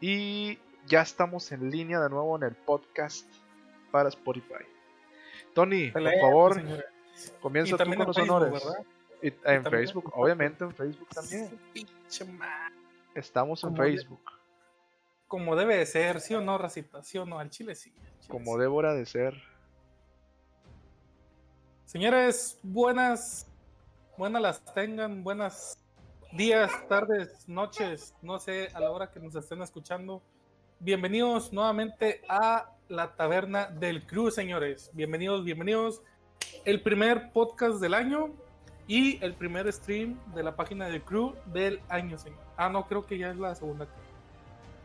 Y ya estamos en línea de nuevo en el podcast para Spotify. Tony, por favor, comienza tú con los honores. Y, en Facebook, obviamente en Facebook también. Estamos en Facebook. Como debe de ser, sí o no, racita, sí o no, al chile sí. Como Débora de ser. Señores, buenas, buenas las tengan, buenas días, tardes, noches, no sé, a la hora que nos estén escuchando. Bienvenidos nuevamente a la taberna del Crew, señores. Bienvenidos, bienvenidos. El primer podcast del año y el primer stream de la página del Crew del año, señor. Ah, no, creo que ya es la segunda.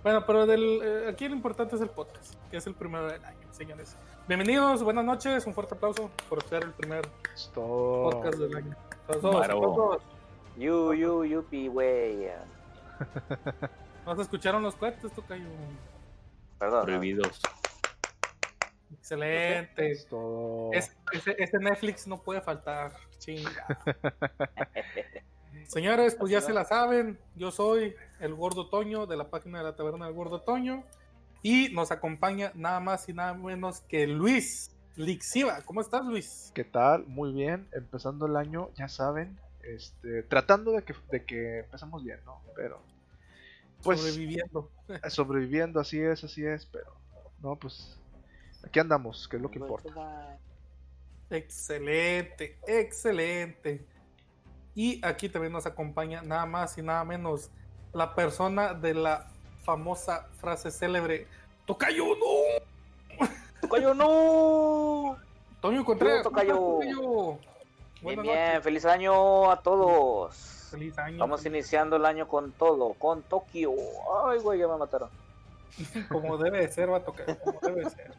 Bueno, pero del, eh, aquí lo importante es el podcast, que es el primero del año, señores. Bienvenidos, buenas noches, un fuerte aplauso por ser el primer podcast del año. Todos, todos, You, you, yupi, wey. ¿No se escucharon los cohetes, Tocayo? Perdón. Prohibidos. Excelente. ese, Netflix no puede faltar. Chinga. Señores, pues ya se la saben. Yo soy el Gordo Toño de la página de la Taberna del Gordo Toño. Y nos acompaña nada más y nada menos que Luis Lixiva. ¿Cómo estás, Luis? ¿Qué tal? Muy bien. Empezando el año, ya saben, este, tratando de que, de que empezamos bien, ¿no? Pero, pues, sobreviviendo. Sobreviviendo, así es, así es, pero, no, pues, aquí andamos, que es lo que importa. Excelente, excelente. Y aquí también nos acompaña nada más y nada menos la persona de la famosa frase célebre: ¡Tocayo no! ¡Tocayo no! Toño Contreras. Tocayo. Bien, bien, feliz año a todos. Feliz año. Vamos iniciando el año con todo, con Tokio. Ay, güey, ya me mataron. como debe de ser, va a tocar, como debe de ser.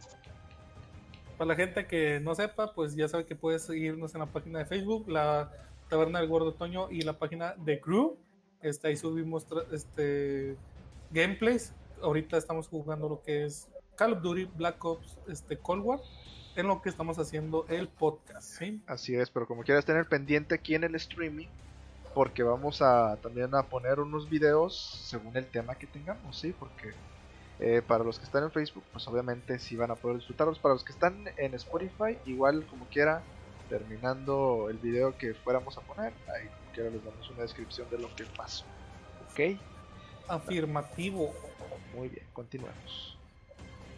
Para la gente que no sepa, pues ya sabe que puedes seguirnos en la página de Facebook, la Taberna del Gordo Toño y la página de Crew. Este, ahí subimos este, gameplays. Ahorita estamos jugando lo que es Call of Duty Black Ops este, Cold War en lo que estamos haciendo el podcast. ¿sí? Así es, pero como quieras tener pendiente aquí en el streaming, porque vamos a también a poner unos videos según el tema que tengamos, ¿sí? Porque eh, para los que están en Facebook, pues obviamente sí van a poder disfrutarlos. Para los que están en Spotify, igual como quiera, terminando el video que fuéramos a poner, ahí como quiera les damos una descripción de lo que pasó. ¿Ok? Afirmativo. Muy bien, continuemos.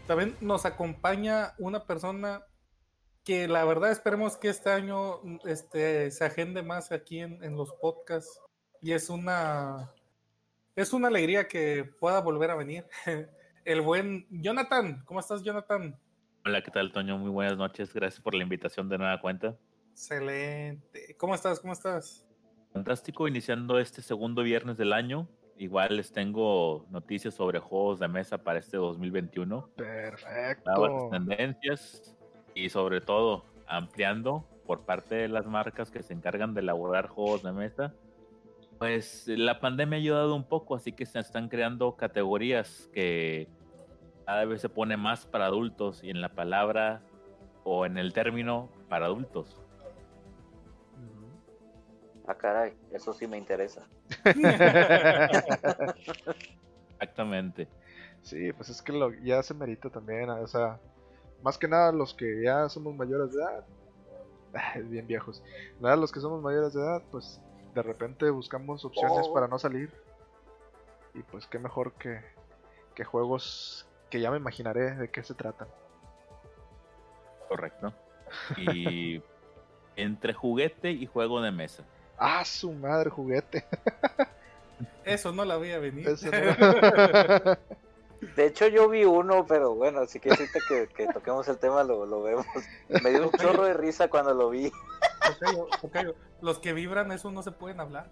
También nos acompaña una persona que la verdad esperemos que este año este, se agende más aquí en, los podcasts y es una es una alegría que pueda volver a venir. El buen Jonathan, ¿cómo estás Jonathan? Hola, ¿qué tal Toño? Muy buenas noches, gracias por la invitación de nueva cuenta. Excelente. ¿Cómo estás? ¿Cómo estás? Fantástico, iniciando este segundo viernes del año. Igual les tengo noticias sobre juegos de mesa para este 2021. Perfecto. Nuevas tendencias y sobre todo ampliando por parte de las marcas que se encargan de elaborar juegos de mesa. Pues la pandemia ha ayudado un poco, así que se están creando categorías que cada vez se pone más para adultos y en la palabra o en el término para adultos. Ah, caray, eso sí me interesa. Exactamente. Sí, pues es que lo, ya se merita también, o sea, más que nada los que ya somos mayores de edad, bien viejos, nada los que somos mayores de edad, pues de repente buscamos opciones oh. para no salir. Y pues qué mejor que, que juegos que ya me imaginaré de qué se tratan. Correcto. Y entre juguete y juego de mesa. Ah, su madre, juguete. Eso no la veía venir. De hecho, yo vi uno, pero bueno, así que que, que toquemos el tema lo, lo, vemos. Me dio un chorro de risa cuando lo vi. Los que vibran, eso no se pueden hablar.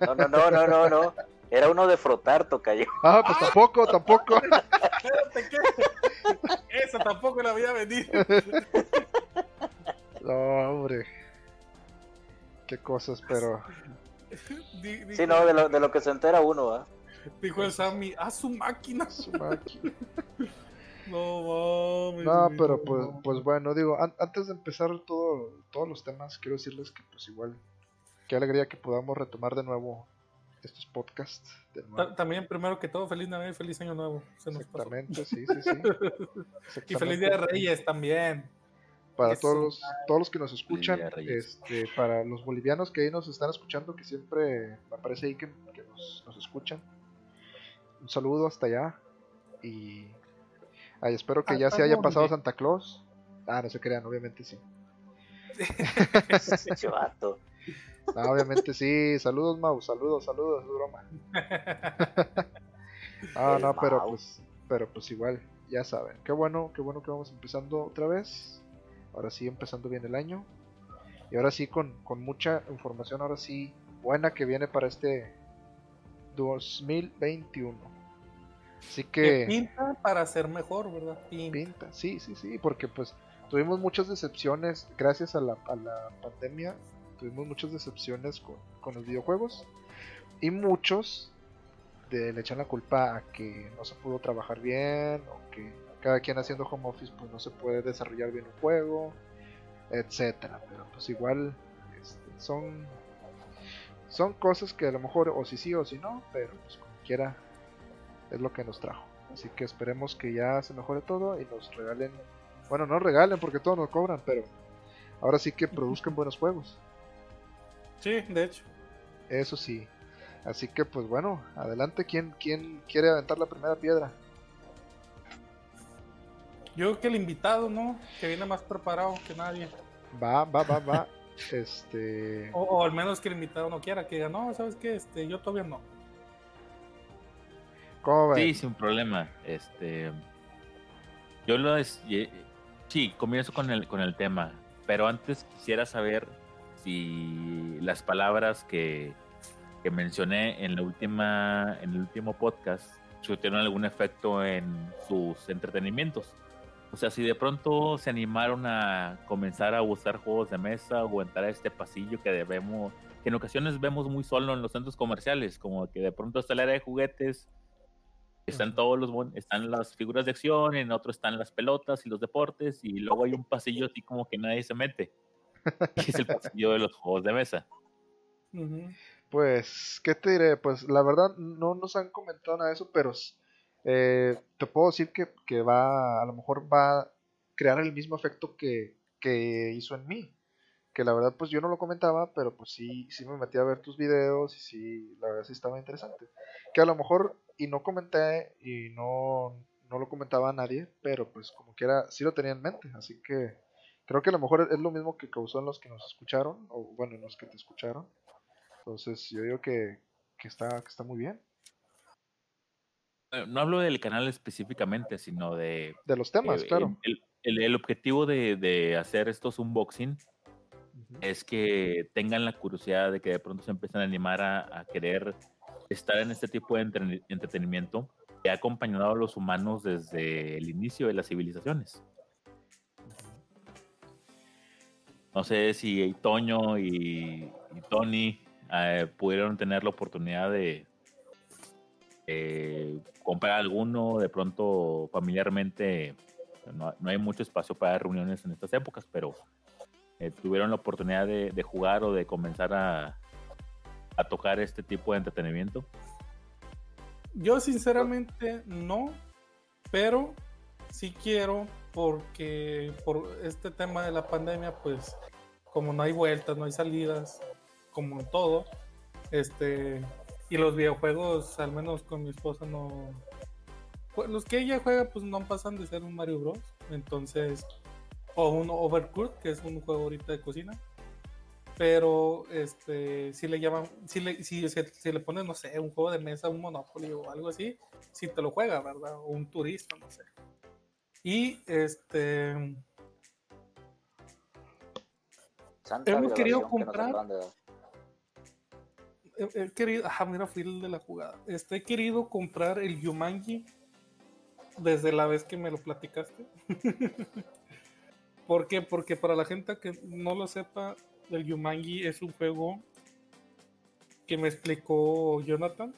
No, no, no, no, no, no. Era uno de frotar, tocayo. Ah, pues tampoco, tampoco. Espérate, ¿qué? Eso tampoco la veía venir. No, hombre qué cosas, pero. sí, no, de lo, de lo que se entera uno, ¿ah? Dijo el Sammy, a su máquina. Su máquina. no mames. No, pero pues, pues bueno, digo, antes de empezar todo, todos los temas, quiero decirles que pues igual, qué alegría que podamos retomar de nuevo estos podcasts. de nuevo. Ta- También, primero que todo, feliz Navidad y feliz Año Nuevo. Se nos pasó. Exactamente, sí, sí, sí. Y feliz Día de Exactamente. Reyes también. Para Eso, todos los, todos los que nos escuchan, este, para los bolivianos que ahí nos están escuchando, que siempre me parece ahí que, que nos, nos escuchan. Un saludo hasta allá. Y ay, espero que ya ¿Hasta se haya pasado Santa Claus. Ah, no se crean, obviamente sí. Vato. Ah, obviamente sí. Saludos, Mau. Saludos, saludos, es broma. Ah, El no, pero pues, pero pues igual, ya saben. Qué bueno, qué bueno que vamos empezando otra vez. Ahora sí, empezando bien el año. Y ahora sí, con, con mucha información, ahora sí, buena que viene para este 2021. Así Que pinta para ser mejor, ¿verdad? Pinta. pinta, sí, sí, sí, porque pues tuvimos muchas decepciones gracias a la, a la pandemia. Tuvimos muchas decepciones con, con los videojuegos. Y muchos de, le echan la culpa a que no se pudo trabajar bien o que cada quien haciendo home office pues no se puede desarrollar bien un juego, etcétera. Pero pues igual este, son son cosas que a lo mejor o si sí o si no, pero pues como quiera es lo que nos trajo. Así que esperemos que ya se mejore todo y nos regalen, bueno, no regalen porque todos nos cobran, pero ahora sí que produzcan buenos juegos. Sí, de hecho. Eso sí. Así que pues bueno, adelante, ¿quién, quién quiere aventar la primera piedra? Yo creo que el invitado, ¿no? Que viene más preparado que nadie. Va, va, va, va. Este... O, o al menos que el invitado no quiera, que diga, no, ¿sabes qué? Este, yo todavía no. ¿Cómo? Sí, sin problema. Este, yo lo es, ye- sí, comienzo con el con el tema, pero antes quisiera saber si las palabras que, que mencioné en la última en el último podcast tuvieron algún efecto en sus entretenimientos. O sea, si de pronto se animaron a comenzar a usar juegos de mesa o entrar a este pasillo que debemos, que en ocasiones vemos muy solo en los centros comerciales, como que de pronto está el área de juguetes, están todos los están las figuras de acción, en otro están las pelotas y los deportes, y luego hay un pasillo así como que nadie se mete. Y es el pasillo de los juegos de mesa. Pues, ¿qué te diré? Pues la verdad no nos han comentado nada de eso, pero eh, te puedo decir que, que va, a lo mejor va a crear el mismo efecto que, que hizo en mí. Que la verdad pues yo no lo comentaba, pero pues sí, sí me metí a ver tus videos y sí, la verdad sí estaba interesante. Que a lo mejor, y no comenté y no, no lo comentaba a nadie, pero pues como quiera, sí lo tenía en mente, así que creo que a lo mejor es lo mismo que causó en los que nos escucharon, o bueno, en los que te escucharon. Entonces yo digo que, que está, que está muy bien. Eh, No hablo del canal específicamente, sino de De los temas, eh, claro. el, el- el objetivo de, de hacer estos unboxing es que tengan la curiosidad de que de pronto se empiecen a animar a, a querer estar en este tipo de entre- entretenimiento que ha acompañado a los humanos desde el inicio de las civilizaciones. No sé si Toño y, y Tony eh, pudieron tener la oportunidad de eh, comprar alguno, de pronto familiarmente no, no hay mucho espacio para reuniones en estas épocas, pero eh, tuvieron la oportunidad de, jugar o de comenzar a, a tocar este tipo de entretenimiento. Yo sinceramente no, pero sí quiero porque por este tema de la pandemia, pues como no hay vueltas, no hay salidas, como en todo, este y los videojuegos, al menos con mi esposa no pues, los que ella juega pues no pasan de ser un Mario Bros, entonces o un Overcooked, que es un juego ahorita de cocina. Pero este si le llaman, si le, si, si- si le pones, no sé, un juego de mesa, un Monopoly o algo así, si te lo juega, ¿verdad? O un turista, no sé. Y este Santa Hemos querido que he, he querido, ajá, mira, fui el de la jugada. Este, he querido comprar el Yumanji desde la vez que me lo platicaste. ¿Por qué? Porque para la gente que no lo sepa, el Yumanji es un juego que me explicó Jonathan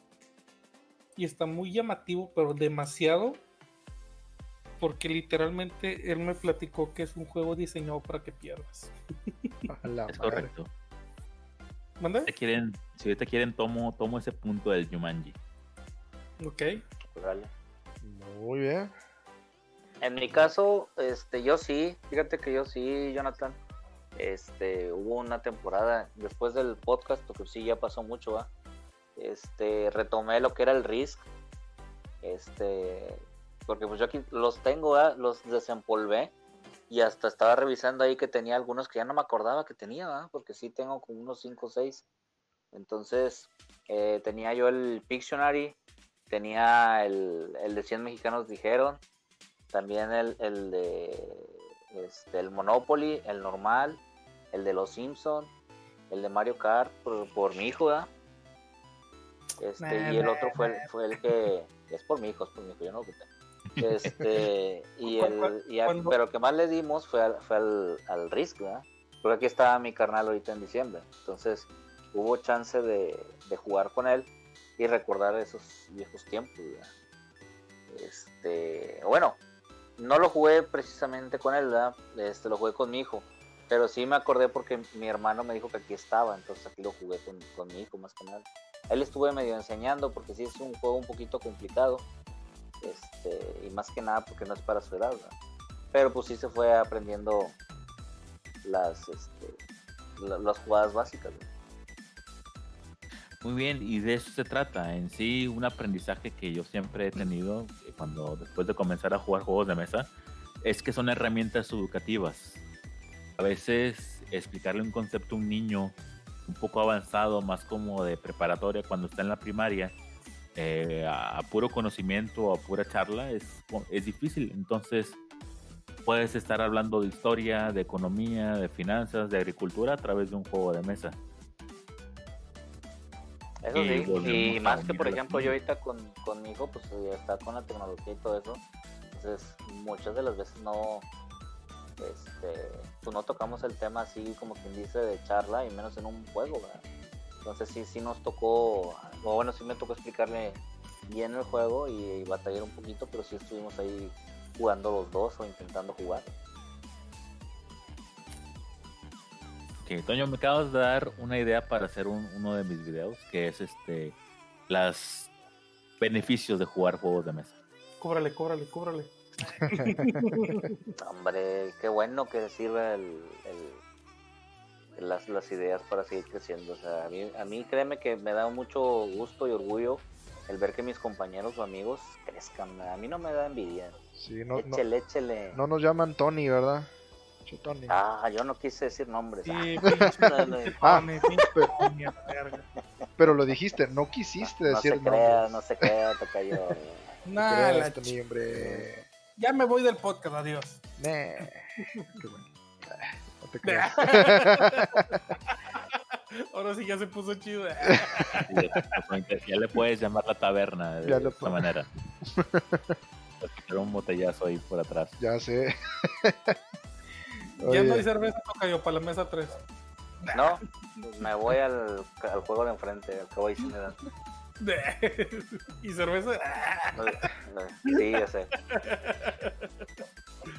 y está muy llamativo, pero demasiado. Porque literalmente él me platicó que es un juego diseñado para que pierdas. Es correcto. Te quieren, si ahorita quieren, tomo, tomo ese punto del Jumanji. Ok. Muy bien. En mi caso, este, yo sí, fíjate que yo sí, Jonathan. Este, hubo una temporada después del podcast, porque sí ya pasó mucho, ¿va? Este, retomé lo que era el Risk. Este, porque pues yo aquí los tengo, ¿va? Los desempolvé y hasta estaba revisando ahí que tenía algunos que ya no me acordaba que tenía. Porque sí tengo como unos 5 o 6. Entonces, eh, tenía yo el Pictionary, tenía el, el de 100 mexicanos dijeron, también el, el de este, el Monopoly, el normal, el de los Simpson, el de Mario Kart por, por mi hijo, ¿verdad? Este, y el otro fue, el- fue el que es por mi hijo, es por mi hijo, yo no lo. Este, y el, y a- cuando- pero que más le dimos fue al, fue al, al Risk, ¿verdad? Porque aquí estaba mi carnal ahorita en diciembre. Entonces hubo chance de, de jugar con él y recordar esos viejos tiempos, ¿verdad? Este, bueno, no lo jugué precisamente con él, ¿verdad? Este, lo jugué con mi hijo. Pero sí me acordé porque mi hermano me dijo que aquí estaba, entonces aquí lo jugué con, con mi hijo más que nada. Él estuve medio enseñando porque sí es un juego un poquito complicado. Este, y más que nada porque no es para su edad. Pero pues sí se fue aprendiendo las, este, la- las jugadas básicas. Muy bien, y de eso se trata. En sí, un aprendizaje que yo siempre he tenido eh, cuando después de comenzar a jugar juegos de mesa es que son herramientas educativas. A veces explicarle un concepto a un niño un poco avanzado, más como de preparatoria cuando está en la primaria, eh, a, a puro conocimiento o a pura charla, es, es difícil. Entonces, puedes estar hablando de historia, de economía, de finanzas, de agricultura a través de un juego de mesa. Eso sí, y más que por ejemplo yo ahorita con, con mi hijo, pues ya está con la tecnología y todo eso, entonces muchas de las veces no, este, pues no tocamos el tema así como quien dice de charla y menos en un juego, ¿verdad? Entonces sí, sí nos tocó, o bueno, sí me tocó explicarle bien el juego y, y batallar un poquito, pero sí estuvimos ahí jugando los dos o intentando jugar. Ok, Toño, me acabas de dar una idea para hacer un- uno de mis videos, que es este las beneficios de jugar juegos de mesa. Cóbrale, cóbrale, cóbrale. Hombre, qué bueno que sirve el, el- las, las ideas para seguir creciendo. O sea, a mí, a mí créeme que me da mucho gusto y orgullo el ver que mis compañeros o amigos crezcan. A mí no me da envidia. Sí, no, no, échele, échele. no nos llaman Tony, ¿verdad? Ah, yo no quise decir nombres. Sí, Ah. Pero lo dijiste, no quisiste no decir se crea, nombres. no se crea, toca yo. Nah. Ya me voy del podcast, adiós. Nah. Qué bueno. Ah, No te creas. Ahora sí ya se puso chido. ya le puedes llamar la taberna de Ya esta puedo. manera. Pero un botellazo ahí por atrás. ya sé. Ya no hay cerveza, toca yo para la mesa 3. No, me voy al, al juego de enfrente, al que voy sin edad. ¿Y cerveza? Sí, ya sé.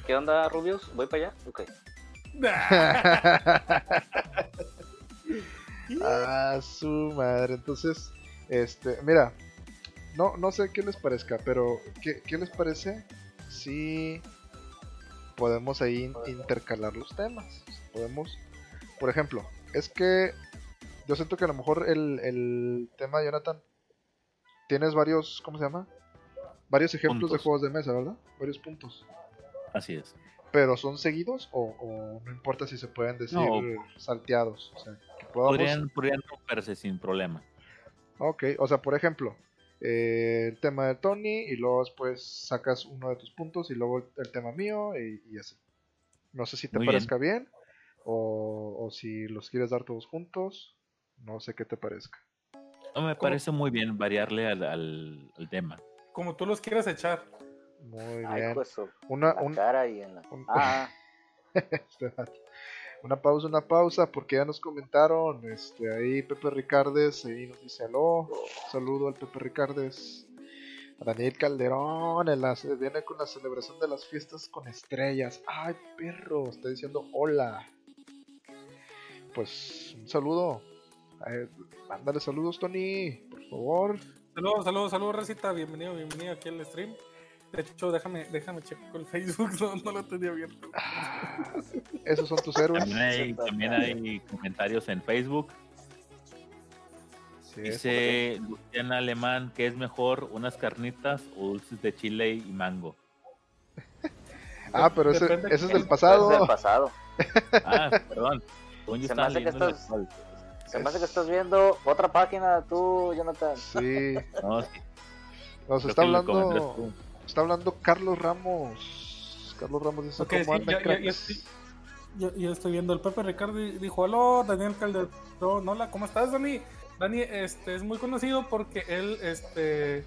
¿Qué onda, Rubius? ¿Voy para allá? Ok. A su madre. Entonces, este, mira, no, no sé qué les parezca, pero ¿qué, qué les parece si podemos ahí in- intercalar los temas? Podemos, por ejemplo, es que yo siento que a lo mejor el, el tema, Jonathan, tienes varios, ¿cómo se llama? Varios ejemplos de juegos de mesa, ¿verdad? Varios puntos. Así es. Pero son seguidos o, o no importa si se pueden decir No. salteados. O sea, que podamos... Podrían, podrían romperse sin problema. Ok, o sea, por ejemplo, eh, el tema de Tony y luego después sacas uno de tus puntos y luego el, el tema mío y, y así. No sé si te Muy bien. parezca bien, o, o si los quieres dar todos juntos, no sé qué te parezca. No me ¿Cómo? parece muy bien variarle al, al- al tema. Como tú los quieras echar. Muy Ay, bien. pues, Una, la un- cara y en la... un- Ah, una pausa, una pausa, porque ya nos comentaron, este, ahí Pepe Ricardes, ahí nos dice aló, saludo al Pepe Ricardes, a Daniel Calderón, en la- viene con la celebración de las fiestas con estrellas, ay perro, está diciendo hola, pues un saludo, ver, mándale saludos, Tony, por favor. Saludos, saludos, saludos, Recita. Bienvenido, bienvenido aquí al stream. De hecho, déjame, déjame checar el Facebook, no, no lo tenía abierto. Ah, esos son tus héroes. También hay, también hay comentarios en Facebook. Sí, Dice Luciana Alemán que es mejor unas carnitas o dulces de chile y mango. Ah, pero ese, ese es del pasado. Es del pasado. Ah, perdón. Según yo Se me hace que estás-. Se me hace que estás viendo otra página tú, Jonathan. Sí, No, sí, nos creo está hablando. Está hablando Carlos Ramos. Carlos Ramos dice Ok, cómo sí, ya, cracks?" ya estoy, viendo. El Pepe Ricardo y dijo: Hola, Daniel Calderón. Hola, ¿cómo estás, Dani? Dani este, es muy conocido porque él, este,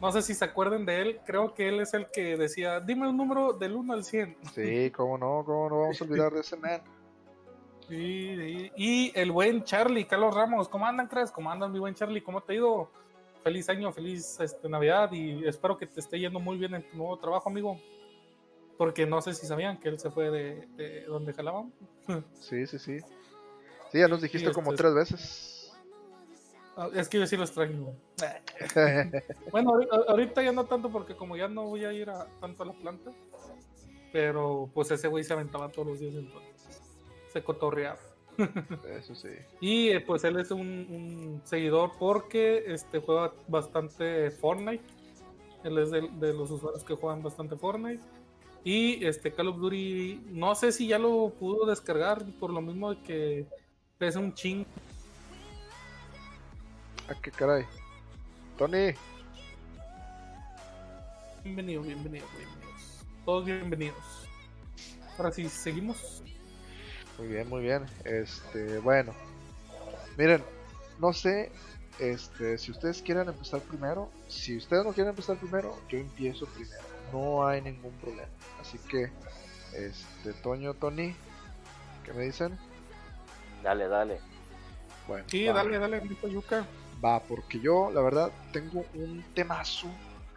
no sé si se acuerdan de él, creo que él es el que decía: Dime un número del 1 al 100. Sí, cómo no, cómo no vamos a olvidar de ese man. Sí, sí. Y el buen Charlie, Carlos Ramos, ¿cómo andan, crees? ¿Cómo andan, mi buen Charlie? ¿Cómo te ha ido? Feliz año, feliz este, Navidad y espero que te esté yendo muy bien en tu nuevo trabajo, amigo. Porque no sé si sabían que él se fue de, de donde jalaban. Sí, sí, sí. Sí, ya nos dijiste Sí, como este- tres veces. Ah, Es que yo sí lo extraño. Bueno, ahori- ahorita ya no tanto porque como ya no voy a ir a, tanto a la planta. Pero pues ese güey se aventaba todos los días entonces. Se cotorreaba. Eso sí. Y eh, pues él es un, un seguidor porque este juega bastante Fortnite. Él es de, de los usuarios que juegan bastante Fortnite. Y este Call of Duty, no sé si ya lo pudo descargar por lo mismo de que pesa un ching. Ah, qué caray. Tony, Bienvenido, bienvenido, bienvenidos. Todos bienvenidos. Ahora sí, seguimos. Muy bien, muy bien. Este, bueno. Miren, no sé este, si ustedes quieren empezar primero. Si ustedes no quieren empezar primero, yo empiezo primero. No hay ningún problema. Así que, este, Toño, Tony, ¿qué me dicen? Dale, dale. Bueno, Sí, va. dale, dale, Yuka. Va, porque yo, la verdad, tengo un temazo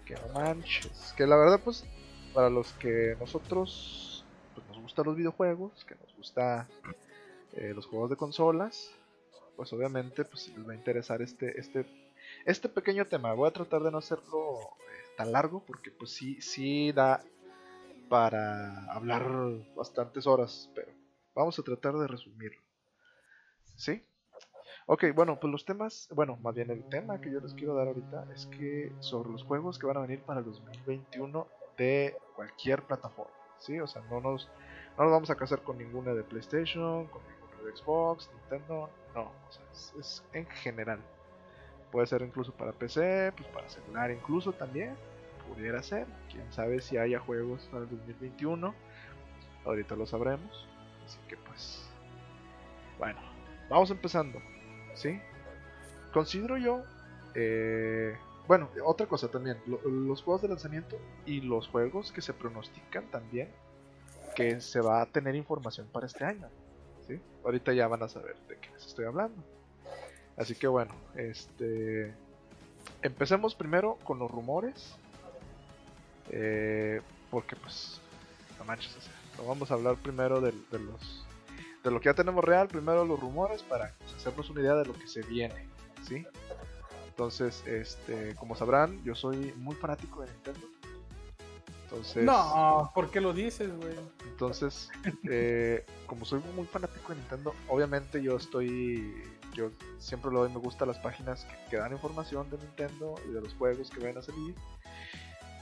que no manches. Que la verdad, pues, para los que nosotros pues, nos gustan los videojuegos, que nos gusta eh, los juegos de consolas, pues obviamente, pues les va a interesar este, este, este pequeño tema. Voy a tratar de no hacerlo eh, tan largo, porque pues sí, sí da para hablar bastantes horas, pero vamos a tratar de resumirlo. ¿Sí? Ok, bueno, pues los temas, bueno, más bien el tema que yo les quiero dar ahorita es que sobre los juegos que van a venir para el 2021 de cualquier plataforma, ¿sí? O sea, no nos, no nos vamos a casar con ninguna de PlayStation, con ninguna de Xbox, Nintendo, no, o sea, es, en general. Puede ser incluso para PC, pues para celular incluso también, pudiera ser, quién sabe si haya juegos para el 2021, ahorita lo sabremos, así que pues, bueno, vamos empezando. ¿sí? Considero yo, eh, bueno, otra cosa también, lo- los juegos de lanzamiento y los juegos que se pronostican también que se va a tener información para este año, ¿sí? Ahorita ya van a saber de qué les estoy hablando. Así que bueno, este, empecemos primero con los rumores, eh, porque pues, no manches, o vamos a hablar primero de los de lo que ya tenemos real, primero los rumores para hacernos una idea de lo que se viene, ¿sí? Entonces, este, como sabrán, yo soy muy fanático de Nintendo. Entonces, No, ¿por qué lo dices, güey? entonces, eh, como soy muy fanático de Nintendo, obviamente yo estoy, yo siempre lo doy me gusta a las páginas que, que dan información de Nintendo y de los juegos que van a salir.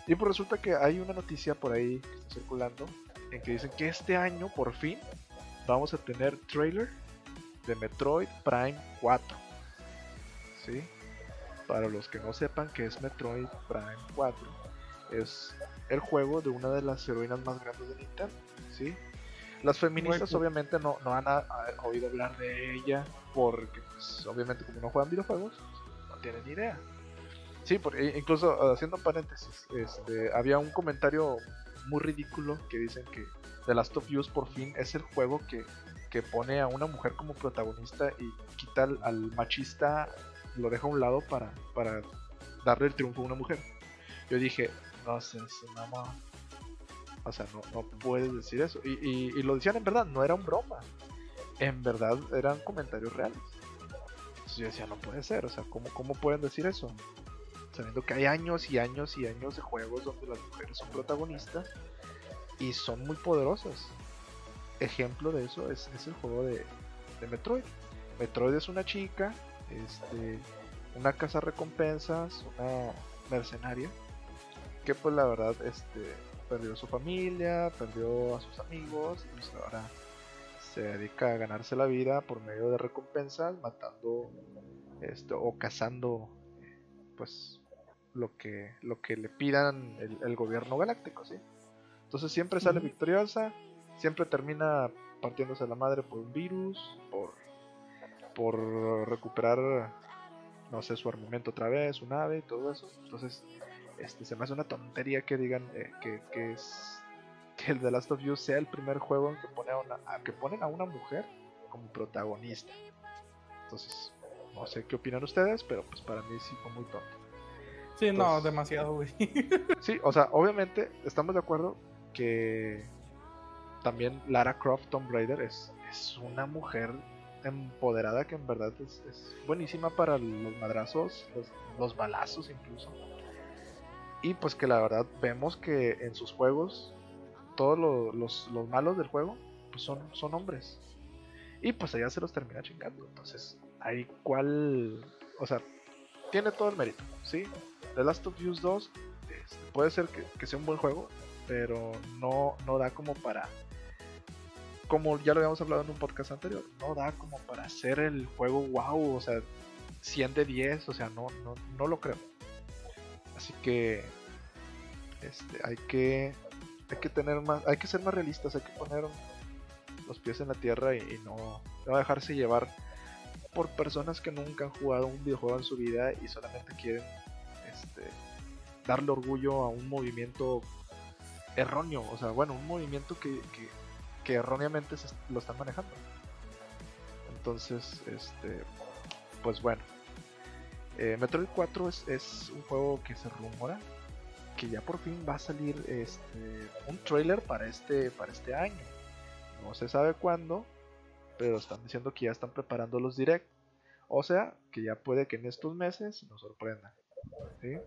Y pues resulta que hay una noticia por ahí que está circulando en que dicen que este año por fin vamos a tener trailer de Metroid Prime 4. ¿Sí? Para los que no sepan que es Metroid Prime 4, es el juego de una de las heroínas más grandes de Nintendo. ¿Sí? Las feministas obviamente no, no han a- a- oído hablar de ella porque pues, obviamente como no juegan videojuegos, no tienen ni idea. Sí, porque incluso haciendo paréntesis, este, había un comentario muy ridículo que dicen que The Last of Us por fin es el juego que, que pone a una mujer como protagonista y quita al, al machista, lo deja a un lado para, para darle el triunfo a una mujer. Yo dije, no sé, si mamá. O sea, no, no puedes decir eso. Y, y- y lo decían en verdad, no era un broma. En verdad eran comentarios reales. Entonces yo decía, no puede ser, o sea, ¿cómo, cómo pueden decir eso? Sabiendo que hay años y años y años de juegos donde las mujeres son protagonistas y son muy poderosas. Ejemplo de eso es, es el juego de, de Metroid. Metroid es una chica, este, una casa recompensas, una mercenaria, que pues la verdad este, perdió su familia, perdió a sus amigos, y pues ahora se dedica a ganarse la vida por medio de recompensas, matando este, o cazando pues lo que lo que le pidan el, el gobierno galáctico, ¿sí? Entonces siempre sale victoriosa, siempre termina partiéndose la madre por un virus, por por recuperar no sé su armamento otra vez, su nave y todo eso. Entonces, este se me hace una tontería que digan eh, que, que es que el The Last of Us sea el primer juego en que pone a una a- que ponen a una mujer como protagonista. Entonces, no sé qué opinan ustedes, pero pues para mí sí fue muy tonto. Sí, no, demasiado, güey. Sí, o sea, obviamente estamos de acuerdo que también Lara Croft Tomb Raider es, es una mujer empoderada que en verdad es, es buenísima para los madrazos, los, los balazos incluso. Y pues que la verdad vemos que en sus juegos todos lo- los, los malos del juego pues son, son hombres. Y pues ella se los termina chingando. Entonces, ahí cuál... O sea, tiene todo el mérito, ¿sí? The Last of Us 2 este, puede ser que, que sea un buen juego, pero no, no da como para. Como ya lo habíamos hablado en un podcast anterior, no da como para hacer el juego wow, o sea, 100 de 10, o sea, no, no, no lo creo. Así que este, hay que hay que tener más, hay que ser más realistas, hay que poner los pies en la tierra y, no, no dejarse llevar por personas que nunca han jugado un videojuego en su vida y solamente quieren este, darle orgullo a un movimiento erróneo, o sea, bueno, un movimiento que, que, que erróneamente se, lo están manejando. Entonces, este, pues bueno, eh, Metroid 4 es, un juego que se rumora que ya por fin va a salir este, un trailer para este, para este año. No se sabe cuándo, pero están diciendo que ya están preparando los direct. O sea, que ya puede que en estos meses nos sorprendan. ¿sí?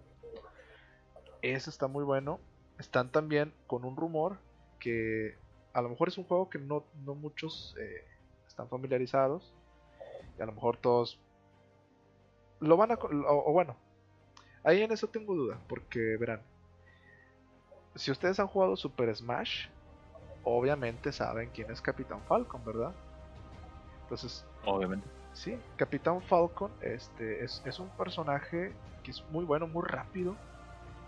Eso está muy bueno. Están también con un rumor que a lo mejor es un juego que no, no muchos eh, están familiarizados. Y a lo mejor todos lo van a... o bueno, ahí en eso tengo duda. Porque verán, si ustedes han jugado Super Smash, obviamente saben quién es Capitán Falcon, ¿verdad? Entonces, Obviamente. Sí, Capitán Falcon este, es, es un personaje que es muy bueno, muy rápido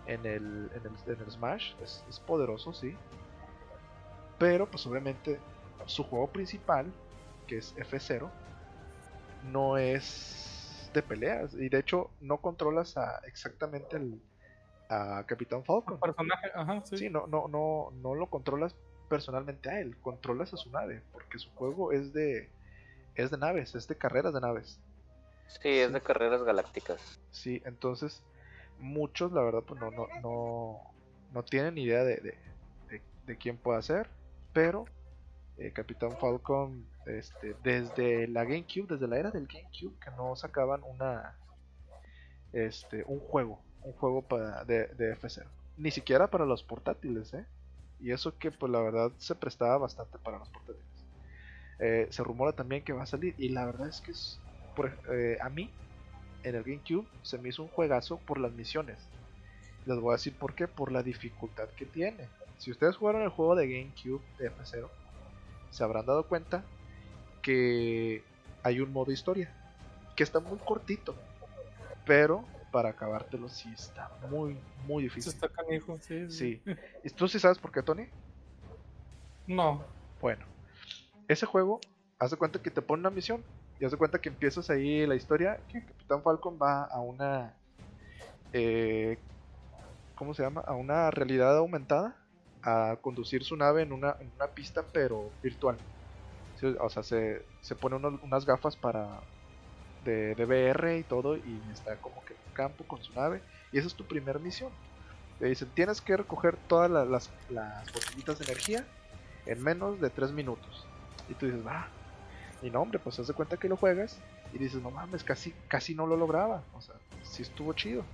en el, en el, en el Smash. Es, es poderoso, sí. Pero, pues obviamente, su juego principal, que es F0, no es de peleas. Y de hecho, no controlas a, exactamente el, a Capitán Falcon. Personaje, ajá, sí. Sí, no, no, no, no lo controlas personalmente a él, controlas a su nave, porque su juego es de es de naves, es de carreras de naves. Sí, es de carreras galácticas. Sí, entonces muchos la verdad pues no no no, no tienen idea de, de, de- de quién puede ser, pero eh, Capitán Falcon este, desde la GameCube, desde la era del GameCube que no sacaban una este un juego, un juego para de, de F0, ni siquiera para los portátiles, ¿eh? Y eso que pues la verdad se prestaba bastante para los portátiles. Eh, se rumora también que va a salir y la verdad es que es eh, a mí en el GameCube se me hizo un juegazo por las misiones. Les voy a decir por qué, por la dificultad que tiene. Si ustedes jugaron el juego de GameCube de F0, se habrán dado cuenta que hay un modo historia, que está muy cortito, pero para acabártelo sí está muy, muy difícil. está canijo, sí. Sí. ¿Y tú sí sabes por qué, Tony? No. Bueno, ese juego, haz de cuenta que te pone una misión y haz de cuenta que empiezas ahí la historia que Capitán Falcon va a una, eh, ¿cómo se llama? A una realidad aumentada a conducir su nave en una, en una pista pero virtual. O sea, se, se pone unas gafas para de, de VR y todo y está como que en campo con su nave y esa es tu primera misión. Te dicen, tienes que recoger todas la- las, las botellitas de energía en menos de 3 minutos. Y tú dices, va. Y no, hombre, pues haz de cuenta que lo juegas y Y dices, no mames, casi, casi no lo lograba. O sea, sí estuvo chido.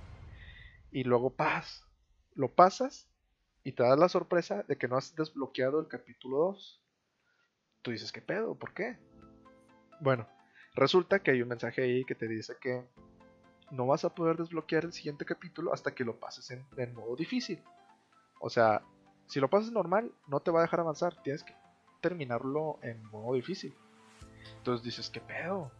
Y luego paz. Lo pasas y te das la sorpresa de que no has desbloqueado el capítulo 2. Tú dices, ¿qué pedo? ¿Por qué? Bueno, resulta que hay un mensaje ahí que te dice que no vas a poder desbloquear el siguiente capítulo hasta que lo pases en, modo difícil. O sea, si lo pasas normal, no te va a dejar avanzar. Tienes que terminarlo en modo difícil. Entonces dices, ¿qué pedo?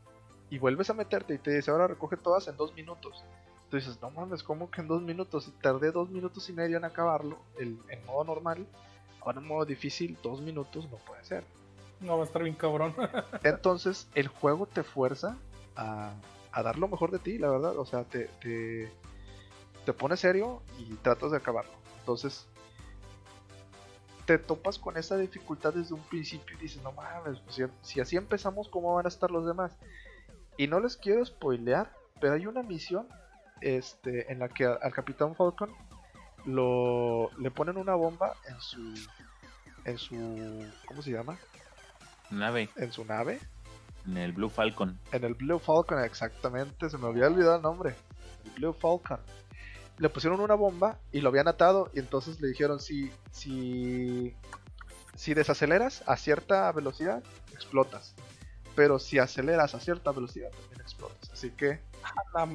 Y vuelves a meterte y te dice, ahora recoge todas en dos minutos. Entonces dices, no mames, ¿cómo que en dos minutos? Si tardé dos minutos y medio en acabarlo, el, en modo normal, ahora en modo difícil, dos minutos no puede ser. No va a estar bien cabrón. Entonces el juego te fuerza a, a dar lo mejor de ti, la verdad. O sea, te, te, te pone serio y tratas de acabarlo. Entonces te topas con esa dificultad desde un principio y dices, no mames, pues si, así empezamos, ¿cómo van a estar los demás? Y no les quiero spoilear, pero hay una misión este, en la que al Capitán Falcon lo, le ponen una bomba en su, en su, ¿cómo se llama? Nave, En su nave. en el Blue Falcon. En el Blue Falcon, exactamente, se me había olvidado el nombre. El Blue Falcon. Le pusieron una bomba y lo habían atado y entonces le dijeron si si si desaceleras a cierta velocidad explotas, pero si aceleras a cierta velocidad también explotas. Así que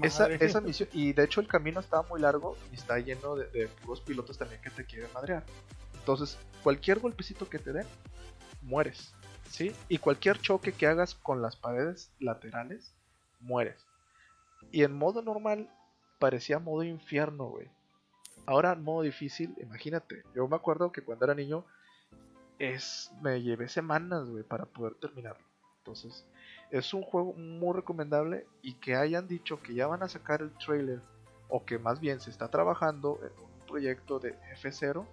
esa, esa misión y de hecho el camino estaba muy largo y está lleno de, de puros pilotos también que te quieren madrear. Entonces cualquier golpecito que te den mueres, ¿sí? Y cualquier choque que hagas con las paredes laterales mueres. Y en modo normal parecía modo infierno, güey. Ahora en modo difícil, imagínate. Yo me acuerdo que cuando era niño es me llevé semanas, güey, para poder terminarlo. Entonces, es un juego muy recomendable y que hayan dicho que ya van a sacar el trailer o que más bien se está trabajando en un proyecto de F0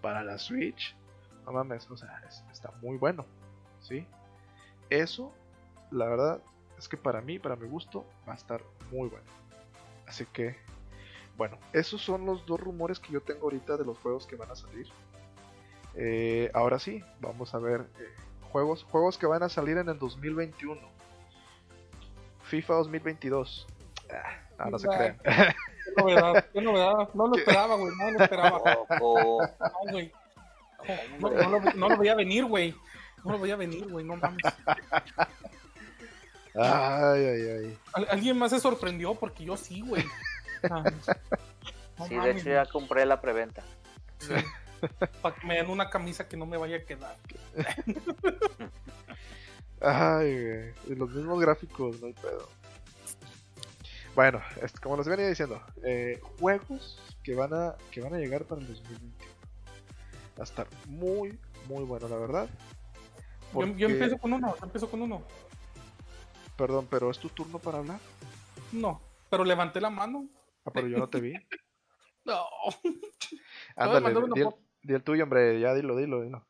para la Switch. No mames, o sea, es- está muy bueno, ¿sí? Eso, la verdad, es que para mí, para mi gusto, va a estar muy bueno. Así que, bueno, esos son los dos rumores que yo tengo ahorita de los juegos que van a salir. Eh, ahora sí, vamos a ver eh, juegos, juegos que van a salir en el 2021. FIFA 2022. Ah, no, no se crean. Qué novedad, qué novedad. No lo esperaba, güey. No lo esperaba. Ojo. No, güey. No, no lo, no lo veía venir, güey. No lo veía venir, güey. No mames. Ay, ay, ay. Al- Alguien más se sorprendió porque yo sí, güey. Ah, no Sí, de hecho ya compré la preventa. Para que me den una camisa que no me vaya a quedar. Ay, güey. Y los mismos gráficos, no hay pedo. Bueno, es- como les venía diciendo, eh, juegos que van a que van a llegar para el 2021. Va a estar muy, muy bueno, la verdad. Yo, yo empiezo con uno, yo empiezo con uno. Perdón, pero es tu turno para hablar. No, pero levanté la mano. Ah, pero yo no te vi. No. Ándale, una di el, di el tuyo, hombre. Ya dilo, dilo, dilo.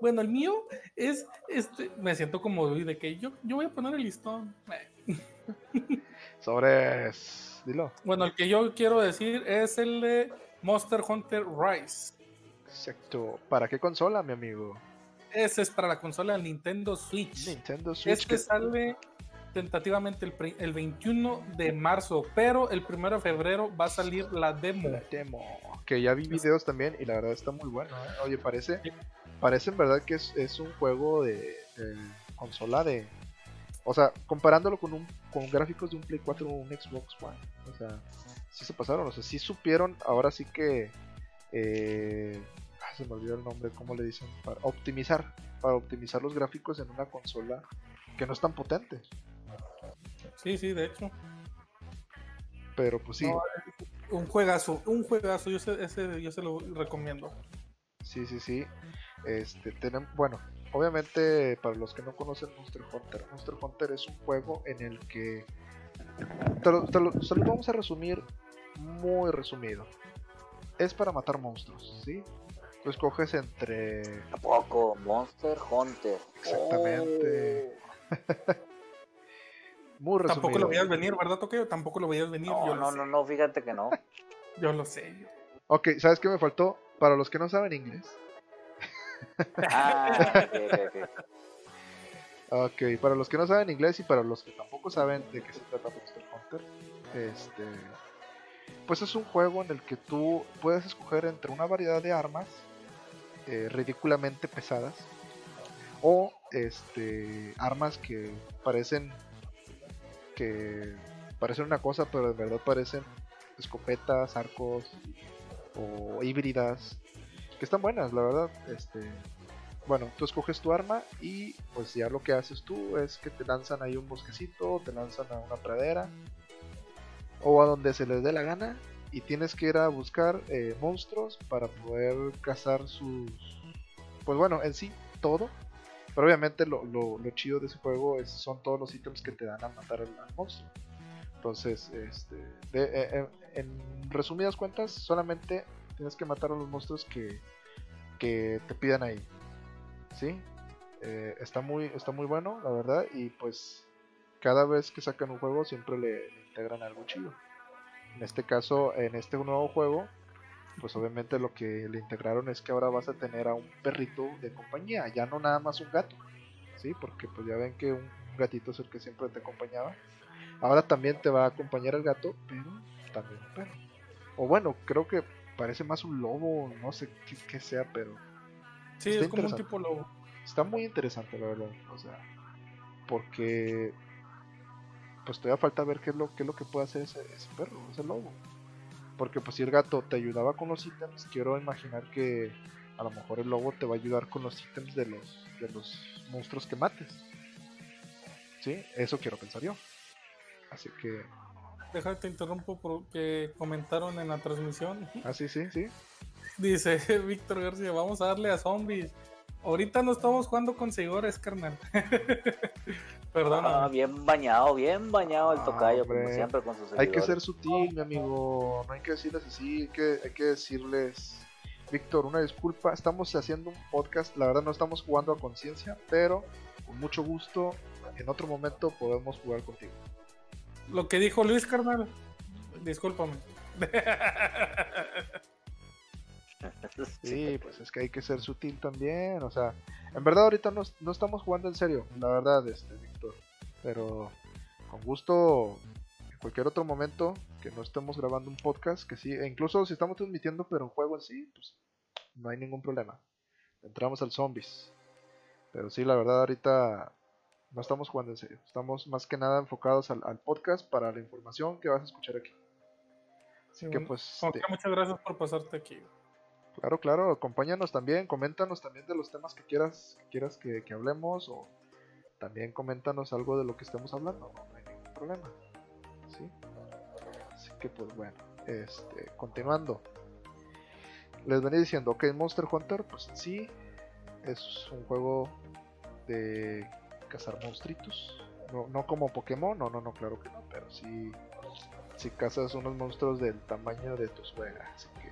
Bueno, el mío es, este, me siento como de que yo, yo voy a poner el listón. Sobres. Dilo. Bueno, el que yo quiero decir es el de Monster Hunter Rise. Exacto. ¿Para qué consola, mi amigo? Ese es para la consola Nintendo Switch. Nintendo Switch. Este que- sale tentativamente el, pri- el 21 de marzo, pero el 1 de febrero va a salir la demo. La demo. Que ya vi videos también y la verdad está muy bueno. ¿eh? Oye, parece, parece en verdad que es, es un juego de, de consola de. O sea, comparándolo con un con gráficos de un Play 4 o un Xbox One. O sea, sí se pasaron. O sea, sí supieron. Ahora sí que. eh, se me olvidó el nombre. ¿Cómo le dicen? Para optimizar. Para optimizar los gráficos en una consola que no es tan potente. Sí, sí, de hecho. Pero pues sí. No, un juegazo, un juegazo, yo se, ese yo se lo recomiendo. Sí, sí, sí. Este, tenemos, bueno, obviamente para los que no conocen Monster Hunter, Monster Hunter es un juego en el que te lo, te lo- se lo vamos a resumir muy resumido. Es para matar monstruos, ¿sí? Tú escoges entre Tampoco, Monster Hunter. Exactamente. muy resumido. Tampoco lo veías venir, ¿verdad, Toqueo? Tampoco lo veías venir. Oh. yo No, no, no, no, fíjate que no. Yo lo sé. Ok, ¿sabes qué me faltó? Para los que no saben inglés. Ah, ok, ok, ok. Ok, para los que no saben inglés y para los que tampoco saben de qué se trata Monster Hunter, este, pues es un juego en el que tú puedes escoger entre una variedad de armas eh, ridículamente pesadas o este armas que parecen que parecen una cosa pero en verdad parecen escopetas, arcos o híbridas que están buenas, la verdad. Este, bueno, tú escoges tu arma y pues ya lo que haces tú es que te lanzan ahí un bosquecito, te lanzan a una pradera o a donde se les dé la gana y tienes que ir a buscar eh, monstruos para poder cazar sus... Pues bueno, en sí todo. Pero obviamente lo, lo, chido de ese juego es, son todos los ítems que te dan a matar al, monstruo. Entonces, este, eh, eh, en resumidas cuentas, solamente tienes que matar a los monstruos que, que te pidan ahí. ¿Sí? Está, muy, está muy bueno, la verdad. Y pues cada vez que sacan un juego siempre le, integran algo chido. En este caso, en este nuevo juego, pues obviamente lo que le integraron es que ahora vas a tener a un perrito de compañía, ya no nada más un gato. ¿Sí? Porque pues ya ven que un gatito es el que siempre te acompañaba. Ahora también te va a acompañar el gato, pero también un perro. O bueno, creo que parece más un lobo, no sé qué, sea, pero. Sí, es como un tipo lobo. Está muy interesante, la verdad. O sea, porque. Pues todavía falta ver qué es lo, qué es lo que puede hacer ese, perro, ese lobo. Porque, pues, si el gato te ayudaba con los ítems, quiero imaginar que a lo mejor el lobo te va a ayudar con los ítems de los, de los monstruos que mates. ¿Sí? Eso quiero pensar yo. Así que déjame te interrumpo porque comentaron en la transmisión. Ah, sí, sí, sí. Dice Víctor García, vamos a darle a zombies. Ahorita no estamos jugando con seguidores, carnal. Perdón. Ah, bien bañado, bien bañado el ah, tocayo, como siempre con sus Hay que ser sutil, mi amigo. No hay que decirles así, hay que, hay que decirles. Víctor, una disculpa, estamos haciendo un podcast, la verdad no estamos jugando a conciencia, pero con mucho gusto, en otro momento podemos jugar contigo lo que dijo Luis, carnal. Discúlpame. Sí, pues es que hay que ser sutil también. O sea, en verdad ahorita no, no estamos jugando en serio, la verdad, este, Víctor. Pero con gusto, en cualquier otro momento que no estemos grabando un podcast, que sí, e incluso si estamos transmitiendo, pero un juego en sí, pues no hay ningún problema. Entramos al zombies. Pero sí, la verdad ahorita no estamos jugando en serio. Estamos más que nada enfocados al, podcast para la información que vas a escuchar aquí. Así que pues... muchas gracias por pasarte aquí. Claro, claro, acompáñanos también, coméntanos también de los temas que quieras, que quieras que, hablemos o también coméntanos algo de lo que estemos hablando, no, hay ningún problema. ¿sí? Así que pues bueno, este, continuando. Les venía diciendo que Monster Hunter, pues sí, es un juego de cazar monstruitos. No, no como Pokémon, no, no, no, claro que no, pero sí, si cazas unos monstruos del tamaño de tus juegas, así que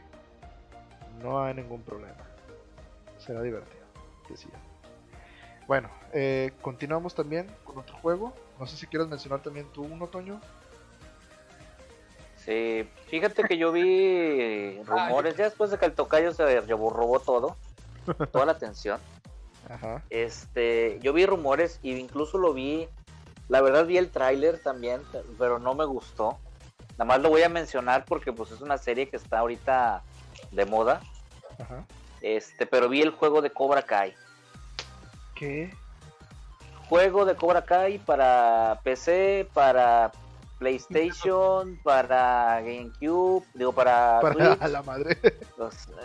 no hay ningún problema. Será divertido, decía. Bueno, eh, continuamos también con otro juego. No sé si quieres mencionar también tú un otoño. Sí, fíjate que yo vi rumores ya después de que el tocayo se robó todo, toda la atención. Este, yo vi rumores y incluso lo vi, la verdad vi el tráiler también, pero no me gustó. Nada más lo voy a mencionar porque pues es una serie que está ahorita de moda. Este, pero vi el juego de Cobra Kai. ¿Qué? Juego de Cobra Kai para PC, para PlayStation, para GameCube, digo para, para la madre.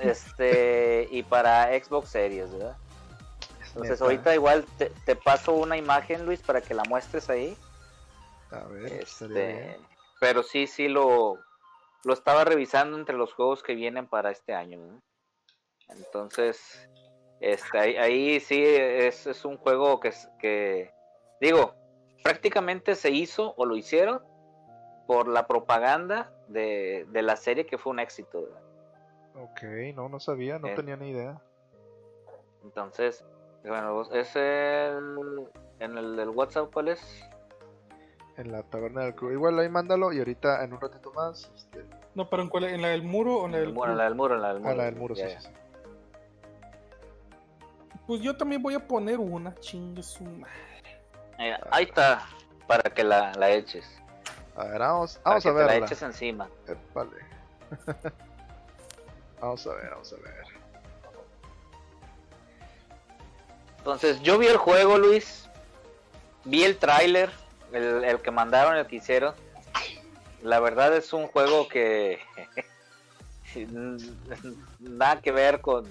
este y para Xbox Series, ¿verdad? Entonces ahorita igual te, paso una imagen, Luis, para que la muestres ahí. A ver, este, pero sí, sí lo, lo estaba revisando entre los juegos que vienen para este año. Entonces, este, ahí, sí es, es, un juego que, que, digo, prácticamente se hizo o lo hicieron por la propaganda de, la serie que fue un éxito. Ok, no, no sabía, no tenía ni idea. Entonces, bueno, es el. En el del WhatsApp, ¿cuál es? En la taberna del crew. Igual ahí mándalo y ahorita en un ratito más. Este... No, pero ¿en cuál? ¿En la del muro o en la del Bueno, en la del muro, en la del muro. Ah, la del muro, sí, sí, Pues yo también voy a poner una, chingue su Eh, ahí está, para que la, la eches. A ver, vamos, Para vamos que a te la eches encima. Épale. vamos a ver, vamos a ver. Entonces, yo vi el juego, Luis. Vi el tráiler, el, el que mandaron, el que hicieron. La verdad es un juego que nada que ver con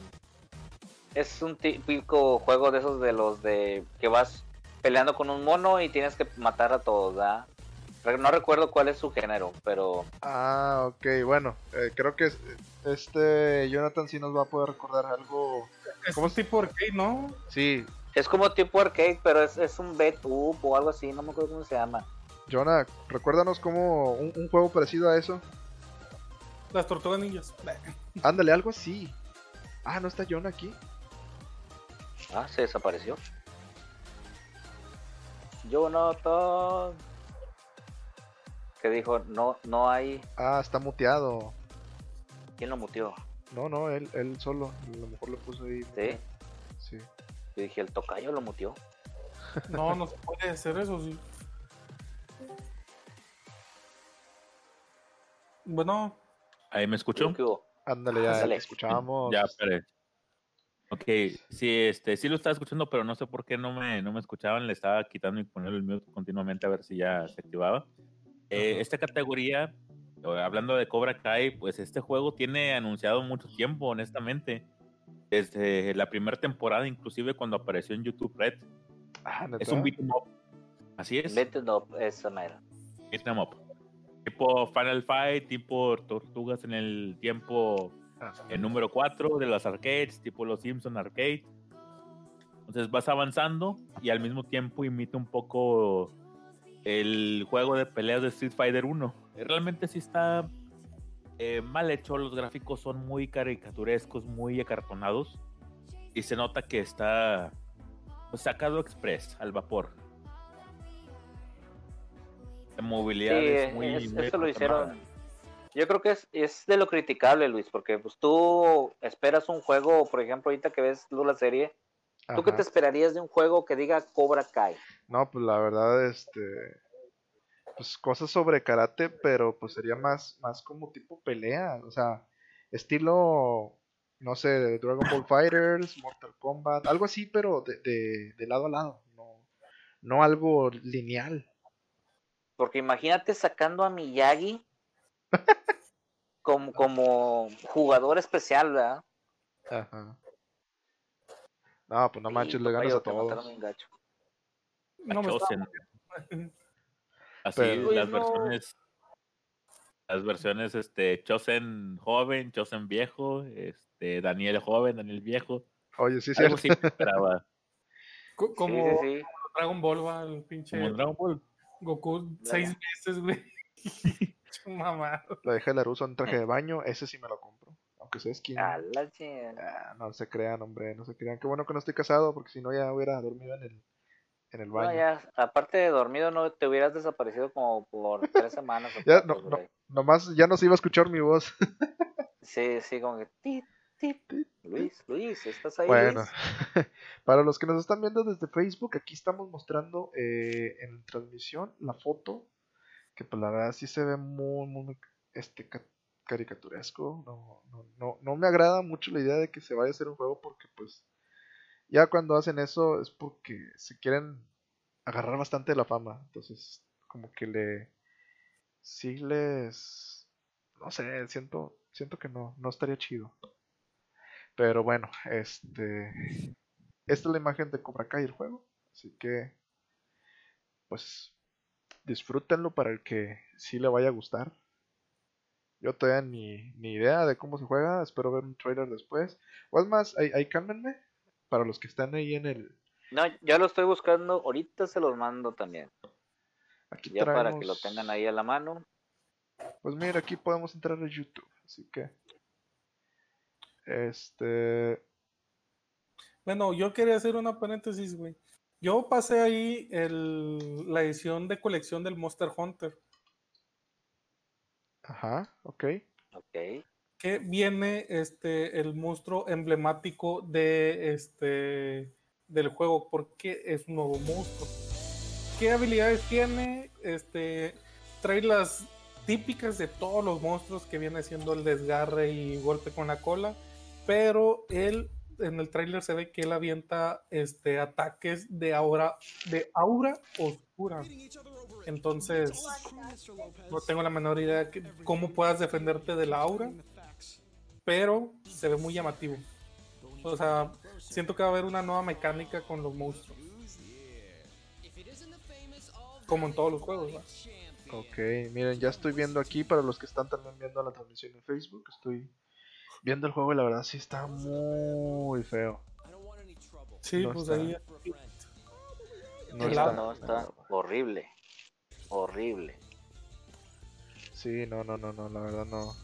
es un típico juego de esos de los de que vas peleando con un mono y tienes que matar a todos, ¿verdad? No recuerdo cuál es su género, pero Ah, ok, bueno, eh, creo que es- este Jonathan sí nos va a poder recordar algo. Es ¿Cómo tipo arcade, ¿no? Sí, es como tipo arcade, pero es, es un betup o algo así, no me acuerdo cómo se llama. Jonah, recuérdanos como un, un juego parecido a eso. Las tortugas ninjas. Ándale, algo así. Ah, ¿no está Jonah aquí? Ah, se desapareció. Jonathan. Que dijo, no, no hay. Ah, está muteado. ¿Quién lo mutió? No, no, él, él solo. A lo mejor lo puso ahí. ¿Sí? Sí. Yo dije, el tocayo lo mutió. No, no se puede hacer eso, sí. Bueno, ¿Ahí me escuchó? Ándale, ya Ándale. escuchamos. Ya, espere. Ok, sí, este, sí lo estaba escuchando, pero no sé por qué no me, no me escuchaban. Le estaba quitando y poniendo el mute continuamente a ver si ya se activaba. Eh, esta categoría, hablando de Cobra Kai, pues este juego tiene anunciado mucho tiempo, honestamente. Desde la primera temporada, inclusive cuando apareció en YouTube Red. Ah. Es un beat 'em up. Así es, Vete, no, esa mera. beat 'em up. Tipo Final Fight, tipo Tortugas en el tiempo el número 4 de las arcades, tipo los Simpson Arcade. Entonces vas avanzando y al mismo tiempo imita un poco el juego de peleas de Street Fighter 1. Realmente sí está eh, mal hecho, los gráficos son muy caricaturescos, muy acartonados y se nota que está pues, sacado express al vapor. La movilidad Sí, es muy... es- muy eso lo hicieron. Yo creo que es, es de lo criticable, Luis, porque pues tú esperas un juego, por ejemplo, ahorita que ves tú la serie, ¿tú qué te esperarías de un juego que diga Cobra Kai? No, pues la verdad, este. Pues cosas sobre karate, pero pues sería más, más como tipo pelea. O sea, estilo. No sé, de Dragon Ball Fighters, Mortal Kombat, algo así, pero de, de, de lado a lado. No, no algo lineal. Porque imagínate sacando a Miyagi como, como jugador especial, ¿verdad? Ajá. No, pues no Sí, manches, le ganas a todos. no me está- Así, Pero- las no. versiones. Las versiones, este, Chosen joven, Chosen viejo, este, Daniel joven, Daniel viejo. Oye, sí, Algo sí. así que esperaba. Co- Sí, Como sí, sí. Dragon Ball, va, el pinche Como Dragon Ball. Goku seis meses, güey. Mamá. La dejé la ruso en traje de baño, ese sí me lo compro. Aunque sea skin. A la chingada. Ah, no se crean, hombre, no se crean. Qué bueno que no estoy casado, porque si no ya hubiera dormido en el, en el No, baño. ya, aparte de dormido, no te hubieras desaparecido como por tres semanas. o Ya, no, no, nomás ya no se iba a escuchar mi voz. Sí, sí, como que. tit, tit. Luis, Luis, ¿estás ahí? Bueno, Luis? para los que nos están viendo desde Facebook, aquí estamos mostrando eh, en transmisión la foto, que pues la verdad sí se ve muy, muy este, ca- caricaturesco. No, no, no, no me agrada mucho la idea de que se vaya a hacer un juego porque pues ya cuando hacen eso es porque se quieren agarrar bastante la fama. Entonces, como que le... Sí les... No sé, siento, siento que no, no estaría chido. Pero bueno, este. Esta es la imagen de Cobra Kai el juego. Así que. Pues. Disfrútenlo para el que sí le vaya a gustar. Yo todavía ni, ni idea de cómo se juega. Espero ver un trailer después. O es más, ahí, ahí. Para los que están ahí en el. No, ya lo estoy buscando. Ahorita se los mando también. Aquí Ya para que lo tengan ahí a la mano. Pues mira, aquí podemos entrar a YouTube. Así que. Este. Bueno, yo quería hacer una paréntesis, güey. Yo pasé ahí el, la edición de colección del Monster Hunter, Ajá, ok. Ok. Viene este el monstruo emblemático de este del juego, porque es un nuevo monstruo. qué habilidades tiene, este, trae las típicas de todos los monstruos que viene siendo el desgarre y golpe con la cola, pero él en el tráiler se ve que él avienta este ataques de aura de aura oscura. Entonces, no tengo la menor idea de cómo puedas defenderte de la aura, pero se ve muy llamativo. O sea, siento que va a haber una nueva mecánica con los monstruos. Como en todos los juegos, ¿no? Ok, miren, ya estoy viendo aquí para los que están también viendo la transmisión en Facebook. Estoy viendo el juego y la verdad sí está muy feo. Sí, No pues está. ahí. No está, no, está horrible. Horrible. Sí, no, no, no, no, la verdad no.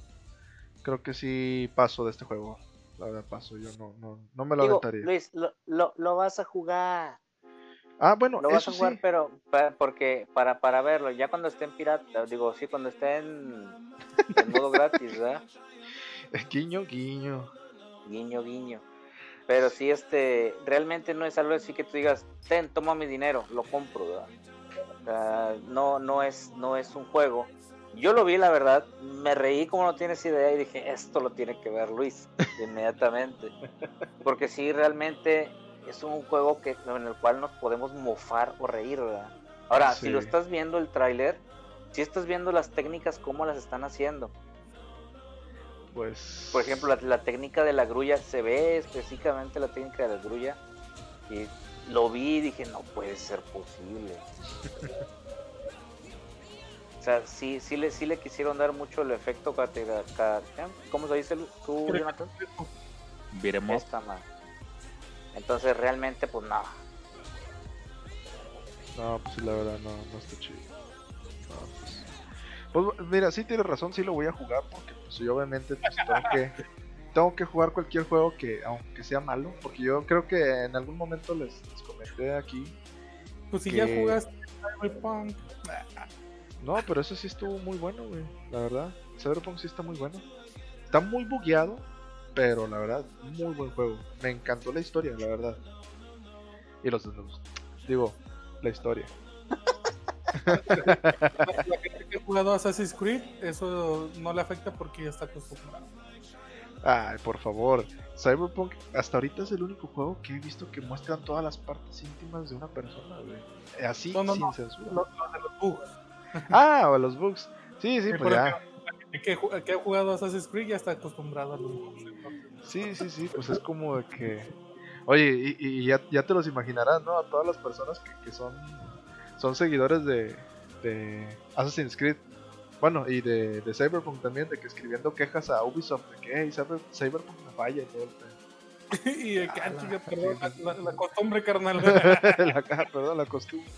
Creo que sí paso de este juego. La verdad paso, yo no, no, no me lo Digo, aventaría. Luis, lo, lo, lo vas a jugar. Ah, bueno, Lo vas a jugar, sí. pero pa- porque para, para verlo, ya cuando esté en pirata, digo, sí, cuando esté en, en modo gratis, ¿verdad? Guiño, guiño. Guiño, guiño. Pero sí, este, realmente no es algo así que tú digas, ten, toma mi dinero, lo compro, no, no es, no es un juego. Yo lo vi, la verdad, me reí como no tienes idea y dije, esto lo tiene que ver Luis, inmediatamente. Porque sí, realmente es un juego que, en el cual nos podemos mofar o reír, ¿verdad? Ahora, si lo estás viendo el tráiler, si estás viendo las técnicas, cómo las están haciendo. Pues. Por ejemplo, la, la técnica de la grulla, se ve específicamente la técnica de la grulla. Y lo vi y dije, no puede ser posible. o sea, sí, sí, le, sí le quisieron dar mucho el efecto catega- ca- ¿qué? ¿Cómo se dice tú, Jonathan? Esta madre. Entonces realmente, pues nada. No, pues sí, la verdad no, no está chido. No, pues. Pues, mira, sí tienes razón, sí lo voy a jugar porque pues yo obviamente pues, tengo que tengo que jugar cualquier juego que aunque sea malo, porque yo creo que en algún momento les, les comenté aquí. Pues si Que- ya jugaste Cyberpunk, No, pero eso sí estuvo muy bueno, güey. La verdad, Cyberpunk sí está muy bueno. Está muy bugueado, pero la verdad, muy buen juego. Me encantó la historia, la verdad. Y los. Digo, la historia. la gente que ha jugado Assassin's Creed, eso no le afecta porque ya está acostumbrado. Ay, por favor. Cyberpunk hasta ahorita es el único juego que he visto que muestran todas las partes íntimas de una persona, güey. Así, No, no, sin no. censura. De los bugs. Ah, o los bugs. Sí, sí, Sí, pues ya. que, que ha jugado Assassin's Creed ya está acostumbrado a los bugs. Sí, sí, sí, pues es como de que... Oye, y, y ya, ya te los imaginarás, ¿no? A todas las personas que, que son, son seguidores de, de Assassin's Creed. Bueno, y de, de Cyberpunk también, de que escribiendo quejas a Ubisoft, de que hey, Cyber- Cyberpunk me falla y todo el pedo. y de que, ah, la- la, la- costumbre, carnal. la, perdón, la costumbre.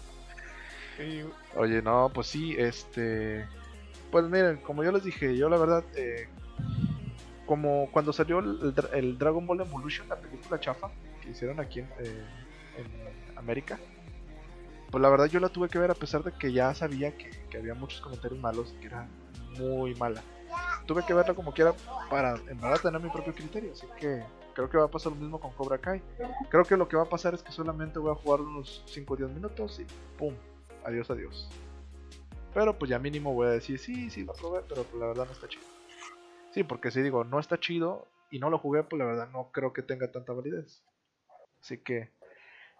Oye, no, pues sí, este. Pues miren, como yo les dije, yo la verdad, eh, como cuando salió el, el Dra- el Dragon Ball Evolution, la película chafa que hicieron aquí en, eh, en América, pues la verdad yo la tuve que ver a pesar de que ya sabía que, que había muchos comentarios malos y que era muy mala. Tuve que verla como quiera para en verdad tener mi propio criterio, así que creo que va a pasar lo mismo con Cobra Kai. Creo que lo que va a pasar es que solamente voy a jugar unos 5 o 10 minutos y ¡pum! Adiós, adiós. Pero pues ya mínimo voy a decir, sí, sí, lo probé, pero pues la verdad no está chido. Sí, porque si digo, no está chido y no lo jugué, pues la verdad no creo que tenga tanta validez. Así que,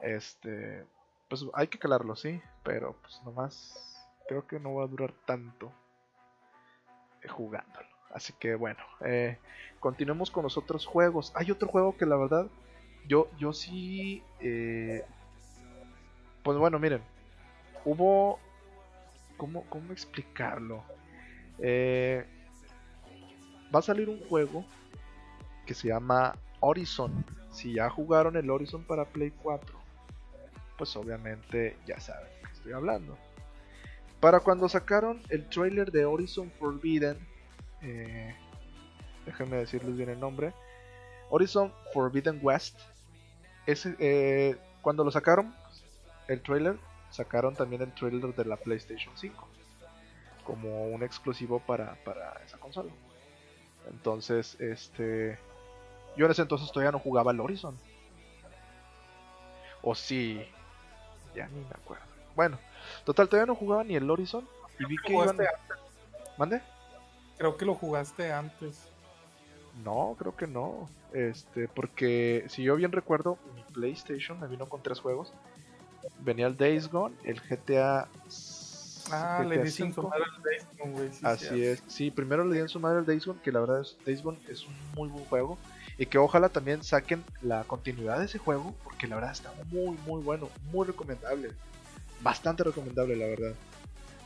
este, pues hay que calarlo, sí, pero pues nomás creo que no va a durar tanto eh, jugándolo. Así que bueno, eh, continuemos con los otros juegos. Hay otro juego que la verdad, yo, yo sí, eh, pues bueno, miren, hubo ¿Cómo, cómo explicarlo? Eh, va a salir un juego que se llama Horizon. Si ya jugaron el Horizon para Play 4, pues obviamente ya saben de qué estoy hablando. Para cuando sacaron el trailer de Horizon Forbidden, eh, déjenme decirles bien el nombre, Horizon Forbidden West, ese, eh, cuando lo sacaron, el trailer, sacaron también el trailer de la PlayStation 5 como un exclusivo para, para esa consola. Entonces, este. Yo en ese entonces todavía no jugaba el Horizon. O sí. Ya ni me acuerdo. Bueno, total, todavía no jugaba ni el Horizon. Y vi que iban... ¿Mande? Creo que lo jugaste antes. No, creo que no. Este, porque si yo bien recuerdo, mi PlayStation me vino con tres juegos. Venía el Days Gone, el GTA. Ah, le GTA dicen su V. madre al Days Gone, güey. sí, Así es. Sí, primero le di en su madre el Days Gone, que la verdad es Days Gone es un muy buen juego. Y que ojalá también saquen la continuidad de ese juego, porque la verdad está muy, muy bueno, muy recomendable. Bastante recomendable, la verdad.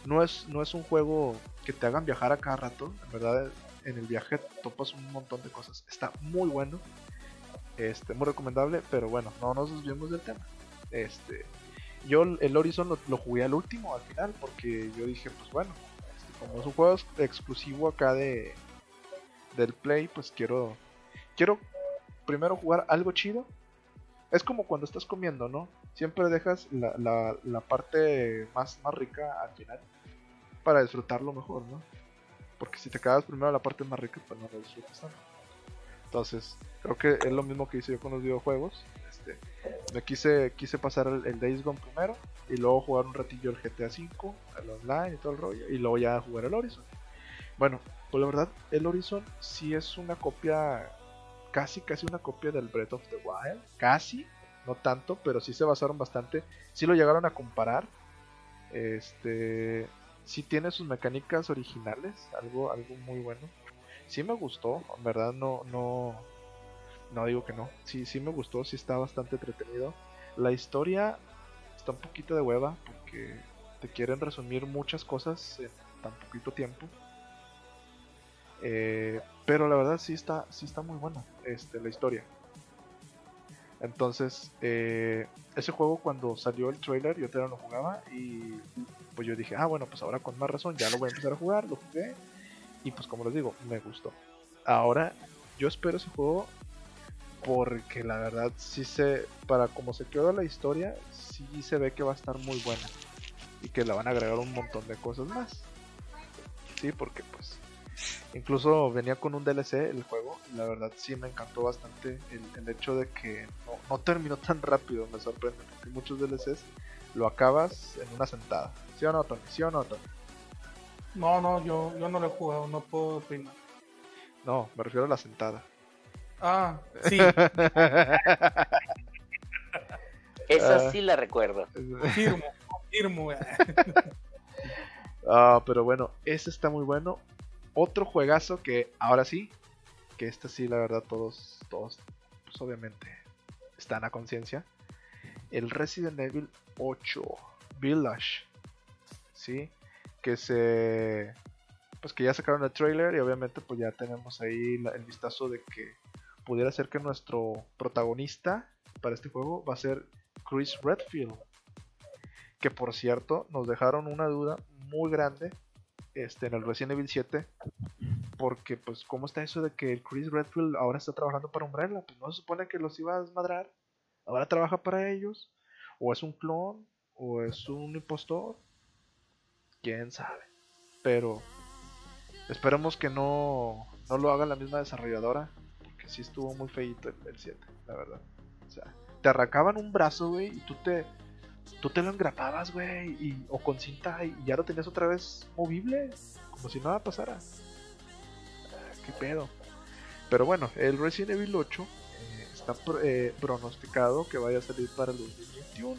No es, no es un juego que te hagan viajar a cada rato. En verdad, en el viaje topas un montón de cosas. Está muy bueno. Este, muy recomendable, pero bueno, no nos desviemos del tema. Este, yo el Horizon lo, jugué al último, al final, porque yo dije, pues bueno, este, como es un juego ex- exclusivo acá de del Play, pues quiero quiero primero jugar algo chido. Es como cuando estás comiendo, ¿no? Siempre dejas la, la, parte más, más rica al final para disfrutarlo mejor, ¿no? Porque si te quedas primero la parte más rica, pues no lo disfrutas tanto. Entonces, creo que es lo mismo que hice yo con los videojuegos. Este, me quise, quise pasar el, el Days Gone primero y luego jugar un ratillo el GTA V, el online y todo el rollo, y luego ya jugar el Horizon. Bueno, pues la verdad, el Horizon sí es una copia, casi, casi una copia del Breath of the Wild. Casi, no tanto, pero sí se basaron bastante. Sí lo llegaron a comparar. Este, sí tiene sus mecánicas originales, algo, algo muy bueno. Sí me gustó, en verdad no, no, no digo que no. Sí, sí me gustó, sí está bastante entretenido. La historia está un poquito de hueva porque te quieren resumir muchas cosas en tan poquito tiempo. Eh, pero la verdad sí está, sí está muy buena este, la historia. Entonces, eh, ese juego cuando salió el trailer yo todavía no jugaba y pues yo dije, ah bueno, pues ahora con más razón ya lo voy a empezar a jugar, lo jugué y pues como les digo, me gustó. Ahora yo espero ese juego porque la verdad sí se, para como se quedó la historia, sí se ve que va a estar muy buena y que le van a agregar un montón de cosas más. Sí, porque pues incluso venía con un DLC el juego y la verdad sí me encantó bastante el, el hecho de que no, no terminó tan rápido, me sorprende, porque muchos DLCs lo acabas en una sentada. ¿Sí o no, Tony? ¿Sí o no, Tony? No, no, yo, yo no lo he jugado, no puedo opinar. No, me refiero a la sentada. Ah, sí, Esa Ah. sí la recuerdo. confirmo, confirmo. Ah, pero bueno, ese está muy bueno. Otro juegazo que ahora sí, que este sí, la verdad, todos, todos, pues obviamente están a conciencia. El Resident Evil 8 Village, sí, que se, pues que ya sacaron el trailer y obviamente pues ya tenemos ahí la- el vistazo de que pudiera ser que nuestro protagonista para este juego va a ser Chris Redfield que por cierto nos dejaron una duda muy grande este, en el Resident Evil 7 porque pues cómo está eso de que Chris Redfield ahora está trabajando para Umbrella pues no se supone que los iba a desmadrar ahora trabaja para ellos o es un clon o es un impostor quién sabe pero esperemos que no no lo haga la misma desarrolladora porque sí estuvo muy feito el, el 7 la verdad o sea te arrancaban un brazo güey y tú te tú te lo engrapabas, güey, y, o con cinta y ya lo tenías otra vez movible, como si nada pasara. Ah, qué pedo. Pero bueno, el Resident Evil 8 eh, está pro- eh, pronosticado que vaya a salir para el 2021.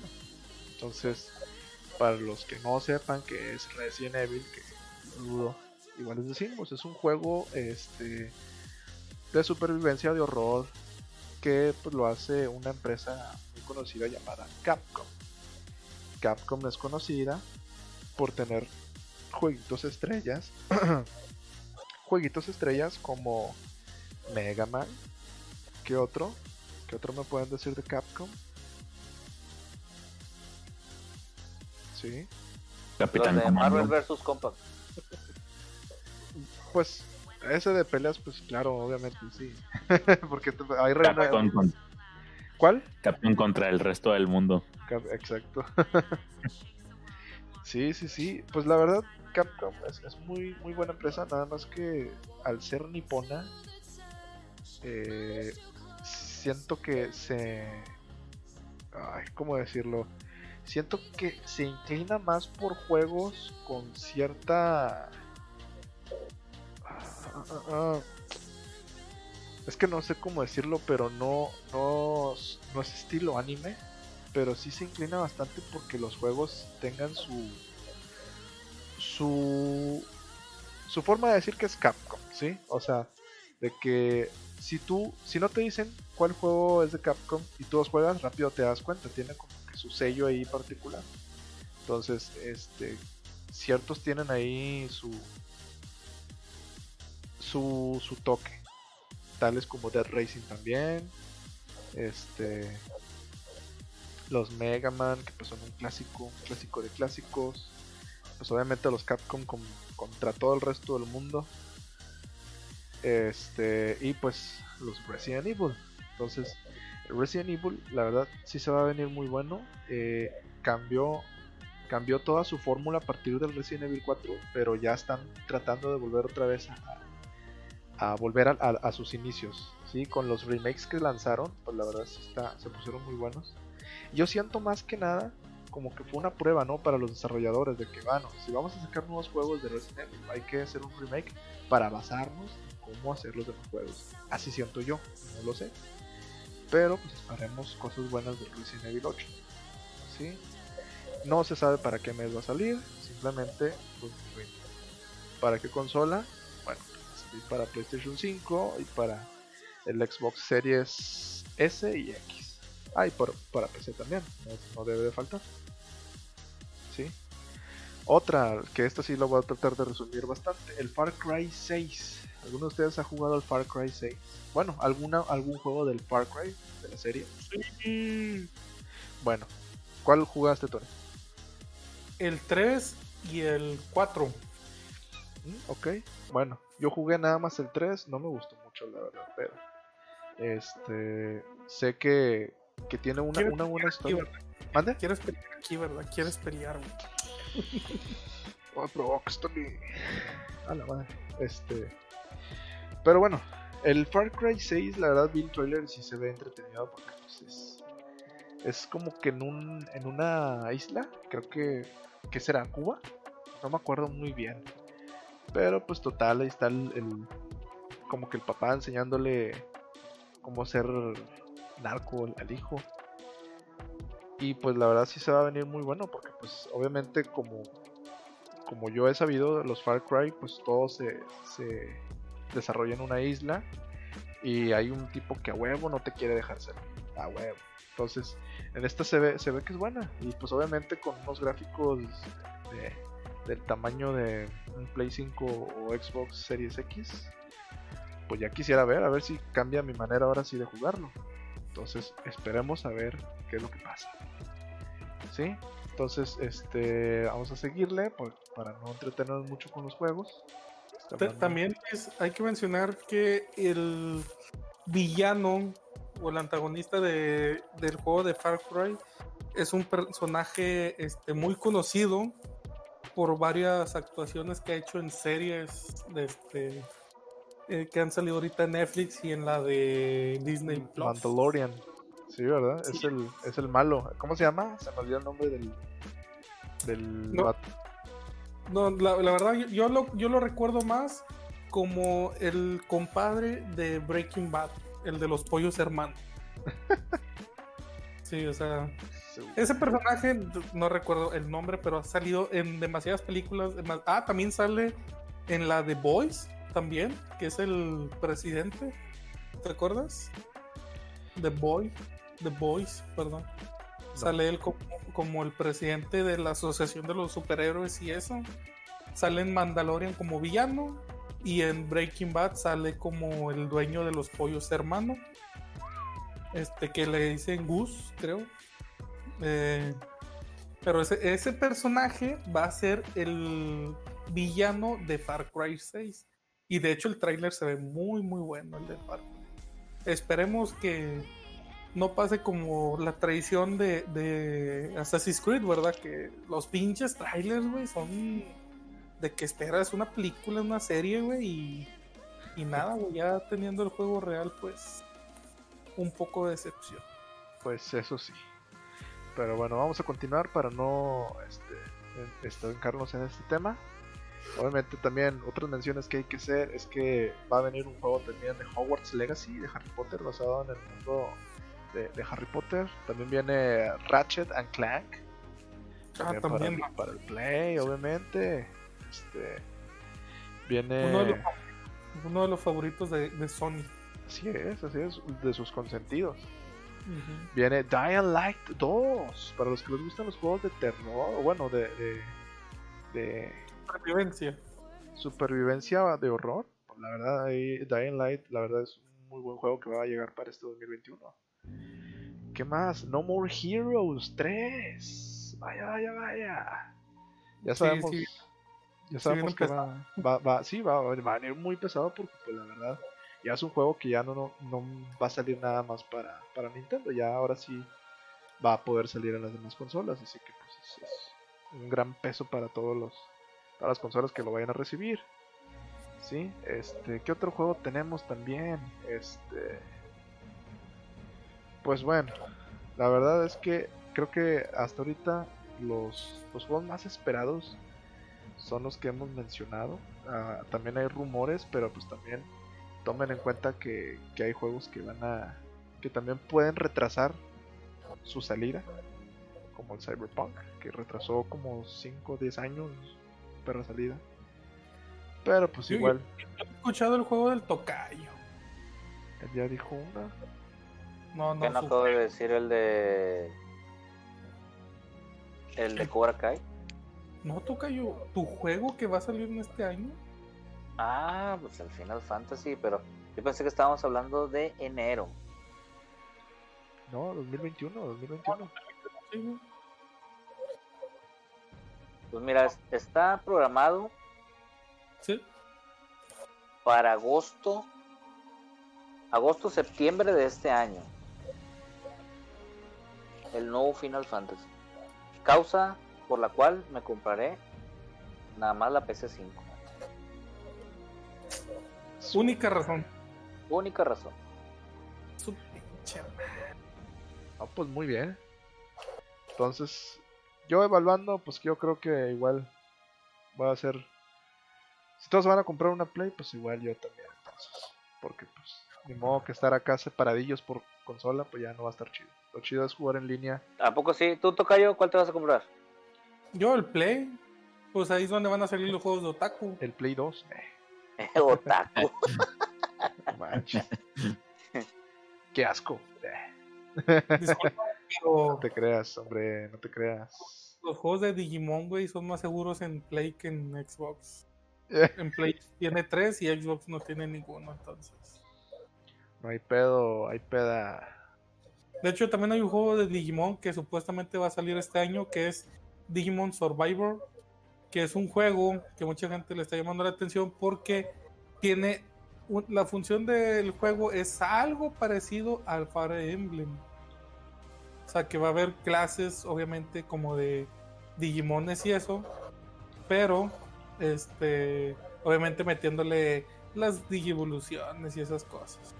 Entonces, para los que no sepan que es Resident Evil, que dudo, igual les decimos, es un juego este de supervivencia de horror que pues, lo hace una empresa muy conocida llamada Capcom. Capcom es conocida por tener jueguitos estrellas. jueguitos estrellas como Mega Man. ¿Qué otro? ¿Qué otro me pueden decir de Capcom? Sí. Los Capitán de Marvel vs. Compaq. Pues ese de peleas, pues claro, obviamente sí. Porque hay Capcom, con- ¿Cuál? Capcom contra el resto del mundo. Cap- Exacto. sí, sí, sí. Pues la verdad, Capcom es, es muy, muy buena empresa. Nada más que al ser nipona, eh, siento que se. Ay, ¿cómo decirlo? siento que se inclina más por juegos con cierta... Es que no sé cómo decirlo, pero no, no, no es estilo anime, pero sí se inclina bastante porque los juegos tengan su su su forma de decir que es Capcom, ¿sí? O sea, de que si tú, si no te dicen cuál juego es de Capcom y tú los juegas, rápido te das cuenta, tiene como que su sello ahí particular. Entonces, este, ciertos tienen ahí su, su, su toque, tales como Dead Racing también, este, los Mega Man, que pues son un clásico, un clásico de clásicos, pues obviamente los Capcom contra todo el resto del mundo. Este, y pues los Resident Evil. Entonces, Resident Evil, la verdad, sí se va a venir muy bueno. Eh, cambió, cambió toda su fórmula a partir del Resident Evil 4, pero ya están tratando de volver otra vez a, volver a, sus inicios. ¿sí? Con los remakes que lanzaron, pues la verdad sí está, se pusieron muy buenos. Yo siento más que nada como que fue una prueba, ¿no? Para los desarrolladores de que, bueno, si vamos a sacar nuevos juegos de Resident Evil, hay que hacer un remake para basarnos en cómo hacer los demás juegos. Así siento yo, no lo sé. Pero pues esperemos cosas buenas de Resident Evil 8. ¿Sí? No se sabe para qué mes va a salir, simplemente 2020. ¿Para qué consola? Bueno, para PlayStation 5 y para el Xbox Series S y X. Ah, y para PC también, no, debe de faltar. ¿Sí? Otra, que esta sí lo voy a tratar de resumir bastante, el Far Cry 6. ¿Alguno de ustedes ha jugado al Far Cry 6? Bueno, ¿alguna, algún juego del Far Cry de la serie? Sí. Bueno, ¿cuál jugaste, Tony? El 3 y el 4. Mm, ok, bueno, yo jugué nada más el 3, no me gustó mucho la verdad, pero este sé que que tiene una, una buena historia. ¿Mande? Quieres pelear aquí, ¿verdad? Quieres pelear, güey. Oh, A la madre. Este. Pero bueno, el Far Cry 6, la verdad, vi el trailer y sí se ve entretenido porque pues, es. Es como que en un. en una isla. Creo que. ¿Qué será? ¿Cuba? No me acuerdo muy bien. Pero pues total, ahí está el, como que el papá enseñándole cómo ser narco al hijo. Y pues la verdad sí se va a venir muy bueno porque pues obviamente como, como yo he sabido los Far Cry pues todo se, se desarrolla en una isla y hay un tipo que a huevo no te quiere dejar ser. A huevo. Entonces en esta se ve, se ve que es buena y pues obviamente con unos gráficos del tamaño de un Play 5 o Xbox Series X pues ya quisiera ver, a ver si cambia mi manera ahora sí de jugarlo. Entonces esperemos a ver qué es lo que pasa. ¿Sí? Entonces, este, vamos a seguirle para no entretenernos mucho con los juegos. También hay que mencionar que el villano o el antagonista de, del juego de Far Cry es un personaje este, muy conocido por varias actuaciones que ha hecho en series de este, eh, que han salido ahorita en Netflix y en la de Disney Plus. Mandalorian. Sí, ¿verdad? Es, el, es el malo. ¿Cómo se llama? Se me olvidó el nombre del. del no, no la, verdad, yo, lo, yo lo recuerdo más como el compadre de Breaking Bad, el de los pollos hermanos. sí, o sea. Ese personaje, no recuerdo el nombre, pero ha salido en demasiadas películas. Ah, también sale en la de Boys también, que es el presidente. ¿Te acuerdas? The Boy, The Boys, perdón. Sale él como, el presidente de la Asociación de los Superhéroes y eso. Sale en Mandalorian como villano. Y en Breaking Bad sale como el dueño de los pollos hermano. Este que le dicen Gus, creo. Eh, pero ese, personaje va a ser el villano de Far Cry 6. Y de hecho el tráiler se ve muy muy bueno el de Far Esperemos que no pase como la tradición de, de Assassin's Creed, ¿verdad? Que los pinches trailers, güey, son de que esperas una película, una serie, güey, y, y nada, güey, ya teniendo el juego real, pues un poco de decepción. Pues eso sí. Pero bueno, vamos a continuar para no este, estancarnos en este tema. Obviamente también otras menciones que hay que hacer es que va a venir un juego también de Hogwarts Legacy de Harry Potter basado en el mundo de, Harry Potter. También viene Ratchet and Clank. Ah, también, Para, el Play, obviamente. Este, viene uno de los, favoritos de, Sony. Así es, así es, de sus consentidos. Viene Dying Light 2. Para los que les gustan los juegos de terror, bueno, de, de supervivencia. Supervivencia de horror. La verdad, ahí, Dying Light, la verdad es un muy buen juego que va a llegar para este 2021. ¿Qué más? No More Heroes 3. Vaya, vaya, vaya. Ya sabemos. Ya sabemos que va, va, va, sí, va, va, a venir muy pesado porque, pues, la verdad, ya es un juego que ya no, no, no va a salir nada más para, para Nintendo. Ya ahora sí va a poder salir en las demás consolas. Así que, pues, es un gran peso para todos los, para las consolas que lo vayan a recibir. ¿Sí? Este, ¿qué otro juego tenemos también? Este Pues bueno, la verdad es que creo que hasta ahorita los, los juegos más esperados son los que hemos mencionado. Ah, también hay rumores, pero pues también tomen en cuenta que, que hay juegos que van a que también pueden retrasar su salida, como el Cyberpunk, que retrasó como 5 o 10 años perra salida. Pero pues igual. he escuchado el juego del tocayo. Él ya dijo una. No, no. ¿Qué no acabo de decir el de. El de Cobra Kai? No, tocayo. ¿Tu juego que va a salir en este año? Ah, pues el Final Fantasy, pero yo pensé que estábamos hablando de enero. No, 2021, 2021. Pues mira, está programado ¿Sí? para agosto, agosto, septiembre de este año. El nuevo Final Fantasy. Causa por la cual me compraré nada más la PC5. Única razón. Única razón. Su pinche Ah, pues muy bien. Entonces, yo evaluando, pues yo creo que igual va a ser. Si todos van a comprar una Play, pues igual yo también. Entonces, porque pues, ni modo que estar acá separadillos por consola, pues ya no va a estar chido. Lo chido es jugar en línea. ¿A poco sí? ¿Tú, Tocayo, cuál te vas a comprar? Yo, el Play. Pues ahí es donde van a salir los juegos de Otaku. El Play 2. Eh. otaku. Qué asco. Disculpa, no te creas, hombre, no te creas. Los juegos de Digimon, güey, son más seguros en Play que en Xbox. en Play tiene tres y Xbox no tiene ninguno, entonces. No hay pedo, hay peda. De hecho, también hay un juego de Digimon que supuestamente va a salir este año, que es Digimon Survivor, que es un juego que mucha gente le está llamando la atención porque tiene la función del juego es algo parecido al Fire Emblem. O sea, que va a haber clases, obviamente, como de Digimones y eso. Pero, este, obviamente metiéndole las Digivoluciones y esas cosas.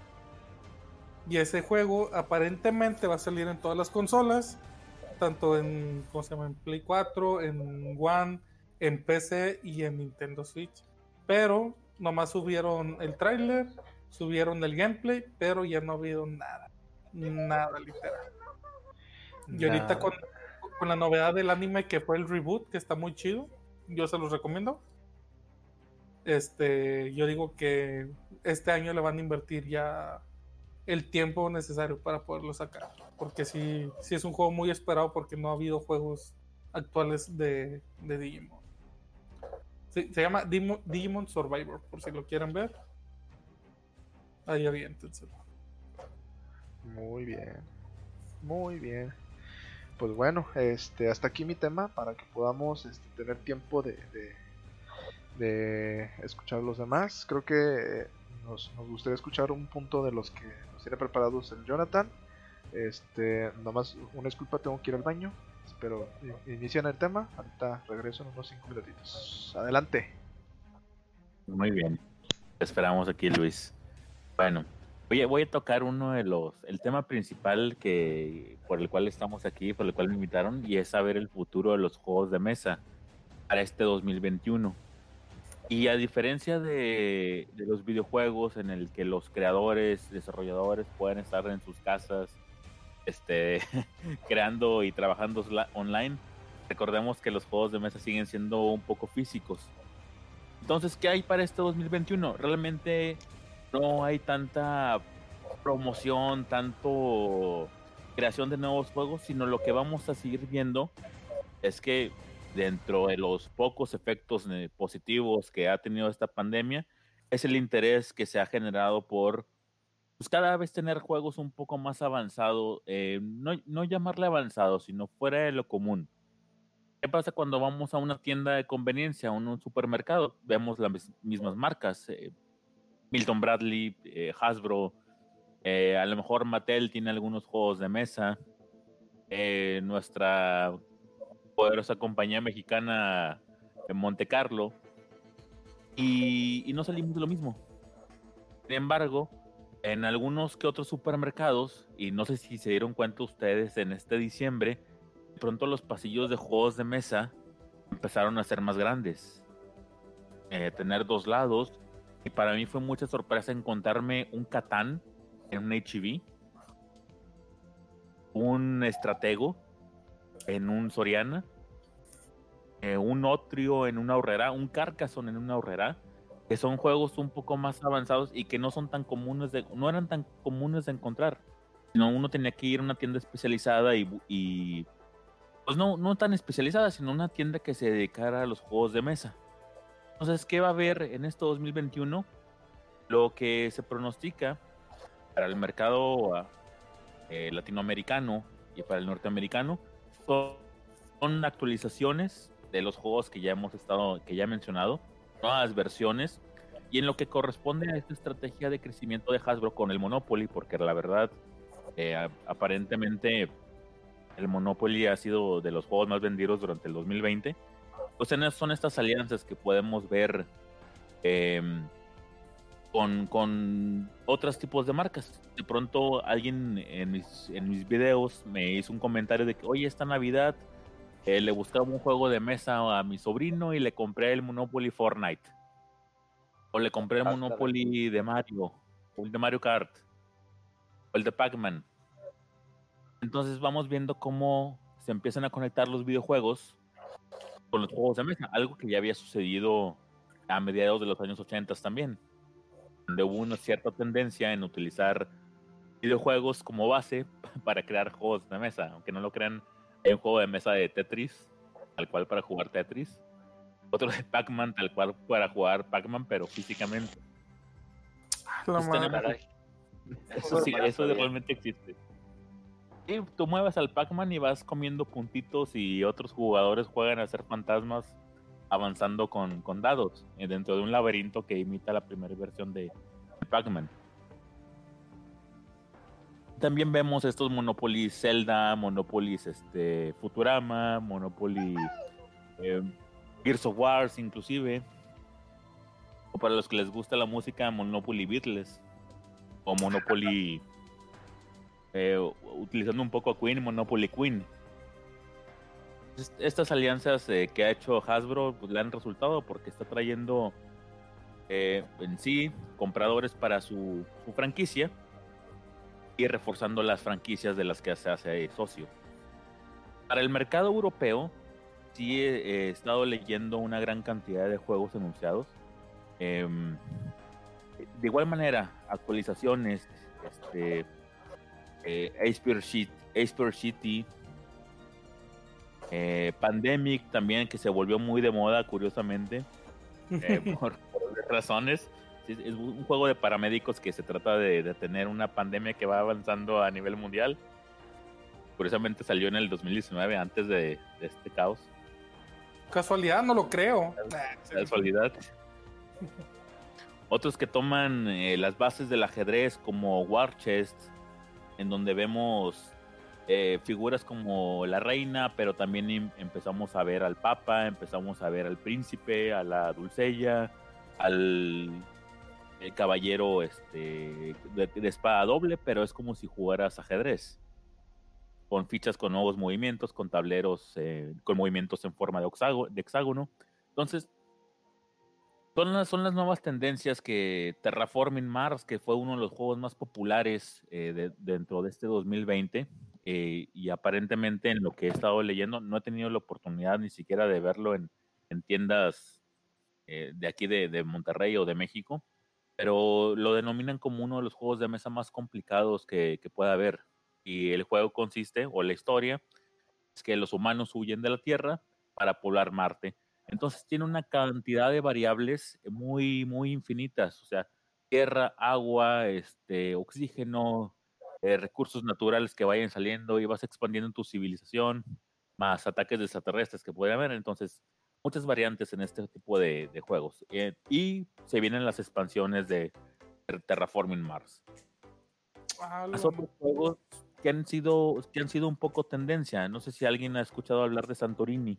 Y ese juego aparentemente va a salir en todas las consolas. Tanto en, ¿cómo se llama? En Play 4, en One, en PC y en Nintendo Switch. Pero nomás subieron el tráiler, subieron el gameplay, pero ya no ha habido nada. Nada literal. Y ahorita con, la novedad del anime que fue el reboot, que está muy chido, yo se los recomiendo. Este, yo digo que este año le van a invertir ya el tiempo necesario para poderlo sacar. Porque sí, sí es un juego muy esperado porque no ha habido juegos actuales de, Digimon. Se llama Digimon, Survivor, por si lo quieren ver. Ahí aviéntenselo. Muy bien. Muy bien pues bueno, este, hasta aquí mi tema para que podamos este, tener tiempo de, de, escuchar los demás. Creo que eh, nos, gustaría escuchar un punto de los que nos tiene preparados el Jonathan. Este, nomás una disculpa, tengo que ir al baño. Espero inician el tema. Ahorita regreso en unos 5 minutitos. Adelante. Muy bien. Esperamos aquí, Luis. Bueno, Voy a, voy a tocar uno de los, el tema principal que por el cual estamos aquí, por el cual me invitaron, y es saber el futuro de los juegos de mesa para este 2021. Y a diferencia de, de los videojuegos en el que los creadores, desarrolladores pueden estar en sus casas, este, creando y trabajando online, recordemos que los juegos de mesa siguen siendo un poco físicos. Entonces, ¿qué hay para este 2021? Realmente no hay tanta promoción, tanto creación de nuevos juegos, sino lo que vamos a seguir viendo es que dentro de los pocos efectos positivos que ha tenido esta pandemia, es el interés que se ha generado por pues, cada vez tener juegos un poco más avanzados, eh, no, no llamarle avanzado, sino fuera de lo común. ¿Qué pasa cuando vamos a una tienda de conveniencia, a un supermercado? Vemos las mismas marcas, eh, Milton Bradley, eh, Hasbro, eh, a lo mejor Mattel tiene algunos juegos de mesa. Eh, nuestra poderosa compañía mexicana en Monte Carlo. Y, y, no salimos de lo mismo. Sin embargo, en algunos que otros supermercados, y no sé si se dieron cuenta ustedes en este diciembre, pronto los pasillos de juegos de mesa empezaron a ser más grandes. tener dos lados y para mí fue mucha sorpresa encontrarme un Catán en un HB, un Estratego en un Soriana, eh, un Otrio en una Horrera, un Carcassonne en una Horrera, que son juegos un poco más avanzados y que no son tan comunes de, no eran tan comunes de encontrar. Sino uno tenía que ir a una tienda especializada y, y pues no, no tan especializada, sino una tienda que se dedicara a los juegos de mesa. Entonces, ¿qué va a haber en este 2021? Lo que se pronostica para el mercado eh, latinoamericano y para el norteamericano son, actualizaciones de los juegos que ya hemos estado, que ya he mencionado, nuevas versiones y en lo que corresponde a esta estrategia de crecimiento de Hasbro con el Monopoly, porque la verdad, eh, aparentemente el Monopoly ha sido de los juegos más vendidos durante el 2020 pues son estas alianzas que podemos ver em, con, con otros tipos de marcas. De pronto alguien en mis, en mis videos me hizo un comentario de que, oye, esta Navidad eh, le buscaba un juego de mesa a mi sobrino y le compré el Monopoly Fortnite. O le compré el ah, Monopoly de Mario, o el de Mario Kart, o el de Pac-Man. Entonces vamos viendo cómo se empiezan a conectar los videojuegos con los juegos de mesa, algo que ya había sucedido a mediados de los años 80 también, donde hubo una cierta tendencia en utilizar videojuegos como base para crear juegos de mesa, aunque no lo crean, hay un juego de mesa de Tetris, tal cual para jugar Tetris, otro de Pac-Man, tal cual para jugar Pac-Man, pero físicamente. eso sí, eso realmente existe tú mueves al Pac-Man y vas comiendo puntitos y otros jugadores juegan a ser fantasmas avanzando con, con dados eh, dentro de un laberinto que imita la primera versión de Pac-Man. También vemos estos Monopoly Zelda, Monopoly este, Futurama, Monopoly eh, Gears of Wars inclusive. O para los que les gusta la música, Monopoly Beatles. O Monopoly eh, utilizando un poco a Queen, Monopoly Queen. Estas alianzas eh, que ha hecho Hasbro pues, le han resultado porque está trayendo eh, en sí compradores para su, franquicia y reforzando las franquicias de las que se hace socio. Para el mercado europeo, sí he, estado leyendo una gran cantidad de juegos anunciados. Em, de igual manera, actualizaciones, este, eh, Ace City, eh, Pandemic también, que se volvió muy de moda, curiosamente, eh, por, razones. Es un juego de paramédicos que se trata de detener una pandemia que va avanzando a nivel mundial. Curiosamente salió en el 2019, antes de, este caos. Casualidad, no lo creo. Casualidad. Otros que toman eh, las bases del ajedrez como War Chest, en donde vemos eh, figuras como la reina, pero también em, empezamos a ver al papa, empezamos a ver al príncipe, a la doncella, al el caballero este, de, espada doble, pero es como si jugaras ajedrez. Con fichas con nuevos movimientos, con tableros eh, con movimientos en forma de, de hexágono. Entonces, son las, son las nuevas tendencias que Terraforming Mars, que fue uno de los juegos más populares eh, dentro de este 2020, eh, y aparentemente en lo que he estado leyendo, no he tenido la oportunidad ni siquiera de verlo en, en tiendas de aquí de, de Monterrey o de México, pero lo denominan como uno de los juegos de mesa más complicados que, que pueda haber. Y el juego consiste, o la historia, es que los humanos huyen de la Tierra para poblar Marte. Entonces tiene una cantidad de variables muy, muy infinitas. O sea, tierra, agua, este, oxígeno, eh, recursos naturales que vayan saliendo y vas expandiendo tu civilización, más ataques extraterrestres que puede haber. Entonces, muchas variantes en este tipo de, juegos. Eh, y se vienen las expansiones de Terraforming Mars. Ah, otros juegos que han sido que han sido un poco tendencia. No sé si alguien ha escuchado hablar de Santorini.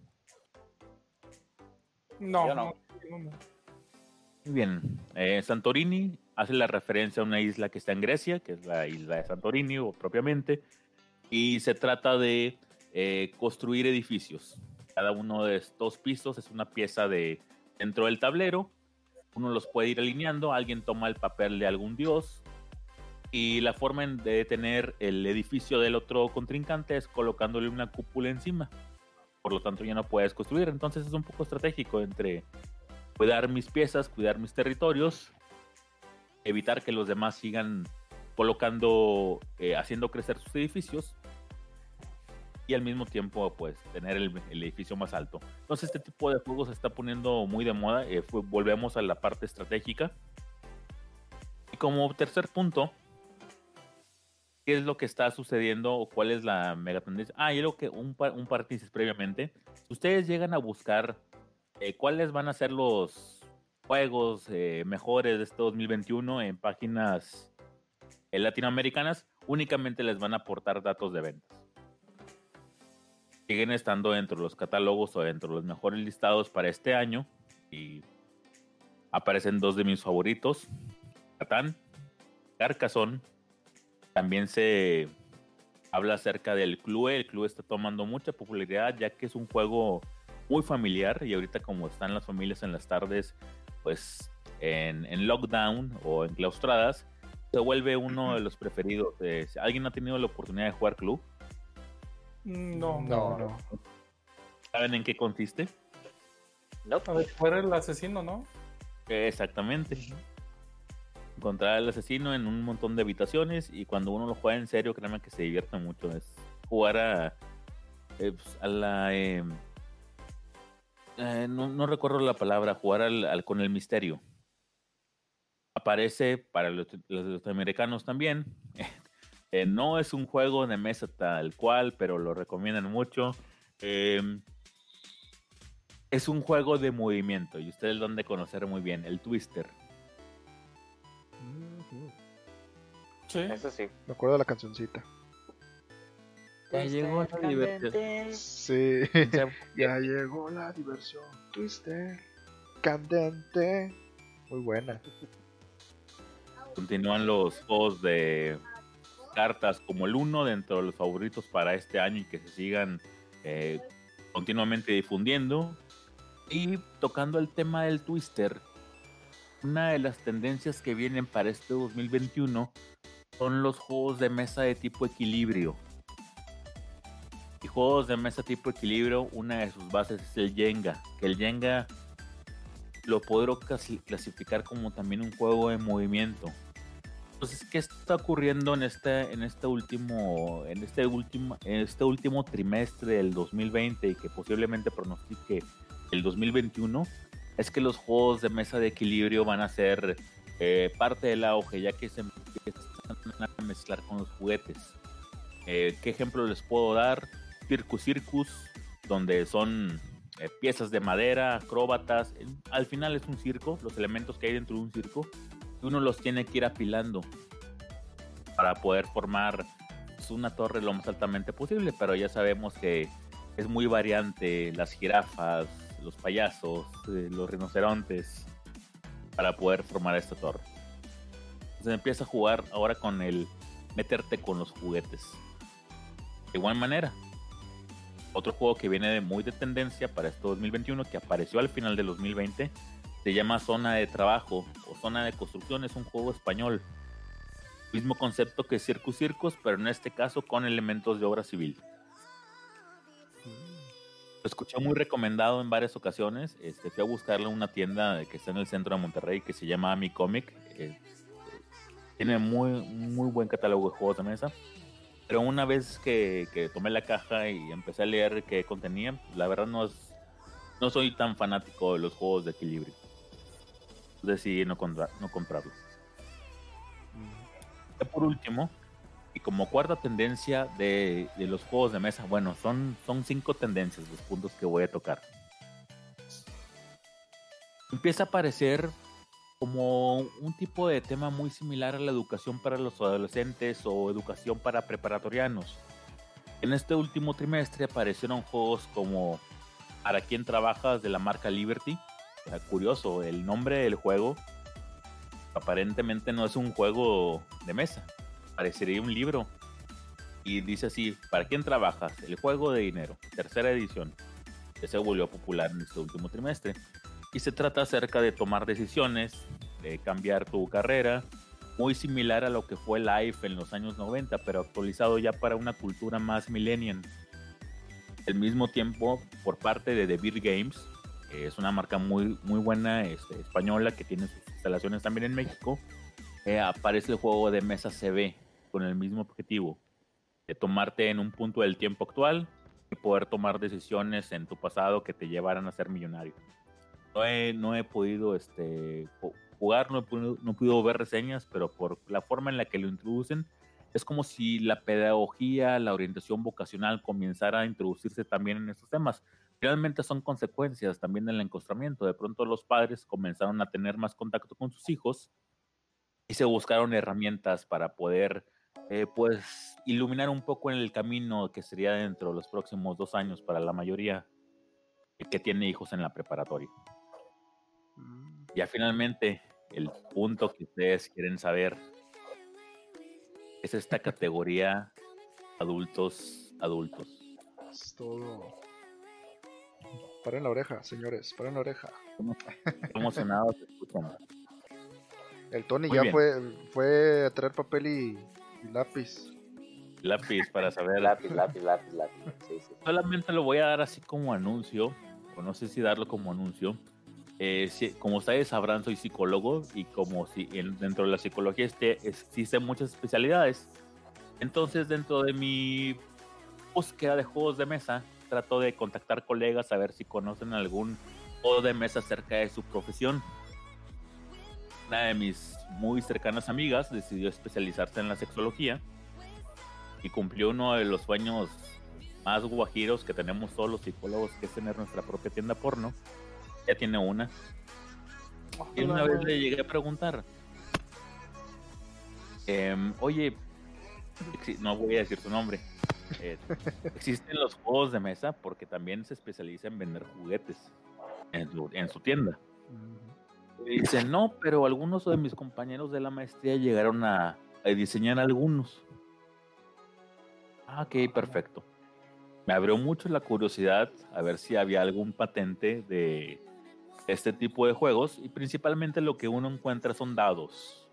No, no. Muy bien. Eh, Santorini hace la referencia a una isla que está en Grecia, que es la isla de Santorini o propiamente, y se trata de eh, construir edificios. Cada uno de estos pisos es una pieza de dentro del tablero. Uno los puede ir alineando, alguien toma el papel de algún dios y la forma de tener el edificio del otro contrincante es colocándole una cúpula encima. Por lo tanto ya no puedes construir. Entonces es un poco estratégico entre cuidar mis piezas, cuidar mis territorios, evitar que los demás sigan colocando, eh, haciendo crecer sus edificios y al mismo tiempo pues tener el, edificio más alto. Entonces este tipo de juegos se está poniendo muy de moda. Eh, volvemos a la parte estratégica. Y como tercer punto, ¿qué es lo que está sucediendo o cuál es la mega tendencia? Ah, y lo que un, un par previamente. Si ustedes llegan a buscar eh, cuáles van a ser los juegos eh, mejores de este 2021 en páginas latinoamericanas, únicamente les van a aportar datos de ventas siguen estando dentro de los catálogos o dentro de los mejores listados para este año. Y aparecen dos de mis favoritos: Catán, Carcassonne. También se habla acerca del club. El club está tomando mucha popularidad ya que es un juego muy familiar. Y ahorita, como están las familias en las tardes, pues en, en lockdown o enclaustradas, se vuelve uno de los preferidos. ¿Alguien ha tenido la oportunidad de jugar club? No, no, no. ¿Saben en qué consiste? No. A ver, fuera el asesino, ¿no? Exactamente. Encontrar al asesino en un montón de habitaciones y cuando uno lo juega en serio, créanme que se divierte mucho. Es jugar a, eh, pues, a la... Em, eh, no, recuerdo la palabra, jugar al, con el misterio. Aparece para los, los americanos también. Eh, no es un juego de mesa tal cual, pero lo recomiendan mucho. Em, es un juego de movimiento y ustedes lo han de conocer muy bien, el Twister. Sí. Eso sí. Me acuerdo de la cancioncita. Ya llegó la diversión. Sí. ya llegó la diversión. Twister. Candente. Muy buena. Continúan los juegos de cartas como el uno dentro de los favoritos para este año y que se sigan eh, continuamente difundiendo. Y tocando el tema del Twister, una de las tendencias que vienen para este 2021 son los juegos de mesa de tipo equilibrio. Y juegos de mesa tipo equilibrio, una de sus bases es el Jenga, que el Jenga lo puedo clasificar como también un juego de movimiento entonces, ¿qué está ocurriendo en este, en este último, en este último, en este último trimestre del 2020 y que posiblemente pronostique el 2021? Es que los juegos de mesa de equilibrio van a ser eh, parte del auge, ya que se empiezan a mezclar con los juguetes. Eh, ¿Qué ejemplo les puedo dar? Circus Circus, donde son eh, piezas de madera, acróbatas. Al final es un circo, los elementos que hay dentro de un circo uno los tiene que ir apilando para poder formar pues, una torre lo más altamente posible, pero ya sabemos que es muy variante las jirafas, los payasos, eh, los rinocerontes para poder formar esta torre. Se empieza a jugar ahora con el meterte con los juguetes. De igual manera, otro juego que viene de muy de tendencia para este 2021, que apareció al final del 2020, se llama Zona de Trabajo o Zona de Construcción, es un juego español. Mismo concepto que Circus Circus, pero en este caso con elementos de obra civil. Lo escuché muy recomendado en varias ocasiones. Este, fui a buscarle una tienda que está en el centro de Monterrey que se llama Ami Comic. Eh, tiene muy, muy buen catálogo de juegos de mesa. Pero una vez que, que, tomé la caja y empecé a leer qué contenía, la verdad no, es, no soy tan fanático de los juegos de equilibrio. Decidí no, no comprarlo. Y por último, y como cuarta tendencia de, de, los juegos de mesa, bueno, son, son cinco tendencias los puntos que voy a tocar. Empieza a aparecer como un tipo de tema muy similar a la educación para los adolescentes o educación para preparatorianos. En este último trimestre aparecieron juegos como Para quién trabajas de la marca Liberty. Curioso, el nombre del juego aparentemente no es un juego de mesa, parecería un libro. Y dice así, ¿para quién trabajas? El juego de dinero, tercera edición, que se volvió popular en este último trimestre y se trata acerca de tomar decisiones, de cambiar tu carrera, muy similar a lo que fue Life en los años 90, pero actualizado ya para una cultura más millennial. Al mismo tiempo, por parte de The Games, es una marca muy, muy buena este, española que tiene sus instalaciones también en México, eh, aparece el juego de mesa CB con el mismo objetivo, de tomarte en un punto del tiempo actual y poder tomar decisiones en tu pasado que te llevaran a ser millonario no he, no he podido este, jugar, no he, podido, no he podido ver reseñas, pero por la forma en la que lo introducen, es como si la pedagogía, la orientación vocacional comenzara a introducirse también en estos temas. Realmente son consecuencias también del encostramiento. De pronto los padres comenzaron a tener más contacto con sus hijos y se buscaron herramientas para poder eh, pues iluminar un poco en el camino que sería dentro de los próximos dos años para la mayoría que tiene hijos en la preparatoria. Ya finalmente, el punto que ustedes quieren saber es esta categoría adultos, adultos. Es todo. Paren la oreja, señores, paren la oreja. emocionados, El Tony ya fue, fue a traer papel y, lápiz. Lápiz para saber. lápiz, lápiz, lápiz, lápiz. Solamente lo voy a dar así como anuncio, o no sé si darlo como anuncio eh, como ustedes sabrán, soy psicólogo y como si dentro de la psicología este, existen muchas especialidades. Entonces, dentro de mi búsqueda de juegos de mesa, trato de contactar colegas a ver si conocen algún juego de mesa cerca de su profesión. Una de mis muy cercanas amigas decidió especializarse en la sexología y cumplió uno de los sueños más guajiros que tenemos todos los psicólogos, que es tener nuestra propia tienda porno ya tiene una. Y una vez le llegué a preguntar, em, oye, no voy a decir su nombre, eh, existen los juegos de mesa porque también se especializa en vender juguetes en su, en su tienda. Y dice, no, pero algunos de mis compañeros de la maestría llegaron a, a diseñar algunos. Ah, ok, perfecto. Me abrió mucho la curiosidad a ver si había algún patente de, este tipo de juegos y principalmente lo que uno encuentra son dados.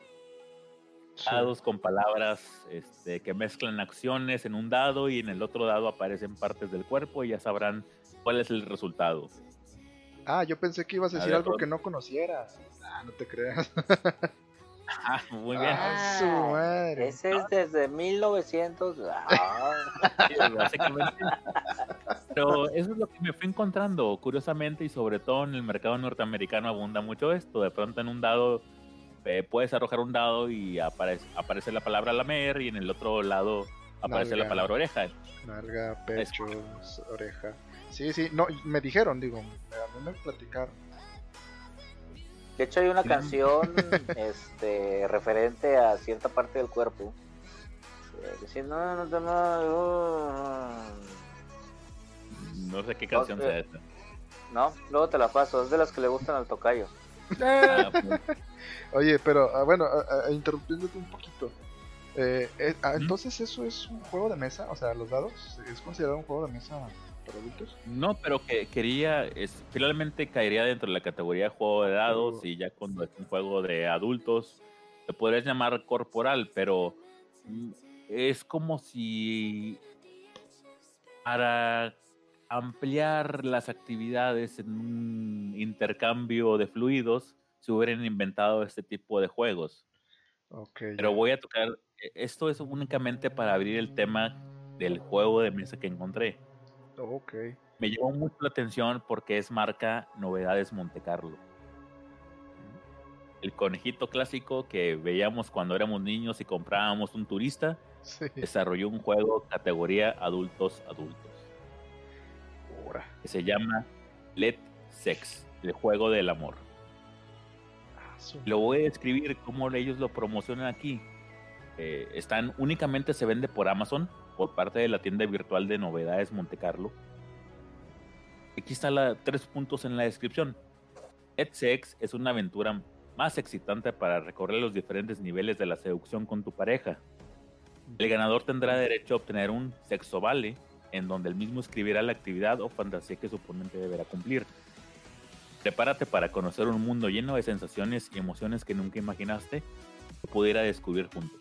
Dados con palabras este, que mezclan acciones en un dado y en el otro dado aparecen partes del cuerpo y ya sabrán cuál es el resultado. Ah, yo pensé que ibas a decir algo que no conocieras. Ah, no te creas. Ah, muy bien. Ah, su madre. Ese es desde 1900. Ah. Pero eso es lo que me fui encontrando, curiosamente, y sobre todo en el mercado norteamericano abunda mucho esto. De pronto en un dado eh, puedes arrojar un dado y aparece, aparece la palabra lamer y en el otro lado aparece la palabra oreja. Nalga, pecho, oreja. Sí, sí, no, me dijeron, digo, a mí me platicaron. De hecho hay una canción este referente a cierta parte del cuerpo. Eh, no, no, no, no sé qué canción sea esta. No, luego te la paso, es de las que le gustan al tocayo. Ah, pues, Oye, pero ah, bueno, ah, ah, interrumpiéndote un poquito. Eh, eh, ah, entonces eso es un juego de mesa, o sea, los dados es considerado un juego de mesa para adultos. no, pero que quería, es, finalmente caería dentro de la categoría de juego de dados y ya cuando es un juego de adultos, te podrías llamar corporal, pero mm, es como si para ampliar las actividades en un intercambio de fluidos se hubieran inventado este tipo de juegos. Ok. Pero voy a tocar, eh, esto es únicamente para abrir el tema del juego de mesa que encontré. Ok. Me llamó mucho la atención porque es marca Novedades Monte Carlo. El conejito clásico que veíamos cuando éramos niños y comprábamos un turista, Sí. desarrolló un juego categoría adultos adultos, Que se llama Let Sex, el juego del amor. Ah, Lo voy a describir cómo ellos lo promocionan aquí. Eh, están únicamente se vende por Amazon por parte de la tienda virtual de novedades Monte Carlo. Aquí está la tres puntos en la descripción. Sex es una aventura más excitante para recorrer los diferentes niveles de la seducción con tu pareja. El ganador tendrá derecho a obtener un sexo vale, en donde el mismo escribirá la actividad o fantasía que su oponente deberá cumplir. Prepárate para conocer un mundo lleno de sensaciones y emociones que nunca imaginaste que pudiera descubrir juntos.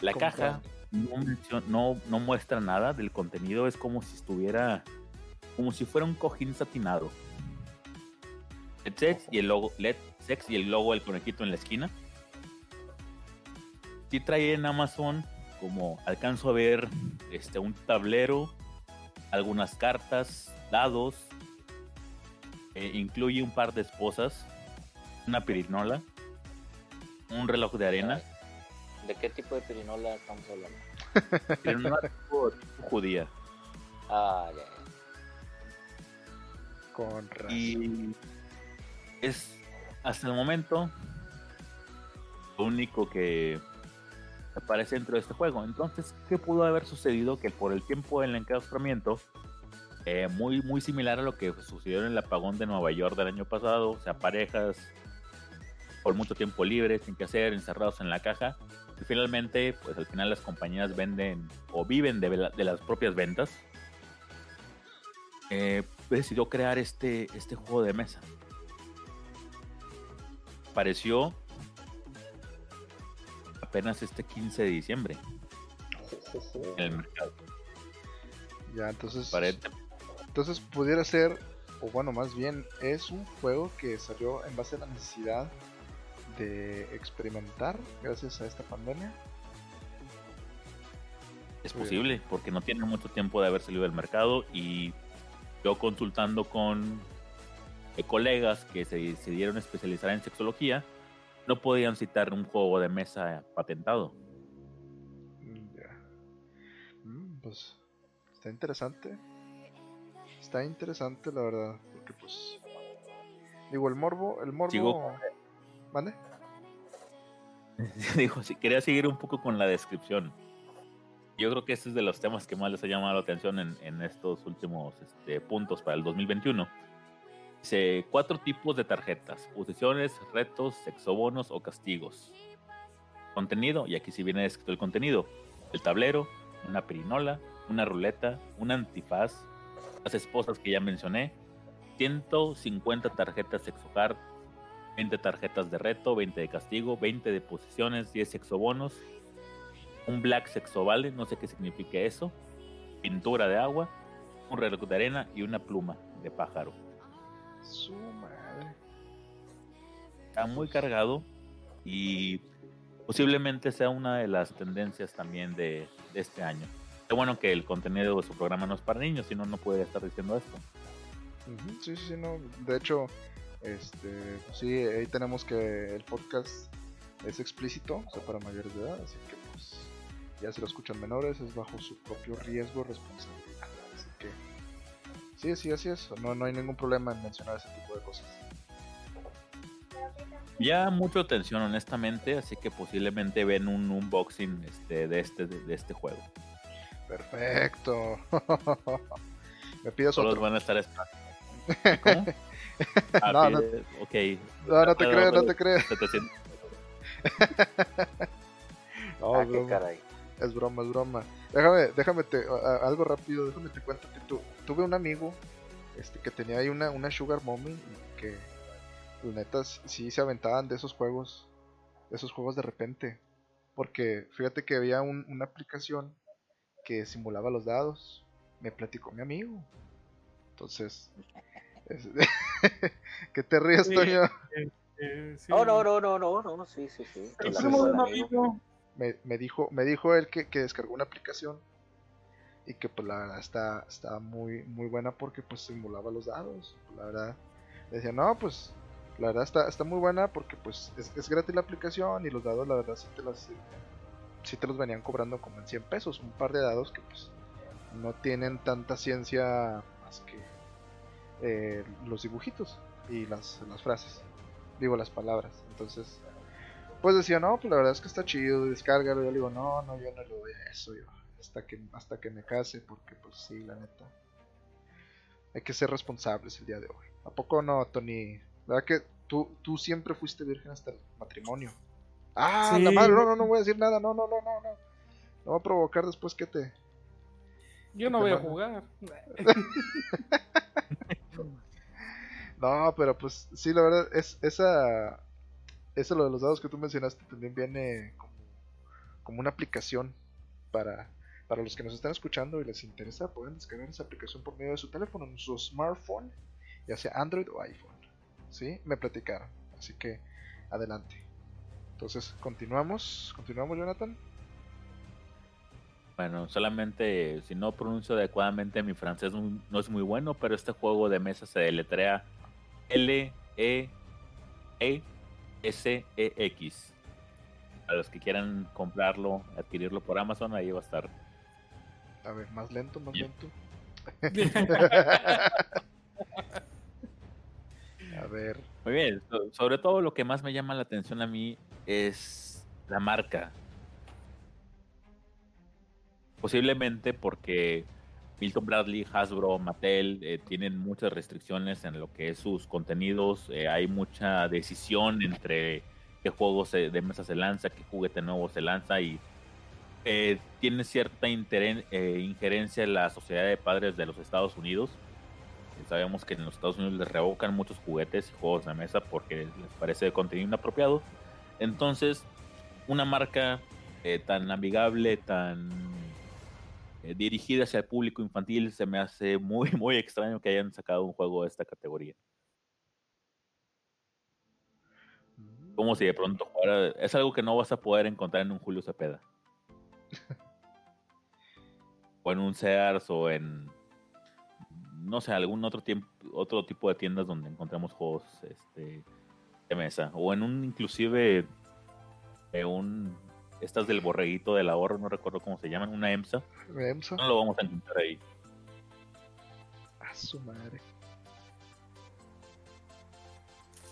La caja no, no, no muestra nada del contenido, es como si estuviera, como si fuera un cojín satinado. Let Sex y el logo, Let Sex y el logo del conejito en la esquina. Sí trae en Amazon, como alcanzo a ver, este, un tablero, algunas cartas, dados, eh, incluye un par de esposas, una pirinola, un reloj de arena, ¿De qué tipo de pirinola estamos hablando? pirinola tipo, tipo judía. Ah, ya, ya. Con razón. Y es hasta el momento lo único que aparece dentro de este juego. Entonces, ¿qué pudo haber sucedido? Que por el tiempo del enclaustramiento, eh, muy, muy similar a lo que sucedió en el apagón de Nueva York del año pasado, o sea, parejas por mucho tiempo libre, sin que hacer, encerrados en la caja. Y finalmente, pues al final las compañías venden o viven de, la- de las propias ventas. Eh, decidió crear este, este juego de mesa. Apareció apenas este 15 de diciembre en el mercado. Ya, entonces. Aparente- Entonces pudiera ser, o bueno, más bien, es un juego que salió en base a la necesidad de experimentar gracias a esta pandemia. Es posible, porque no tiene mucho tiempo de haber salido del mercado y yo consultando con eh, colegas que se decidieron especializar en sexología, no podían citar un juego de mesa patentado. Ya. Mm, pues está interesante. Está interesante la verdad, porque pues digo el morbo, el morbo. Sigo. ¿Mande? Dijo, si quería seguir un poco con la descripción. Yo creo que este es de los temas que más les ha llamado la atención en, en estos últimos este, puntos para el 2021. Dice, cuatro tipos de tarjetas, posiciones, retos, sexobonos o castigos. Contenido, y aquí sí viene escrito el contenido. El tablero, una pirinola, una ruleta, un antifaz, las esposas que ya mencioné, 150 tarjetas sexocard, 20 tarjetas de reto, 20 de castigo, 20 de posiciones, 10 sexobonos, un black sexovale, no sé qué significa eso, pintura de agua, un reloj de arena y una pluma de pájaro. Su madre. Está muy cargado y posiblemente sea una de las tendencias también de, de este año. Qué bueno que el contenido de su programa no es para niños, si no, no podría estar diciendo esto. Sí, sí, no. De hecho, este, sí, ahí tenemos que el podcast es explícito, o sea, para mayores de edad, así que pues ya si lo escuchan menores es bajo su propio riesgo que sí, sí, así es. No, no hay ningún problema en mencionar ese tipo de cosas. Ya mucha atención, honestamente, así que posiblemente ven un unboxing este, de, este, de este juego. Perfecto. Me pides Todos otro. van a estar esperando. ¿Cómo? Ah, No, no. pide- ok. No, no te creo, no te creo. 700. No, ah, qué caray. Es broma, es broma. Déjame, déjame te, a- a- algo rápido, déjame te cuento que tu- tuve un amigo este, que tenía ahí una, una Sugar Mommy y que, la neta, sí se aventaban de esos juegos, de esos juegos de repente. Porque fíjate que había un- una aplicación que simulaba los dados. Me platicó mi amigo. Entonces, es- ¿qué te ríes, Sí. Toño? Eh, sí. No, no, no, no, no, no, sí, sí, sí. Entonces, un amigo. Me, me dijo me dijo él que, que descargó una aplicación y que pues la verdad está, está muy muy buena porque pues simulaba los dados. La verdad decía no pues la verdad está, está muy buena porque pues es, es gratis la aplicación y los dados la verdad sí te las sí te los venían cobrando como en 100 pesos un par de dados que pues no tienen tanta ciencia más que eh, los dibujitos y las, las frases digo las palabras entonces pues decía, no, pues la verdad es que está chido, descárgalo. Yo le digo, no, no, yo no le doy a eso, yo, hasta que, hasta que me case, porque pues sí, la neta. Hay que ser responsables el día de hoy. ¿A poco no, Tony? ¿Verdad que tú, tú siempre fuiste virgen hasta el matrimonio? Ah, la Sí. madre, no, no, no voy a decir nada, no, no, no, no, no. No va a provocar después que te... Yo no Te voy a jugar. No, pero pues sí, la verdad, es esa... Eso lo de los dados que tú mencionaste también viene como, como una aplicación para, para los que nos están escuchando y les interesa, pueden descargar esa aplicación por medio de su teléfono, en su smartphone, ya sea Android o iPhone. ¿Sí? Me platicaron. Así que adelante. Entonces, continuamos. Continuamos, Jonathan. Bueno, solamente si no pronuncio adecuadamente mi francés no es muy bueno, pero este juego de mesa se deletrea L E E S E X. A los que quieran comprarlo, adquirirlo por Amazon, ahí va a estar. A ver, más lento, más lento. A ver. Muy bien, so- sobre todo lo que más me llama la atención a mí es la marca. Posiblemente porque Milton Bradley, Hasbro, Mattel eh, tienen muchas restricciones en lo que es sus contenidos. eh, hay mucha decisión entre qué juegos de mesa se lanza, qué juguete nuevo se lanza y eh, tiene cierta interen- injerencia en la sociedad de padres de los Estados Unidos. Sabemos que en los Estados Unidos les revocan muchos juguetes y juegos de mesa porque les parece de contenido inapropiado. Entonces, una marca tan amigable, tan eh, dirigida hacia el público infantil, se me hace muy, muy extraño que hayan sacado un juego de esta categoría. Como si de pronto fuera. Es algo que no vas a poder encontrar en un Julio Cepeda. o en un Sears o en. No sé, algún otro, tiempo, otro tipo de tiendas donde encontremos juegos este, de mesa. O en un, inclusive, de un. Estas del borreguito del ahorro, no recuerdo cómo se llaman, una EMSA. Remsa. No lo vamos a encontrar ahí. A su madre.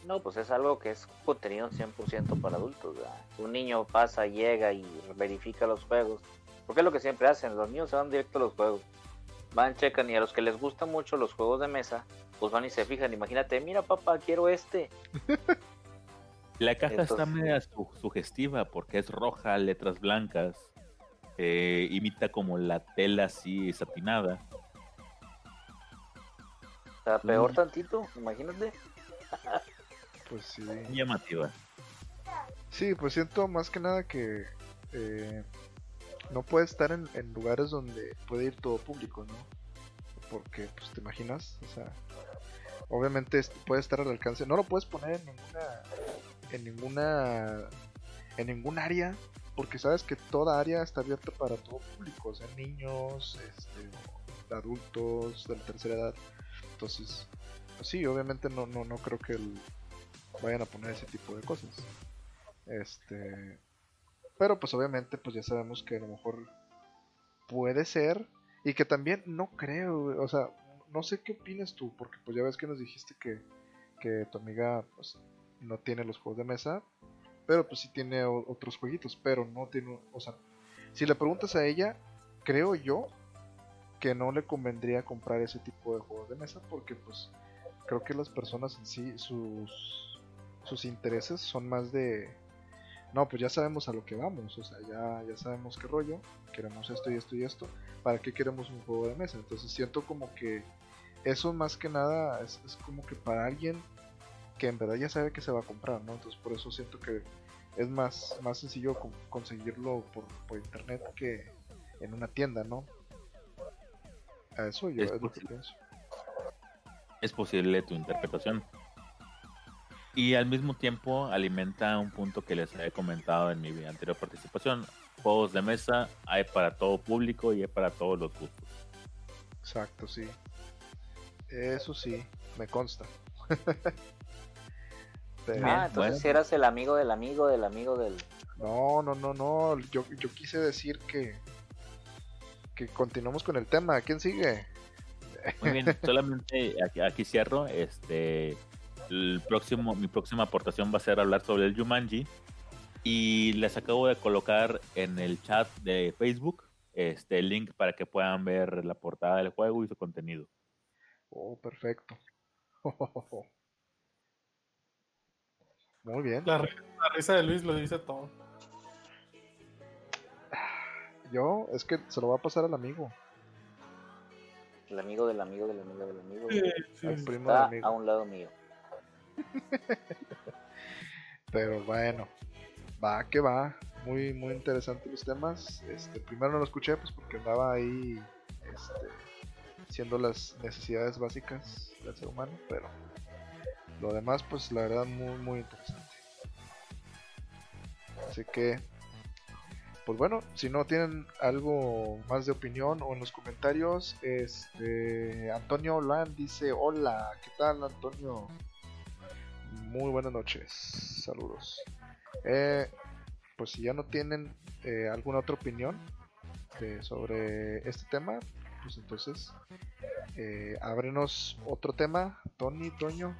No, pues es algo que es contenido 100% para adultos. ¿verdad? Un niño pasa, llega y verifica los juegos. Porque es lo que siempre hacen, los niños se van directo a los juegos. Van, checan y a los que les gustan mucho los juegos de mesa, pues van y se fijan. Imagínate, mira papá, quiero este. La caja está media su- sugestiva porque es roja, letras blancas, eh, imita como la tela así satinada. O sea, peor Mm. tantito, imagínate. Pues sí. Muy llamativa. Sí, pues siento más que nada que eh, no puede estar en, en lugares donde puede ir todo público, ¿no? Porque, pues, te imaginas, o sea, obviamente puede estar al alcance, no lo puedes poner en ninguna, en ninguna, en ningún área, porque sabes que toda área está abierta para todo público, o sea, niños, este, adultos de la tercera edad, entonces, pues sí, obviamente no, no, no creo que el- vayan a poner ese tipo de cosas. Este. Pero pues obviamente pues ya sabemos que a lo mejor puede ser. Y que también no creo, o sea, no sé qué opinas tú, porque pues ya ves que nos dijiste que, que tu amiga pues no tiene los juegos de mesa, pero pues sí tiene otros jueguitos, pero no tiene, o sea, si le preguntas a ella, creo yo que no le convendría comprar ese tipo de juegos de mesa porque pues creo que las personas en sí, sus, sus intereses son más de, no, pues ya sabemos a lo que vamos, o sea, ya, ya sabemos qué rollo, queremos esto y esto y esto, ¿para qué queremos un juego de mesa? Entonces siento como que eso más que nada es, es como que para alguien que en verdad ya sabe que se va a comprar, ¿no? Entonces por eso siento que es más, más sencillo con- conseguirlo por, por internet que en una tienda, ¿no? A eso yo Es es, lo que pienso. es posible tu interpretación. Y al mismo tiempo alimenta un punto que les había comentado en mi anterior participación. Juegos de mesa hay para todo público y hay para todos los gustos. Exacto, sí. Eso sí, me consta. Pero- Ah, entonces bueno. si eras el amigo del amigo del amigo del. No, no, no, no. Yo, yo quise decir que que continuamos con el tema. ¿Quién sigue? Muy bien, solamente aquí, aquí cierro. Este, el próximo, mi próxima aportación va a ser hablar sobre el Jumanji. Y les acabo de colocar en el chat de Facebook este el link para que puedan ver la portada del juego y su contenido. Oh, perfecto. Muy bien. La, ri- la risa de Luis lo dice todo. Yo es que se lo va a pasar al amigo, El amigo del amigo del amigo del amigo. al primo del Está amigo. a un lado mío. Pero bueno, va que va. Muy, muy interesante los temas. Este, primero no lo escuché pues porque andaba ahí este, haciendo las necesidades básicas del ser humano, pero lo demás pues la verdad muy, muy interesante. Así que, pues bueno, si no tienen algo más de opinión o en los comentarios, este Antonio Olan dice, hola, ¿qué tal Antonio? Muy buenas noches, saludos. Eh, pues si ya no tienen eh, alguna otra opinión eh, sobre este tema, pues entonces eh, ábrenos otro tema, Tony, Toño.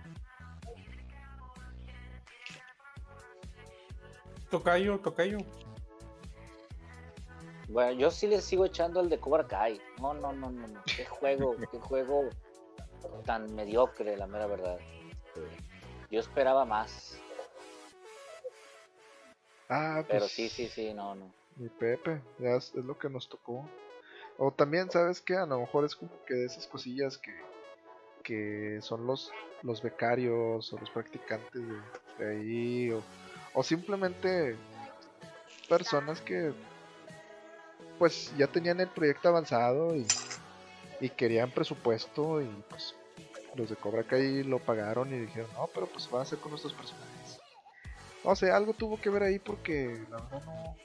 Tocayo, tocayo. Bueno, yo sí le sigo echando el de Cobra Kai. No, no, no, no. no. Qué juego, qué juego tan mediocre, la mera verdad. Yo esperaba más. Ah, Pero pues, sí, sí, sí, no, no. Mi Pepe, ya es, es lo que nos tocó. O también, ¿sabes qué? A lo mejor es como que de esas cosillas que, que son los, los becarios o los practicantes de, de ahí, o, o simplemente personas que pues ya tenían el proyecto avanzado y, y querían presupuesto y pues los de Cobra Kai lo pagaron y dijeron, no, pero pues van a hacer con nuestros personajes. No sé, algo tuvo que ver ahí porque la verdad no,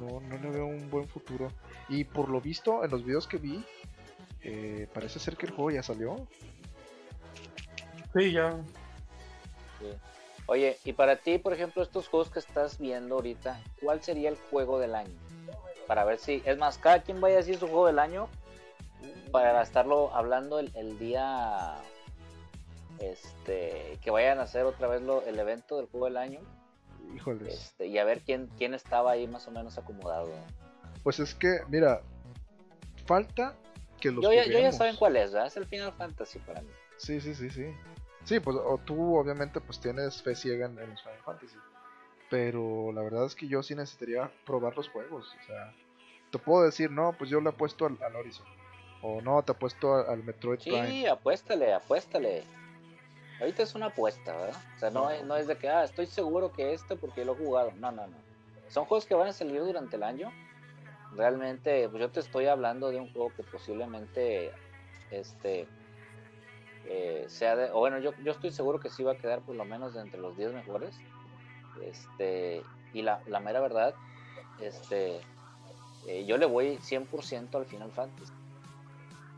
no, no le veo un buen futuro. Y por lo visto, en los videos que vi, eh, parece ser que el juego ya salió. Sí, ya. Sí. Oye, y para ti, por ejemplo, estos juegos que estás viendo ahorita, ¿cuál sería el juego del año? Para ver si, es más, cada quien vaya a decir su juego del año para estarlo hablando el, el día este que vayan a hacer otra vez lo- el evento del juego del año Híjoles. este, y a ver quién, quién estaba ahí más o menos acomodado. Pues es que, mira, falta que los Yo ya, yo ya saben cuál es, ¿verdad? Es el Final Fantasy para mí. Sí, sí, sí, sí. Sí, pues o tú obviamente pues tienes fe ciega en, en los Final Fantasy. Pero la verdad es que yo sí necesitaría probar los juegos. O sea, te puedo decir, no, pues yo le apuesto al, al Horizon. O no, te apuesto al, al Metroid Prime. Sí, apuéstale, apuéstale. Ahorita es una apuesta, ¿verdad? O sea, no, es- no es de que, ah, estoy seguro que este porque lo he jugado. No, no, no. Son juegos que van a salir durante el año. Realmente, pues yo te estoy hablando de un juego que posiblemente, este, eh, sea de, o bueno, yo, yo estoy seguro que sí va a quedar por lo menos de entre los 10 mejores. Este, y la, la mera verdad, este, eh, yo le voy 100% al Final Fantasy.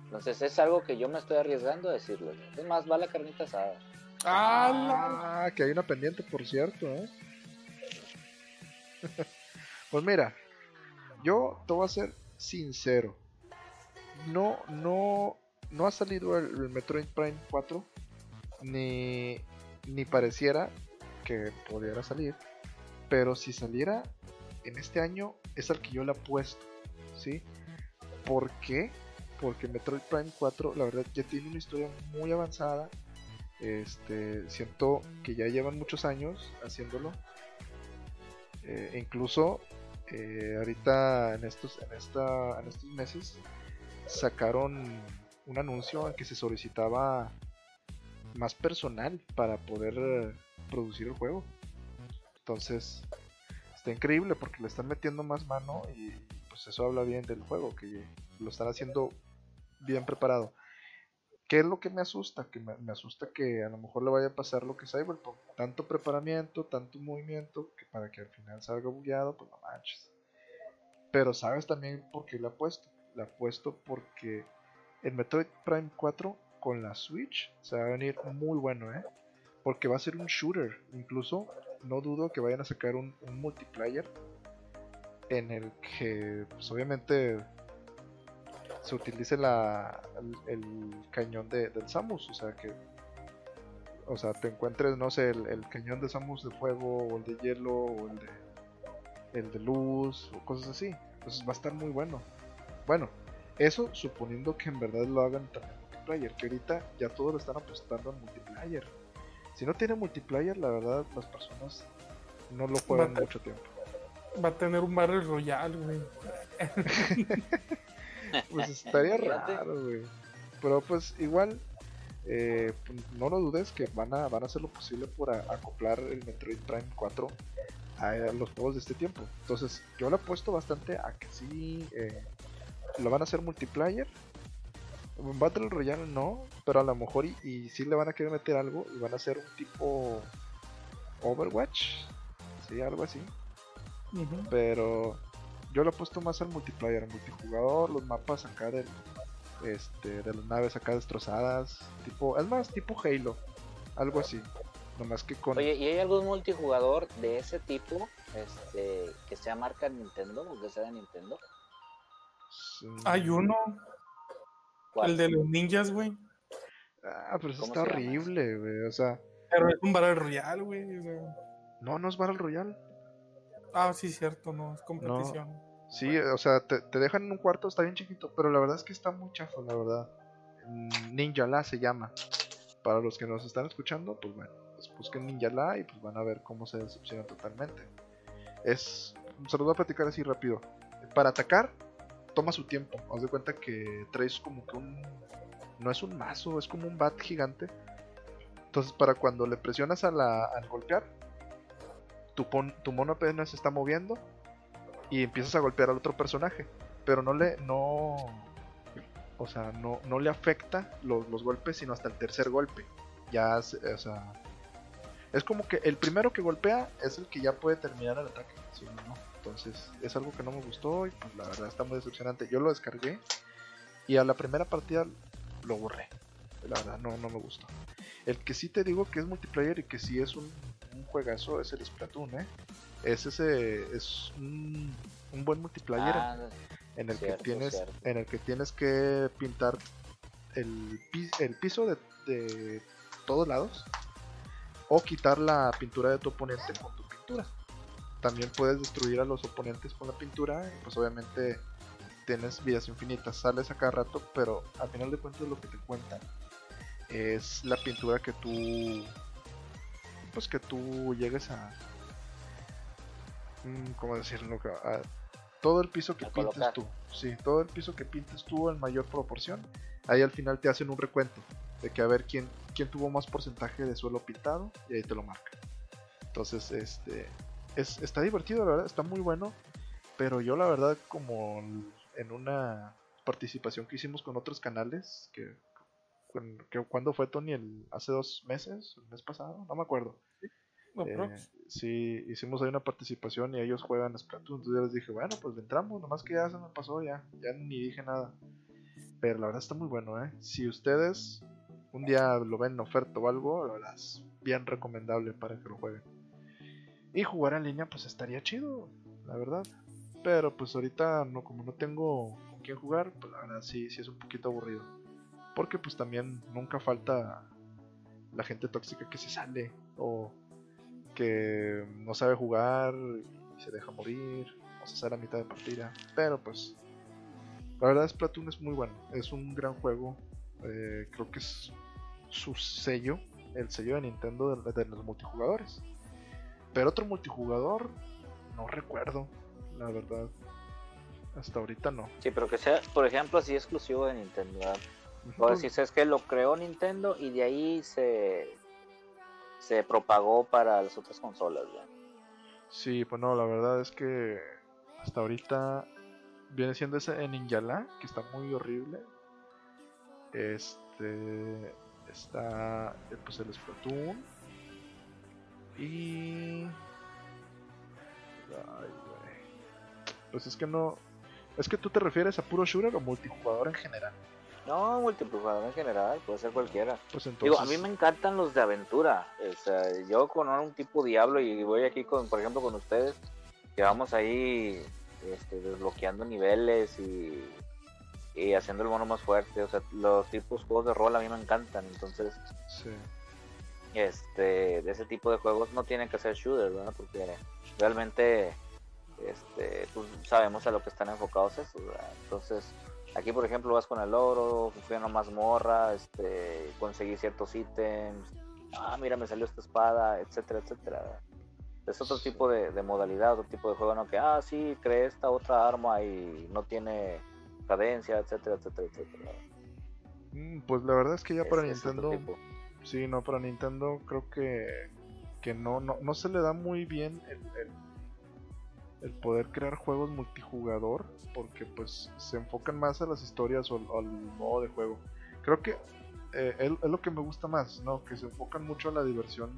Entonces es algo que yo me estoy arriesgando a decirlo. Es más, va la carnita asada. ¡Ah! Ah, que hay una pendiente, por cierto, ¿eh? pues mira, yo te voy a ser sincero. No, no, no ha salido el, el Metroid Prime 4, ni, ni pareciera que pudiera salir. Pero si saliera en este año, es al que yo le apuesto, ¿sí? ¿Por qué? Porque Metroid Prime 4, la verdad, ya tiene una historia muy avanzada Este, siento que ya llevan muchos años haciéndolo. Eh, incluso eh, ahorita en estos, en, esta, en estos meses sacaron un anuncio en que se solicitaba más personal para poder eh, producir el juego. Entonces, está increíble porque le están metiendo más mano y pues eso habla bien del juego, que lo están haciendo bien preparado. ¿Qué es lo que me asusta? Que me, asusta que a lo mejor le vaya a pasar lo que Cyberpunk. Tanto preparamiento, tanto movimiento, que para que al final salga bugueado, pues no manches. Pero sabes también por qué le apuesto. Le apuesto porque el Metroid Prime 4 con la Switch se va a venir muy bueno, ¿eh? Porque va a ser un shooter. Incluso no dudo que vayan a sacar un, un multiplayer en el que, pues obviamente, se utilice la, el, cañón de, del Samus, o sea que o sea, te encuentres, no sé, el, cañón de Samus de fuego, o el de hielo, o el de, el de luz, o cosas así. Entonces va a estar muy bueno. Bueno, eso suponiendo que en verdad lo hagan también multiplayer, que ahorita ya todos lo están apostando en multiplayer. Si no tiene multiplayer, la verdad, las personas no lo juegan mucho tiempo. Va a tener un Battle Royale, güey. pues estaría raro, güey. Pero pues igual, eh, pues, no lo dudes que van a, van a hacer lo posible por acoplar el Metroid Prime 4 a, los juegos de este tiempo. Entonces, yo le apuesto bastante a que sí eh, lo van a hacer multiplayer. Battle Royale no, pero a lo mejor y, y sí le van a querer meter algo y van a hacer un tipo Overwatch, sí, algo así. Pero yo lo he puesto más al multiplayer, al multijugador, los mapas acá de, este, de las naves acá destrozadas, tipo, es más tipo Halo, algo así. Nomás que con... Oye, ¿y hay algún multijugador de ese tipo este, que sea marca Nintendo o que sea de Nintendo? Hay uno. El de los ninjas, güey. Ah, pero eso está horrible, güey. O sea. Pero es un Battle Royale, güey. No, no es Battle Royale. Ah, sí, cierto, no, es competición. Sí, o sea, te, dejan en un cuarto, está bien chiquito, pero la verdad es que está muy chafo, la verdad. Ninja La se llama. Para los que nos están escuchando, pues bueno, pues busquen Ninja La y pues van a ver cómo se decepciona totalmente. Es, se los voy a platicar así rápido. Para atacar, toma su tiempo. Haz de cuenta que traes como que un, no es un mazo, es como un bat gigante. Entonces, para cuando le presionas a la, al golpear, tu, mono apenas se está moviendo y empiezas a golpear al otro personaje. Pero no le, no, o sea, no, no le afecta los, golpes, sino hasta el tercer golpe. Ya, o sea, es como que el primero que golpea es el que ya puede terminar el ataque. Entonces, es algo que no me gustó y pues la verdad está muy decepcionante. Yo lo descargué y a la primera partida lo borré. La verdad, no, no me gustó. El que sí te digo que es multiplayer y que sí es un un juegazo es el Splatoon, ¿eh? Es ese es un, buen multiplayer ah, en el que tienes en el que tienes que pintar el, el piso de, de todos lados o quitar la pintura de tu oponente con tu pintura. También puedes destruir a los oponentes con la pintura y pues obviamente tienes vidas infinitas, sales a cada rato, pero al final de cuentas lo que te cuentan es la pintura que tú pues que tú llegues a mm, ¿cómo decirlo? A todo el piso que pintes tú. Sí, todo el piso que pintes tú en mayor proporción. Ahí al final te hacen un recuento de que a ver quién, quién tuvo más porcentaje de suelo pintado y ahí te lo marca. Entonces, este es, está divertido, la verdad, está muy bueno. Pero yo la verdad, como en una participación que hicimos con otros canales, que que, cuando fue Tony el hace dos meses, el mes pasado, no me acuerdo. Eh, sí, hicimos ahí una participación y ellos juegan Splatoon, entonces yo les dije, bueno, pues entramos, nomás que ya se me pasó, ya, ya ni dije nada. Pero la verdad está muy bueno, ¿eh? Si ustedes un día lo ven en oferta o algo, la verdad es bien recomendable para que lo jueguen. Y jugar en línea, pues estaría chido, la verdad. Pero pues ahorita, no como no tengo con quién jugar, pues la verdad sí, sí es un poquito aburrido. Porque pues también nunca falta la gente tóxica que se sale o que no sabe jugar y se deja morir o se sale a mitad de partida. Pero pues la verdad Splatoon es muy bueno, es un gran juego. Eh, creo que es su sello el sello de Nintendo de, de los multijugadores. Pero otro multijugador, no recuerdo, la verdad. Hasta ahorita no. Sí, pero que sea, por ejemplo, así exclusivo de Nintendo. ¿verdad? O Pues, decir, es que lo creó Nintendo y de ahí se, se propagó para las otras consolas. ¿verdad? Sí, pues no, la verdad es que hasta ahorita viene siendo ese en Ninjala, que está muy horrible. Este está eh, pues el Splatoon y ay, güey. Pues es que no es que tú te refieres a puro shooter o multijugador en general. No, multijugador en general, puede ser cualquiera. Pues entonces Digo, a mí me encantan los de aventura. O sea, yo con un tipo Diablo y voy aquí con, por ejemplo, con ustedes, que vamos ahí este, desbloqueando niveles y, y haciendo el mono más fuerte. O sea, los tipos juegos de rol a mí me encantan. Entonces, sí. Este, de ese tipo de juegos no tienen que ser shooters, ¿verdad? Porque realmente, este, pues sabemos a lo que están enfocados esos, ¿verdad? Entonces, aquí por ejemplo vas con el oro, fui a una mazmorra, este, conseguí ciertos ítems, ah, mira, me salió esta espada, etcétera, etcétera. ¿verdad? Es otro tipo de, de modalidad, otro tipo de juego, ¿no? Que, ah, sí, creé esta otra arma y no tiene cadencia, etcétera, etcétera, etcétera. Mm, Pues la verdad es que ya para Ese Nintendo. Sí, no, para Nintendo creo que, que no, no, no se le da muy bien el, el, poder crear juegos multijugador porque pues se enfocan más a las historias o, al- modo de juego. Creo que eh, es, lo que me gusta más, ¿no? Que se enfocan mucho a la diversión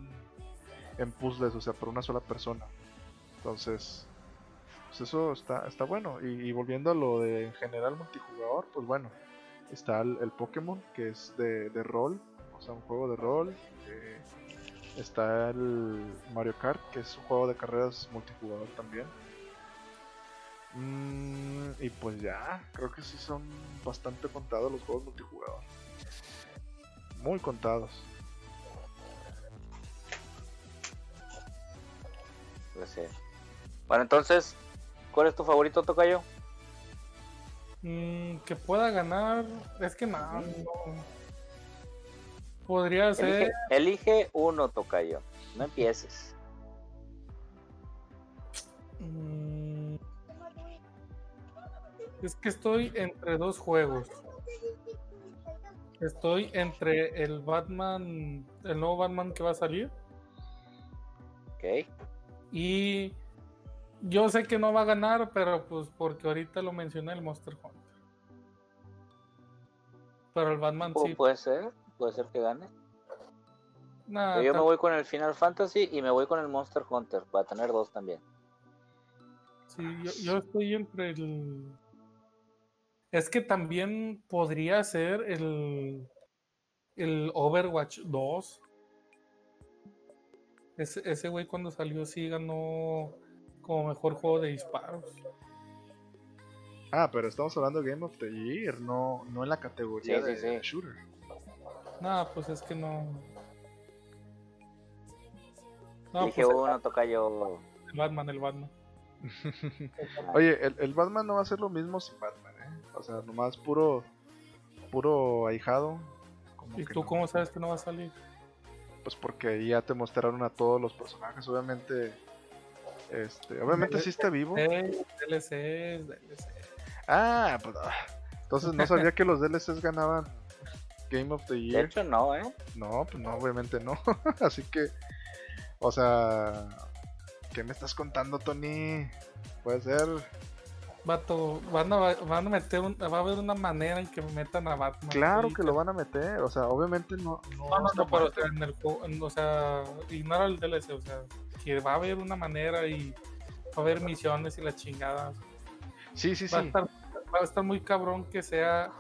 en puzzles, o sea, por una sola persona. Entonces, pues eso está, está bueno. Y, y volviendo a lo de en general multijugador, pues bueno, está el, el Pokémon, que es de, de rol, o sea, un juego de rol. eh, está el Mario Kart, que es un juego de carreras multijugador también. Mm, y pues ya, creo que sí son bastante contados los juegos multijugador. Muy contados. Pues sí. Bueno, entonces, ¿cuál es tu favorito, Tocayo? Mm, que pueda ganar. Es que no, no. Podría ser. Elige, elige uno, Tocayo. No empieces. Mm, Es que estoy entre dos juegos. Estoy entre el Batman, el nuevo Batman que va a salir, ¿Ok? y yo sé que no va a ganar, pero pues porque ahorita lo mencioné el Monster Hunter. Pero el Batman sí. Puede ser, puede ser que gane. Pero yo me voy con el Final Fantasy y me voy con el Monster Hunter para tener dos también. Sí, yo, yo estoy entre el. Es que también podría ser el. El Overwatch 2. Ese, ese güey cuando salió sí ganó como mejor juego de disparos. Ah, pero estamos hablando de Game of the Year, no, no en la categoría Sí, sí, de sí. shooter. Nada, pues es que no. No, Elige pues uno, Tocayo. el Batman, el Batman. Oye, el, el Batman no va a ser lo mismo sin Batman, ¿eh? O sea, nomás puro, puro ahijado. como ¿Y tú no. cómo sabes que no va a salir? Pues porque ya te mostraron a todos los personajes, obviamente. Este, obviamente sí está vivo. Eh, DLCs, DLCs. Ah, pues, ah, entonces no sabía que los DLCs ganaban Game of the De Year. hecho, no, ¿eh? No, pues no, obviamente no. Así que, o sea, ¿qué me estás contando, Tony? Puede ser. Vato, van a, van a meter, un- va a haber una manera en que metan a Batman. Claro Sí, que lo van a meter, o sea, obviamente no. No, No, no, está no, pero o sea, en el en- o sea, ignora el DLC, o sea, que va a haber una manera y va a haber misiones y la chingada. Sí, sí, Va, a sí. estar, va a estar muy cabrón que sea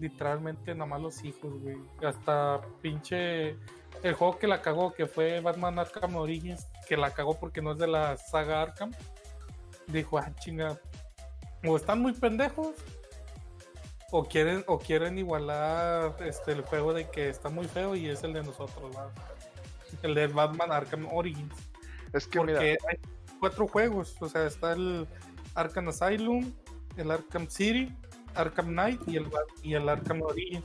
literalmente nada más los hijos, güey. Hasta pinche. El juego que la cagó, que fue Batman Arkham Origins, que la cagó porque no es de la saga Arkham. Dijo, ah, chinga. O están muy pendejos. O quieren, o quieren igualar este el juego de que está muy feo y es el de nosotros, ¿va? El de Batman Arkham Origins. Es que Porque mira, hay cuatro juegos. O sea, está el Arkham Asylum, el Arkham City, Arkham Knight y el, y el Arkham Origins.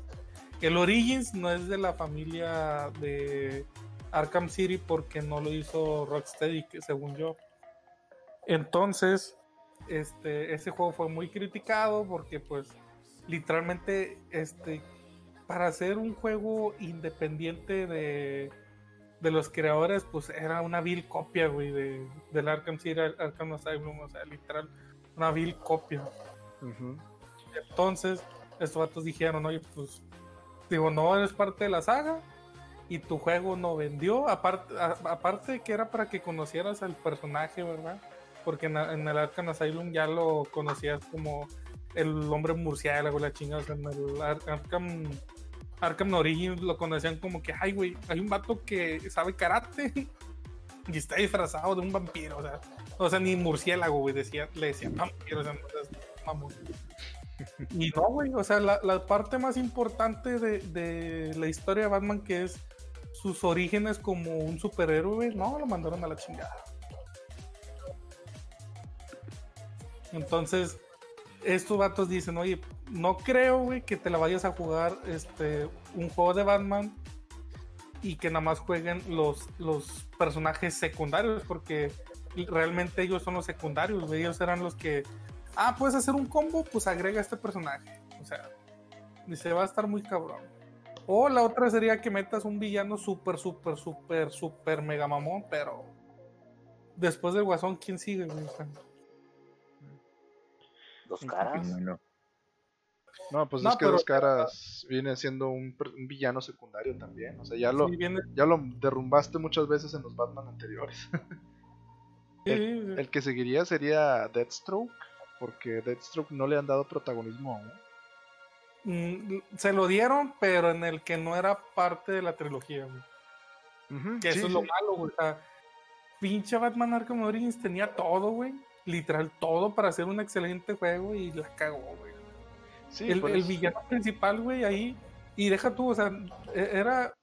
El Origins no es de la familia de Arkham City porque no lo hizo Rocksteady, según yo. Entonces, este, ese juego fue muy criticado porque pues literalmente este para hacer un juego independiente de, de los creadores, pues era una vil copia, güey, de, del Arkham City, Arkham Asylum, o sea, literal, una vil copia. Entonces, estos vatos dijeron, oye, pues, digo, no eres parte de la saga y tu juego no vendió, aparte, aparte que era para que conocieras al personaje, ¿verdad? Porque en, el Arkham Asylum ya lo conocías como el hombre murciélago, la chingada, o sea, en el Arkham, Arkham Origins lo conocían como que, ay, güey, hay un vato que sabe karate y está disfrazado de un vampiro, o sea, o sea, ni murciélago, güey, decía, le decían vampiro, o sea, no, Y no, güey, o sea, la, parte más importante de, de, la historia de Batman, que es sus orígenes como un superhéroe, no, lo mandaron a la chingada. Entonces, estos vatos dicen, oye, no creo, güey, que te la vayas a jugar este, un juego de Batman y que nada más jueguen los, los personajes secundarios, porque realmente ellos son los secundarios, ellos eran los que, ah, puedes hacer un combo, pues agrega este personaje. O sea, dice, va a estar muy cabrón. O la otra sería que metas un villano súper, súper, súper, súper mega mamón, pero después del guasón, ¿quién sigue? Dos caras. No, pues es que Dos Caras viene siendo un, villano secundario también. O sea, ya lo, ya lo derrumbaste muchas veces en los Batman anteriores. el, que seguiría sería Deathstroke, porque Deathstroke no le han dado protagonismo aún. Mm, se lo dieron, pero en el que no era parte de la trilogía, que eso es lo malo, güey. O sea, pinche Batman Arkham Origins tenía todo, güey literal todo para hacer un excelente juego y la cagó, güey. Sí, el, el, villano principal, güey, ahí, y deja tú, o sea, e, era,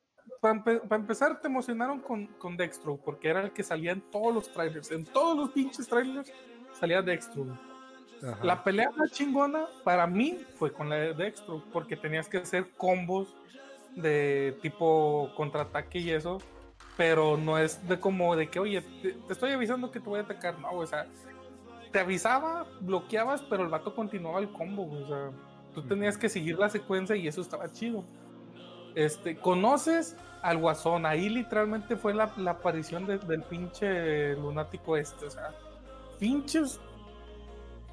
para, empezar, te emocionaron con, con Dextro, porque era el que salía en todos los trailers, en todos los pinches trailers salía Dextro. La pelea más chingona para mí fue con la de Dextro, porque tenías que hacer combos de tipo contraataque y eso, pero no es de como de que, oye, te, te estoy avisando que te voy a atacar, no, o sea, te avisaba, bloqueabas, pero el vato continuaba el combo, o sea, tú tenías que seguir la secuencia y eso estaba chido. Este, conoces al Guasón, ahí literalmente fue la, aparición del pinche lunático este, o sea, pinches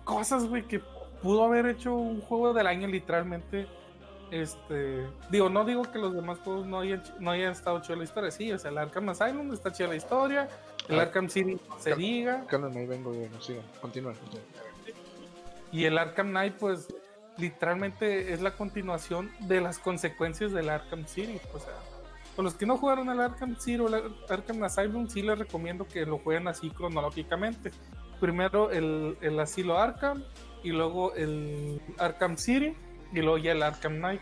cosas, güey, que pudo haber hecho un juego del año literalmente. Este, digo, no digo que los demás juegos no hayan, no hayan estado chido la historia, sí, o sea, el Arkham Asylum está chida la historia, el Arkham City se diga. ahí vengo, no continúa. Y el Arkham Knight, pues, literalmente es la continuación de las consecuencias del Arkham City. O sea, con los que no jugaron el Arkham City o el Arkham Asylum, sí les recomiendo que lo jueguen así cronológicamente. Primero el, el asilo Arkham, y luego el Arkham City, y luego ya el Arkham Knight.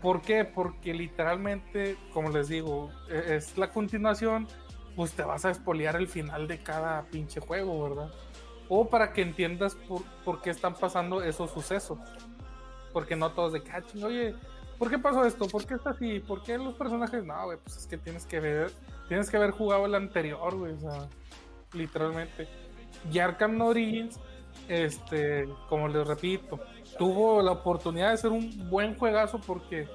¿Por qué? Porque literalmente, como les digo, e, es la continuación pues te vas a espolear el final de cada pinche juego, ¿verdad? O para que entiendas por, qué están pasando esos sucesos. Porque no todos de catching, ah, oye, ¿por qué pasó esto? ¿Por qué está así? ¿Por qué los personajes? No, güey, pues es que tienes que ver, tienes que haber jugado el anterior, güey, o sea, literalmente. Y Arkham Origins, este, como les repito, tuvo la oportunidad de ser un buen juegazo porque,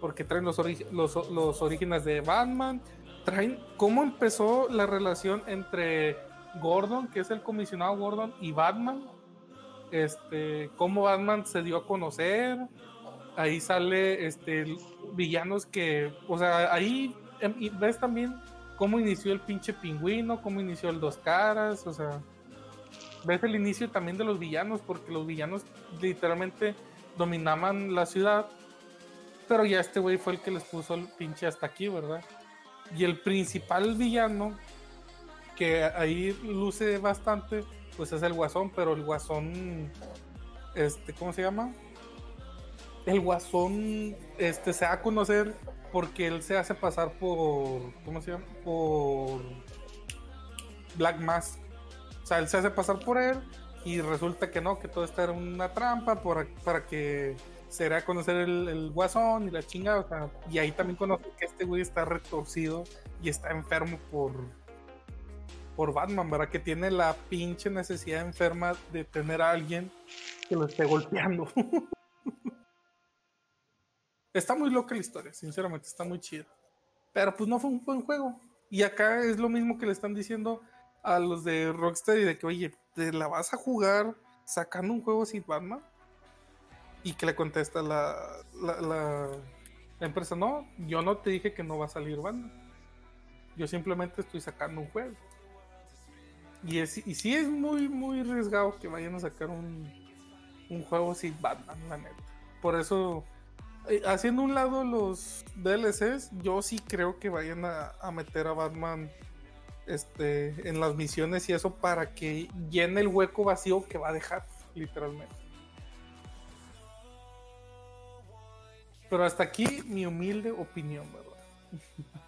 porque traen los, los, los orígenes de Batman, traen cómo empezó la relación entre Gordon, que es el comisionado Gordon, y Batman. Este, cómo Batman se dio a conocer. Ahí sale este villanos que, o sea, ahí em, ves también cómo inició el pinche pingüino, cómo inició el dos caras, o sea, ves el inicio también de los villanos, porque los villanos literalmente dominaban la ciudad, pero ya este güey fue el que les puso el pinche hasta aquí, ¿verdad? Y el principal villano, que ahí luce bastante, pues es el Guasón, pero el Guasón, este, ¿cómo se llama? El Guasón, este, se va a conocer porque él se hace pasar por, ¿cómo se llama? Por Black Mask. O sea, él se hace pasar por él y resulta que no, que todo esto era una trampa para que se a conocer el, el, guasón y la chinga, o sea, y ahí también conoce que este güey está retorcido y está enfermo por, por Batman, ¿verdad? Que tiene la pinche necesidad enferma de tener a alguien que lo esté golpeando. está muy loca la historia, sinceramente, está muy chida. Pero pues no fue un buen juego. Y acá es lo mismo que le están diciendo a los de Rocksteady de que, oye, ¿te la vas a jugar sacando un juego sin Batman? Y que le contesta la, la, la, empresa, no, yo no te dije que no va a salir Batman. Yo simplemente estoy sacando un juego. Y, es, y sí es muy, muy arriesgado que vayan a sacar un, un juego sin Batman, la neta. Por eso, eh, haciendo un lado los DLCs, yo sí creo que vayan a, a meter a Batman este, en las misiones y eso para que llene el hueco vacío que va a dejar, literalmente. Pero hasta aquí mi humilde opinión, ¿verdad?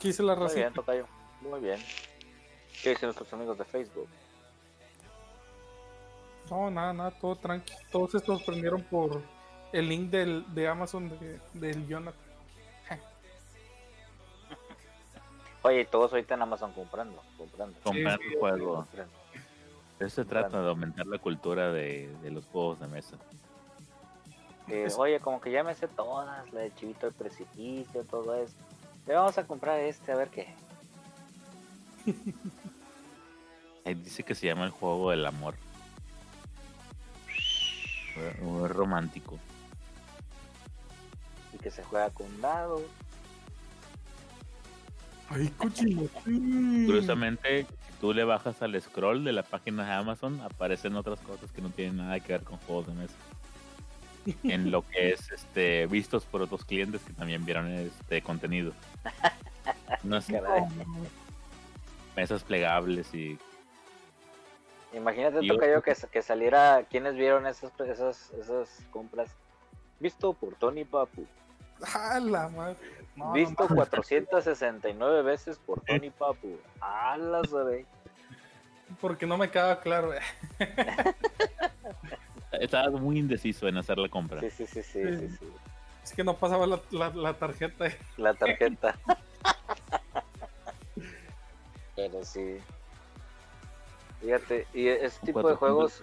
¿Qué dice la razón? Muy bien, Tocayo. Muy bien. ¿Qué dicen nuestros amigos de Facebook? No, nada, nada, todo tranqui. Todos se sorprendieron por el link del, de Amazon de, del Jonathan. Oye, todos ahorita en Amazon comprando, comprando. Comprando juegos. Eso se trata de aumentar la cultura de, de los juegos de mesa. Eh, oye, como que ya me sé todas, la de Chivito del Precipicio, todo eso. Le vamos a comprar este, a ver qué. Ahí dice que se llama el juego del amor. Es romántico. Y que se juega con dados. Ay, cochino. Curiosamente, si tú le bajas al scroll de la página de Amazon, aparecen otras cosas que no tienen nada que ver con juegos de mesa. en lo que es este vistos por otros clientes que también vieron este contenido. No sé, mesas plegables y Imagínate, toca yo que, que saliera quienes vieron esas, esas, esas compras. Visto por Tony Papu. ¡Ah, la madre! Visto 469 veces por Tony Papu. ¡Ah, la sabe! Porque no me quedaba claro. Estaba muy indeciso en hacer la compra. Sí, sí, sí, sí, sí, Es que no pasaba la, la, la tarjeta. La tarjeta. Pero sí. Fíjate, y ese tipo de juegos,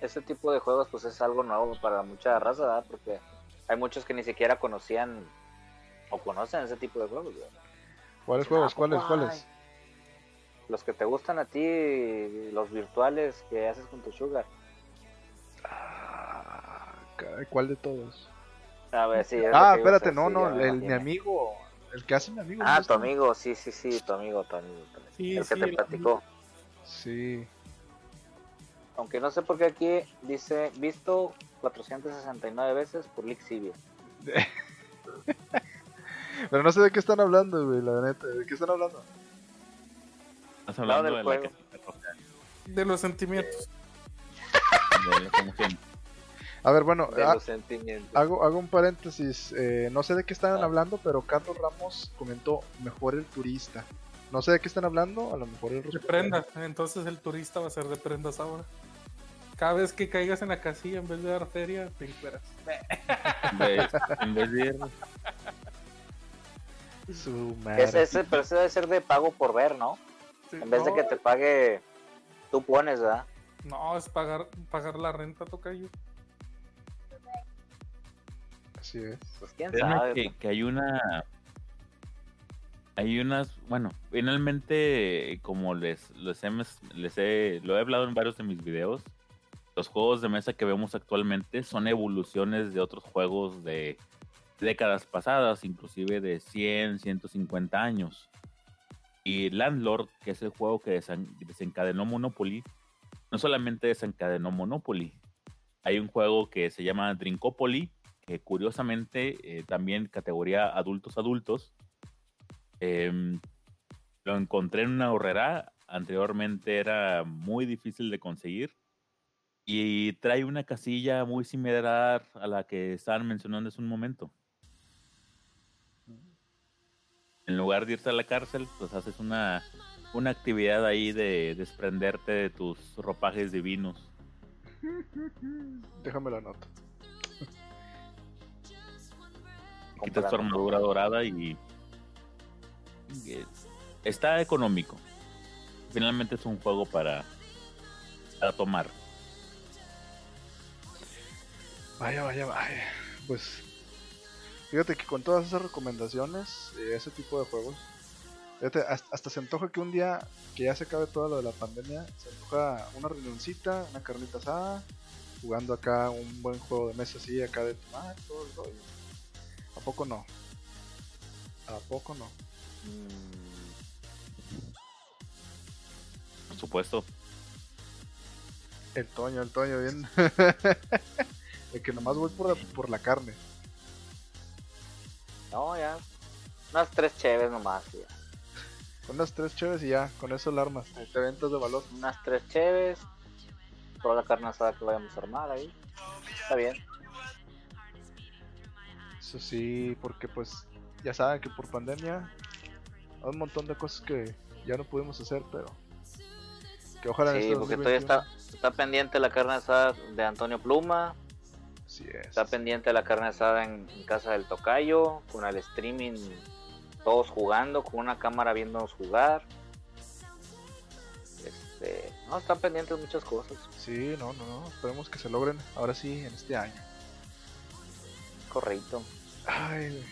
ese tipo de juegos pues es algo nuevo para mucha raza, ¿verdad? Porque hay muchos que ni siquiera conocían o conocen ese tipo de juegos. ¿verdad? ¿Cuáles juegos? ¿Cuáles? ¿Cuáles? Los que te gustan a ti, los virtuales que haces con tu sugar. Ah, ¿Cuál de todos? A ver, sí, ah, espérate, no, no, el, mi amigo, el que hace mi amigo. Ah, tu amigo, sí, sí, sí, tu amigo, tu amigo. Sí, el que te el platicó. Sí. Aunque no sé por qué aquí dice visto 469 veces por League Civil. Pero no sé de qué están hablando, güey, la neta. ¿De qué están hablando? Estás hablando del de la juego. roja, De los sentimientos. de la promoción. A ver, bueno, De ha- los sentimientos. hago, hago un paréntesis. eh, no sé de qué estaban Ah. hablando, pero Carlos Ramos comentó mejor el turista. No sé de qué están hablando, a lo mejor el De prendas. Entonces el turista va a ser de prendas ahora. Cada vez que caigas en la casilla, en vez de dar feria, te encueras. De- en vez de ir Su madre. Ese, ese- pero ese debe ser de pago por ver, ¿no? Sí, En vez de que te pague, tú pones, ¿verdad? No, es pagar, pagar la renta, toca yo. Así es. Pues quién sabe. que, que hay una. Hay unas. Bueno, finalmente, como les, les, hemos- les he, lo he hablado en varios de mis videos, los juegos de mesa que vemos actualmente son evoluciones de otros juegos de décadas pasadas, inclusive de 100, 150 años. Y Landlord, que es el juego que desen- desencadenó Monopoly, no solamente desencadenó Monopoly, hay un juego que se llama Drinkopoly, que curiosamente eh, también categoría adultos adultos. Em, lo encontré en una horrera, anteriormente era muy difícil de conseguir y trae una casilla muy similar a la que estaban mencionando hace un momento. En lugar de irte a la cárcel, pues haces una una actividad ahí de desprenderte de tus ropajes divinos. Déjame la nota. Quitas tu armadura dorada y está económico. Finalmente es un juego para, para tomar. Vaya, vaya, vaya. Pues fíjate que con todas esas recomendaciones, eh, ese tipo de juegos, fíjate, hasta, hasta se antoja que un día que ya se acabe todo lo de la pandemia, se antoja una reunioncita, una carnita asada, jugando acá un buen juego de mesa así, acá de tomar, todo el rollo. ¿A poco no? ¿A poco no? Por supuesto. El Toño, el Toño, bien. el que nomás voy por la, por la carne. No, ya. Unas tres cheves nomás. Ya. Con unas tres cheves y ya, con eso la armas. Te ventas de valor. Unas tres cheves. Toda la carne asada que vayamos a armar ahí. Está bien. Eso sí, porque pues ya saben que por pandemia hay un montón de cosas que ya no pudimos hacer, pero que ojalá Sí, este porque todavía 2021 está, está pendiente la carne asada de Antonio Pluma. Así es. Está pendiente la carne asada en, en casa del Tocayo. Con el streaming. Todos jugando. Con una cámara viéndonos jugar. Este, no, están pendientes muchas cosas. Sí, no, no, no. Esperemos que se logren ahora sí en este año. Correcto. Ay,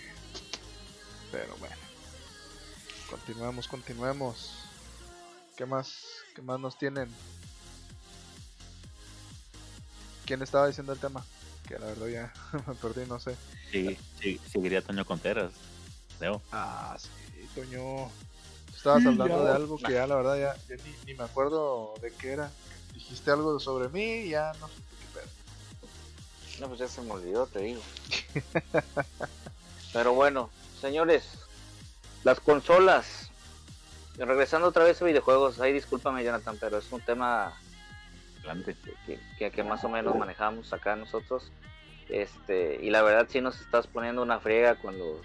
pero bueno. Continuemos, continuemos. ¿Qué más? ¿Qué más nos tienen? ¿Quién estaba diciendo el tema? Que la verdad ya me perdí, no sé. Sí, sí, seguiría Toño Conteras. Leo. Ah, sí, Toño. Estabas Sí, hablando ya. de algo que ya la verdad ya, ya ni, ni me acuerdo de qué era. Dijiste algo sobre mí y ya no supe qué pedo. No, pues ya se me olvidó, te digo. Pero bueno, señores, las consolas. Regresando otra vez a videojuegos, ahí discúlpame Jonathan, pero es un tema que, más o menos manejamos acá nosotros. Este, y la verdad sí nos estás poniendo una friega con los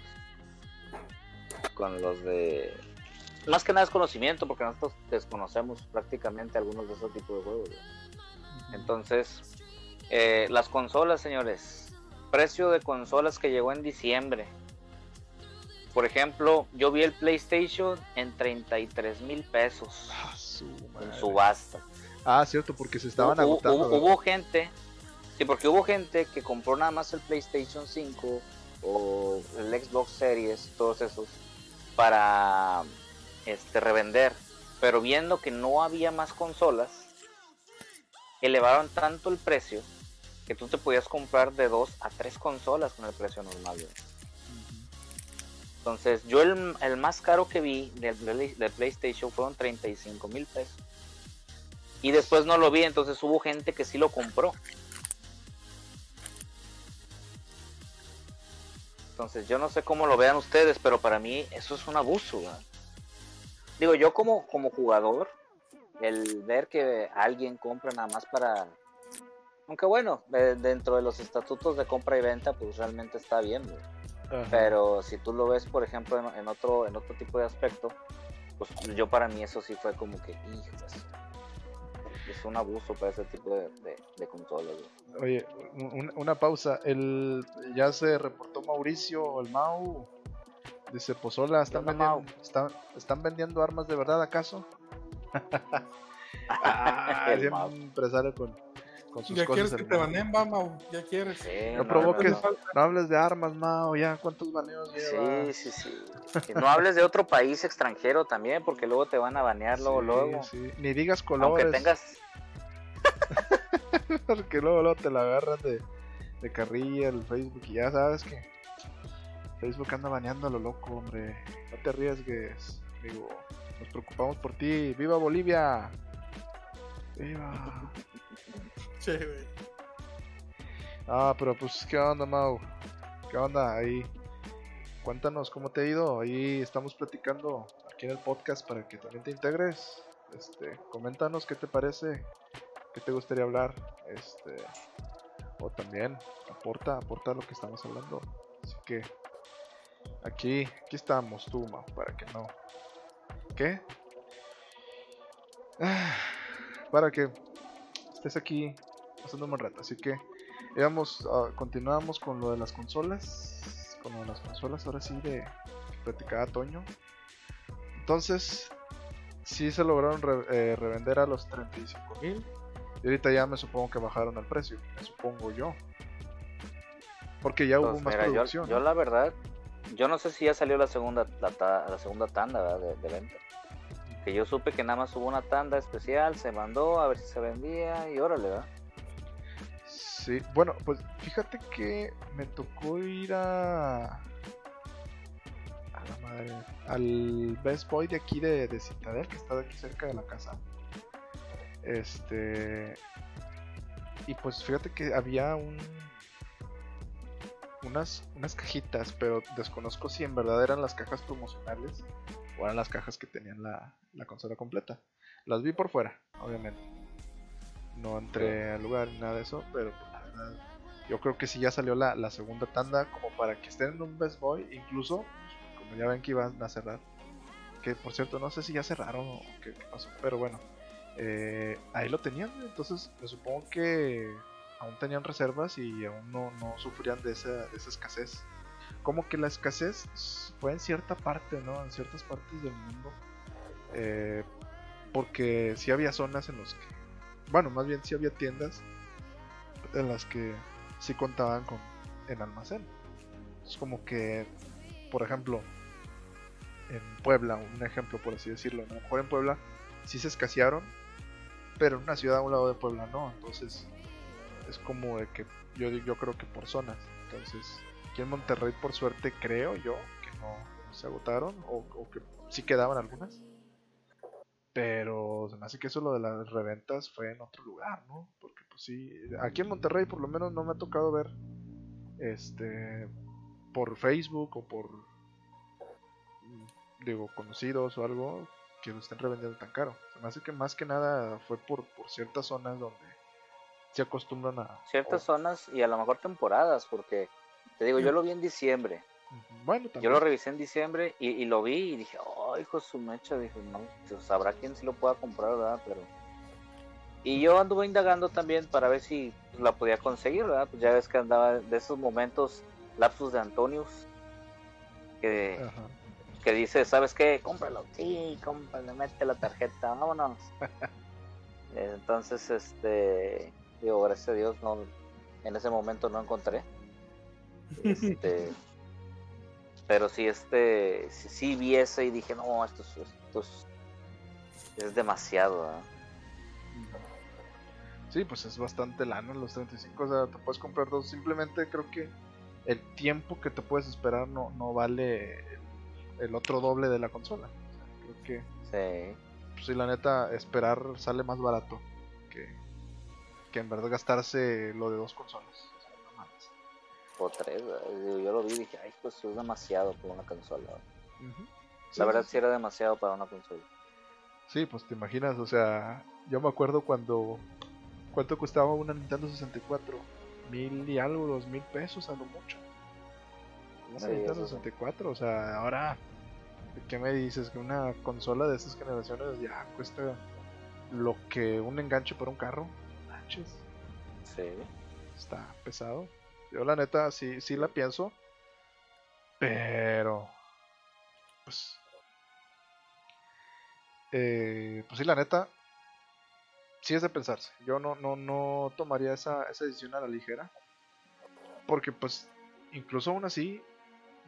con los de más que nada es conocimiento porque nosotros desconocemos prácticamente algunos de esos tipos de juegos. Entonces, eh, las consolas, señores. Precio de consolas que llegó en diciembre. Por ejemplo, yo vi el PlayStation en 33 mil pesos Ah, su en subasta. Ah, cierto, porque se estaban Hubo- agotando. hubo, gente, sí, porque hubo gente que compró nada más el PlayStation 5 o el Xbox Series, todos esos, para este revender. Pero viendo que no había más consolas, elevaron tanto el precio que tú te podías comprar de dos a tres consolas con el precio normal. Entonces, yo el, el más caro que vi del, Play- del PlayStation fueron 35 mil pesos. Y después no lo vi, entonces hubo gente que sí lo compró. Entonces, yo no sé cómo lo vean ustedes, pero para mí eso es un abuso. ¿verdad? Digo, yo como, como jugador, el ver que alguien compra nada más para... Aunque bueno, eh, dentro de los estatutos de compra y venta, pues realmente está bien. güey. Ajá. Pero si tú lo ves, por ejemplo, en, en otro, en otro tipo de aspecto, pues yo para mí eso sí fue como que, hijos, es un abuso para ese tipo de, de, güey. Oye, un- una pausa. El, ya se reportó Mauricio o el Mau. Dice, pues hola, ¿están vendiendo, están, ¿están vendiendo armas de verdad acaso? ah, El Mau. empresario con, con sus Ya quieres que te baneen, Bamau. Ya quieres. Sí, No no, provoques, no, no. no hables de armas, Mau. Ya, ¿cuántos baneos lleva? Sí, sí, sí. No hables de otro país extranjero también, porque luego te van a banear luego, Sí, luego. sí. Ni digas Aunque colores. tengas, Porque luego, luego te la agarran de, de carrilla el Facebook y ya sabes que Facebook anda baneando a lo loco, hombre. No te arriesgues, amigo. Nos preocupamos por ti. ¡Viva Bolivia! ¡Viva! Ah, pero pues, ¿qué onda, Mau? ¿Qué onda ahí? Cuéntanos cómo te ha ido. Ahí estamos platicando aquí en el podcast para que también te integres. Este, coméntanos qué te parece, qué te gustaría hablar. Este, o también aporta, aporta lo que estamos hablando. Así que aquí, aquí estamos, tú, Mau, para que no. ¿Qué? Ah, para que estés aquí pasando un rato. Así que digamos, ah, continuamos con lo de las consolas. Con lo de las consolas, ahora sí, de que platicaba Toño. Entonces, sí se lograron re- eh, revender a los 35 mil. Y ahorita ya me supongo que bajaron el precio. Me supongo yo. Porque ya hubo Pues más mira, producción. yo ¿no? la verdad, yo no sé si ya salió la segunda la, ta- la segunda tanda de, de venta. Que yo supe que nada más hubo una tanda especial, se mandó a ver si se vendía y órale, ¿verdad? Sí, bueno, pues fíjate que me tocó ir a. A la madre. Al Best Boy de aquí de, de Citadel, que está de aquí cerca de la casa. Este. Y pues fíjate que había un. Unas, unas cajitas, pero desconozco si en verdad eran las cajas promocionales o eran las cajas que tenían la, la consola completa. Las vi por fuera, obviamente. No entré al lugar ni nada de eso, pero pues, yo creo que sí ya salió la, la segunda tanda como para que estén en un Best Boy, incluso como ya ven que iban a cerrar. Que por cierto, no sé si ya cerraron o qué, qué pasó, pero bueno, eh, ahí lo tenían, entonces me supongo que aún tenían reservas y aún no, no sufrían de esa, de esa escasez. Como que la escasez fue en cierta parte, ¿no? En ciertas partes del mundo. Eh, porque sí había zonas en las que bueno, más bien sí había tiendas en las que sí contaban con en almacén. Es como que, por ejemplo, en Puebla, un ejemplo por así decirlo, a lo mejor en Puebla sí se escasearon, pero en una ciudad a un lado de Puebla no, entonces es como de que yo, yo creo que por zonas. Entonces, aquí en Monterrey por suerte creo yo que no se agotaron o, que sí quedaban algunas. Pero se que eso lo de las reventas fue en otro lugar, ¿no? Porque pues sí, aquí en Monterrey por lo menos no me ha tocado ver este por Facebook o por mm, digo conocidos o algo que lo estén revendiendo tan caro. Se me hace que más que nada fue por, por ciertas zonas donde se acostumbran a Ciertas o- zonas y a lo mejor temporadas, porque te digo, yo lo vi en diciembre. Bueno, Yo también. lo revisé en diciembre y, y lo vi y dije, oh, hijo su mecha, dije, no, pues, sabrá quién sí lo pueda comprar, ¿verdad? Pero... Y yo anduve indagando también para ver si pues, la podía conseguir, ¿verdad? Pues ya ves que andaba de esos momentos, lapsus de Antonius, que, Ajá. que dice, ¿sabes qué? Cómpralo, sí, cómpralo, mete la tarjeta, vámonos. Entonces, este, digo, gracias a Dios, no, en ese momento no encontré. Este, pero sí, este, sí, sí vi ese y dije, no, esto es, esto es, es demasiado. ¿verdad? Sí, pues es bastante lana los 35, o sea, te puedes comprar dos. Simplemente creo que el tiempo que te puedes esperar no, no vale el, el otro doble de la consola. O sea, creo que, Sí, pues sí, la neta, esperar sale más barato que, que en verdad gastarse lo de dos consolas. O sea, no mames. o tres. Yo lo vi y dije, ay, pues es demasiado para una consola. La verdad sí, sí era demasiado para una consola. Sí, pues te imaginas, o sea, yo me acuerdo cuando. ¿Cuánto costaba una Nintendo 64? Mil y algo, dos mil pesos a lo mucho. Una Sí, Nintendo eso sí. 64, o sea, ahora. ¿Qué me dices? Que una consola de estas generaciones ya cuesta lo que un enganche para un carro. Manches, Sí. está pesado. Yo la neta sí, sí la pienso. Pero. Pues. eh, pues sí, la neta. Sí es de pensarse. Yo no, no, no tomaría esa, esa decisión a la ligera. Porque pues. Incluso aún así.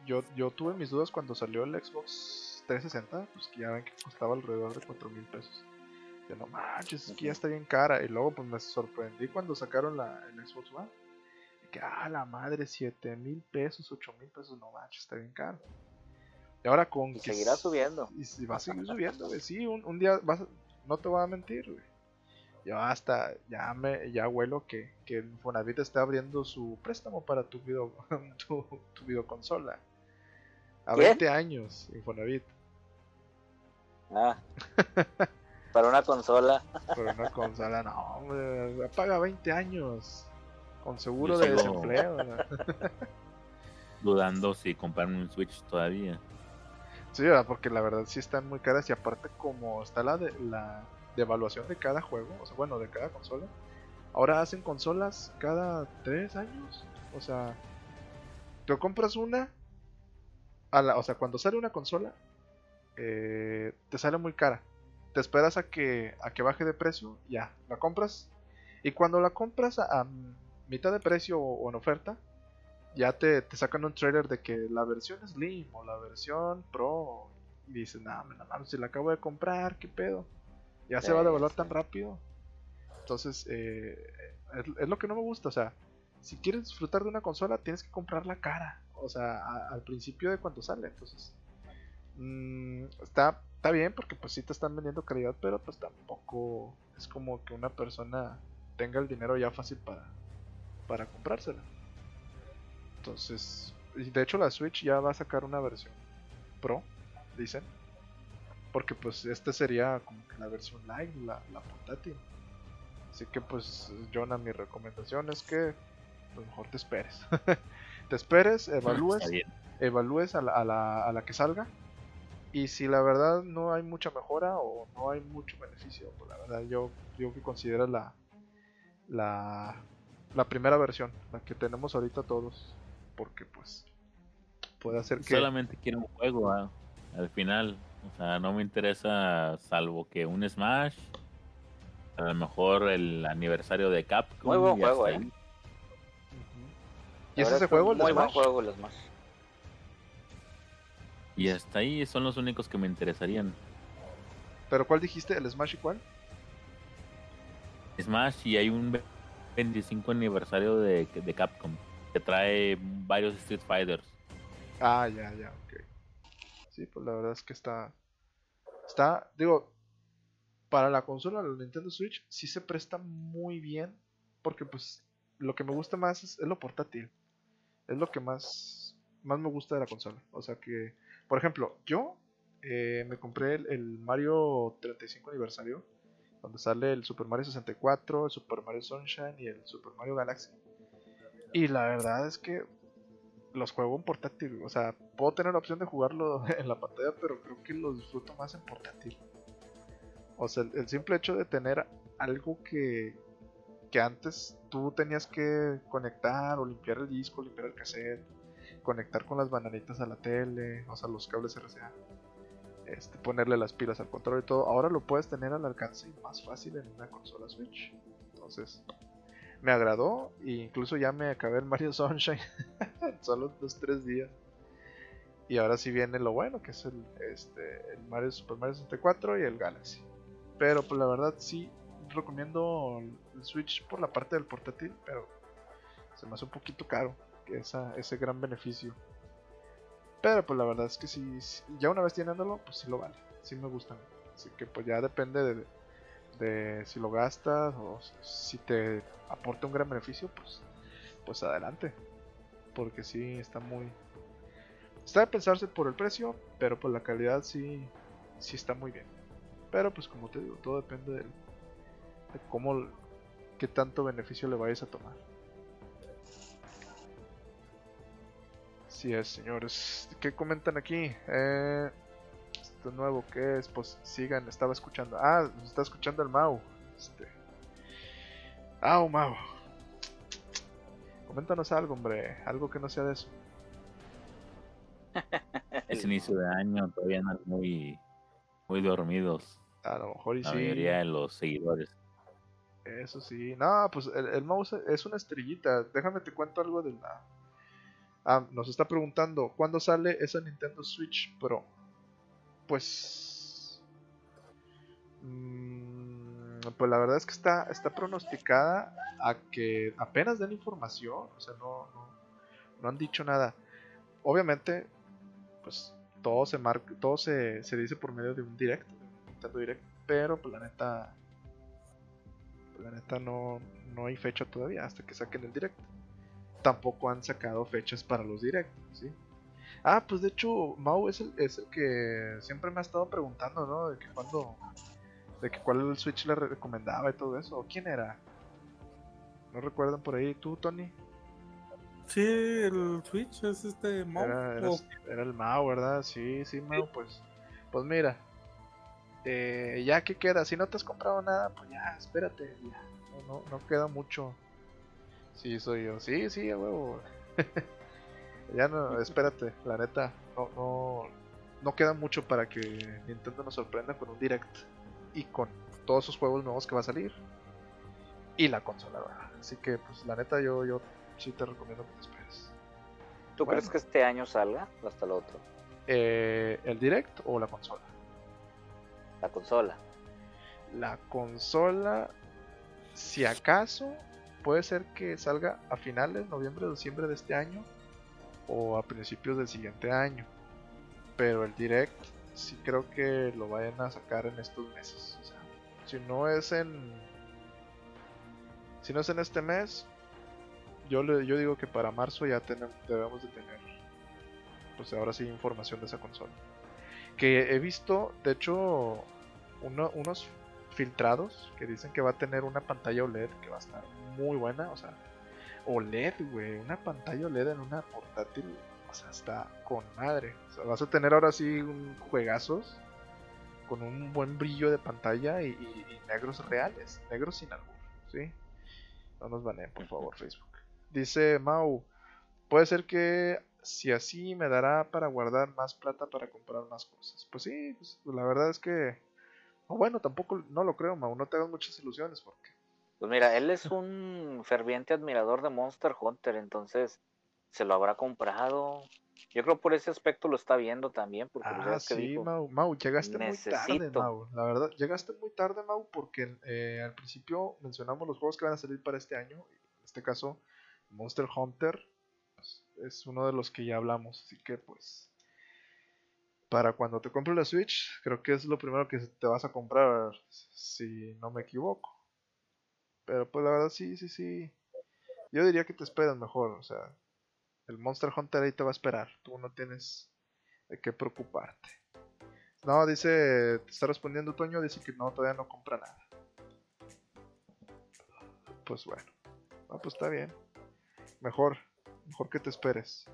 Yo, yo tuve mis dudas cuando salió el Xbox 360. Pues que ya ven que costaba alrededor de 4 mil pesos. Yo no manches, es que ya está bien cara. Y luego pues me sorprendí cuando sacaron la, el Xbox One. Que ah, la madre, 7 mil pesos, 8 mil pesos, no manches, está bien caro. Y ahora con Y que seguirá subiendo. Y si va a seguir subiendo, güey. Sí, un, un día vas no te voy a mentir, güey. Yo hasta ya me ya huelo que, que Infonavit está abriendo su préstamo para tu video tu, tu videoconsola. A ¿Quién? 20 años, Infonavit. Ah. para una consola. Pero una consola, no, hombre, paga 20 años. Con seguro de desempleo. ¿no? Dudando si comprarme un Switch todavía. Sí, porque la verdad sí están muy caras y aparte como está la de la de evaluación de cada juego, o sea, bueno, de cada consola. Ahora hacen consolas cada tres años. O sea, te compras una, a la, o sea, cuando sale una consola, eh, te sale muy cara. Te esperas a que, a que baje de precio, ya, la compras. Y cuando la compras a, mitad de precio o, en oferta, ya te, te, sacan un trailer de que la versión Slim o la versión Pro. Y dices, nah, si la acabo de comprar, ¿qué pedo? Ya sí, se va a devaluar sí. tan rápido. Entonces, eh, es, es, lo que no me gusta. O sea, si quieres disfrutar de una consola, tienes que comprarla cara. O sea, a, al principio de cuando sale. Entonces, mmm, está, está bien porque pues sí te están vendiendo calidad, pero pues tampoco es como que una persona tenga el dinero ya fácil para, para comprársela. Entonces, de hecho la Switch ya va a sacar una versión Pro, dicen. Porque pues este sería como que la versión live, la, la portátil. Así que pues Jonah, mi recomendación es que pues, mejor te esperes. te esperes, evalúes, evalúes a la, a, la, a la que salga. Y si la verdad no hay mucha mejora o no hay mucho beneficio, pues la verdad yo, yo que considero la, la, la primera versión, la que tenemos ahorita todos porque pues puede hacer que solamente quiero un juego ¿eh? al final o sea no me interesa salvo que un Smash a lo mejor el aniversario de Capcom muy buen juego eh. y es ese juego el muy Smash? buen juego el Smash y hasta ahí son los únicos que me interesarían pero cuál dijiste el Smash y cuál Smash y hay un 25 aniversario de, de Capcom que trae varios Street Fighters. Ah, ya, ya, ok. Sí, pues la verdad es que está. Está, digo, para la consola, la Nintendo Switch, sí se presta muy bien. Porque, pues, lo que me gusta más es, lo portátil. Es lo que más, más me gusta de la consola. O sea que, por ejemplo, yo eh, me compré el, el, Mario 35 aniversario. Donde sale el Super Mario 64, el Super Mario Sunshine y el Super Mario Galaxy. Y la verdad es que los juego en portátil. O sea, puedo tener la opción de jugarlo en la pantalla, pero creo que lo disfruto más en portátil. O sea, el, simple hecho de tener algo que, que antes tú tenías que conectar o limpiar el disco, limpiar el cassette, conectar con las bananitas a la tele, o sea, los cables RCA, este, ponerle las pilas al control y todo. Ahora lo puedes tener al alcance más fácil en una consola Switch. Entonces, me agradó e incluso ya me acabé el Mario Sunshine solo dos tres días. Y ahora sí viene lo bueno que es el este el Mario Super Mario 64 y el Galaxy. Pero pues la verdad sí recomiendo el Switch por la parte del portátil pero se me hace un poquito caro ese gran beneficio. Pero pues la verdad es que sí, ya una vez teniéndolo pues sí lo vale sí me gustan así que pues ya depende de de si lo gastas o si te aporta un gran beneficio, pues, pues adelante. Porque sí está muy. Está de pensarse por el precio, pero pues la calidad sí, sí está muy bien. Pero pues como te digo, todo depende de, de cómo, qué tanto beneficio le vayas a tomar. Así es, señores. ¿Qué comentan aquí? Eh, esto nuevo que es, pues sigan, estaba escuchando. Ah, está escuchando el Mau. Este. Ah, Mau. Coméntanos algo, hombre, algo que no sea de eso. Es inicio de año, todavía andan muy, muy dormidos. A lo mejor y la sí. mayoría de los seguidores. Eso sí. No, pues el, el mouse es una estrellita. Déjame te cuento algo de la. Ah, nos está preguntando, ¿cuándo sale esa Nintendo Switch Pro? Pues mmm, pues la verdad es que está está pronosticada a que apenas den información o sea no, no, han dicho nada obviamente pues todo se marca todo se, se, dice por medio de un direct Direct pero pues la neta la neta no, no hay fecha todavía hasta que saquen el direct tampoco han sacado fechas para los directos ¿sí? Ah, pues de hecho, Mau es el, es el que siempre me ha estado preguntando, ¿no? De que cuando. De que cuál Switch le recomendaba y todo eso. ¿Quién era? ¿No recuerdan por ahí? ¿Tú, Tony? Sí, el Switch es este Mau. Era, era, era el Mau, ¿verdad? Sí, sí, Mau, pues. Pues mira. Eh, ya que queda, si no te has comprado nada, pues ya, espérate, ya. No, no, no queda mucho. Sí, soy yo. Sí, sí, a huevo. ya no, espérate, la neta, no, no, no queda mucho para que Nintendo nos sorprenda con un direct y con todos esos juegos nuevos que va a salir y la consola. ¿verdad? Así que, pues, la neta, yo, yo sí te recomiendo que te esperes. ¿Tú Bueno. crees que este año salga o hasta el otro? Eh, ¿El direct o la consola? La consola. La consola, si acaso, puede ser que salga a finales, noviembre, diciembre de este año o a principios del siguiente año. Pero el direct, sí creo que lo vayan a sacar en estos meses. Si no es en. Si no es en este mes, yo, yo digo que para marzo ya tenemos, debemos de tener. Pues ahora sí, información de esa consola. Que he visto, de hecho, uno- unos filtrados que dicen que va a tener una pantalla OLED que va a estar muy buena. O sea, OLED, güey, una pantalla OLED en una portátil. O sea, está con madre. O sea, vas a tener ahora sí un juegazos con un buen brillo de pantalla y, y- y negros reales, negros sin albur, ¿sí? No nos baneen, por favor, Facebook. Dice Mau, puede ser que si así me dará para guardar más plata para comprar más cosas. Pues sí, pues, la verdad es que... o bueno, tampoco, no lo creo, Mau, no te hagas muchas ilusiones porque... Pues mira, él es un ferviente admirador de Monster Hunter, entonces se lo habrá comprado. Yo creo por ese aspecto lo está viendo también, porque pues, Ah, que sí, dijo, Mau, Mau, llegaste muy tarde. Mau. La verdad, llegaste muy tarde, Mau, porque eh, al principio mencionamos los juegos que van a salir para este año. En este caso, Monster Hunter pues, es uno de los que ya hablamos. Así que, pues, para cuando te compres la Switch, creo que es lo primero que te vas a comprar, si no me equivoco. Pero, pues, la verdad, sí, sí, sí. Yo diría que te esperas mejor, o sea, el Monster Hunter ahí te va a esperar. Tú no tienes de qué preocuparte. No, dice, te está respondiendo Toño, dice que no, todavía no compra nada. Pues bueno, no, pues está bien. Mejor, mejor que te esperes.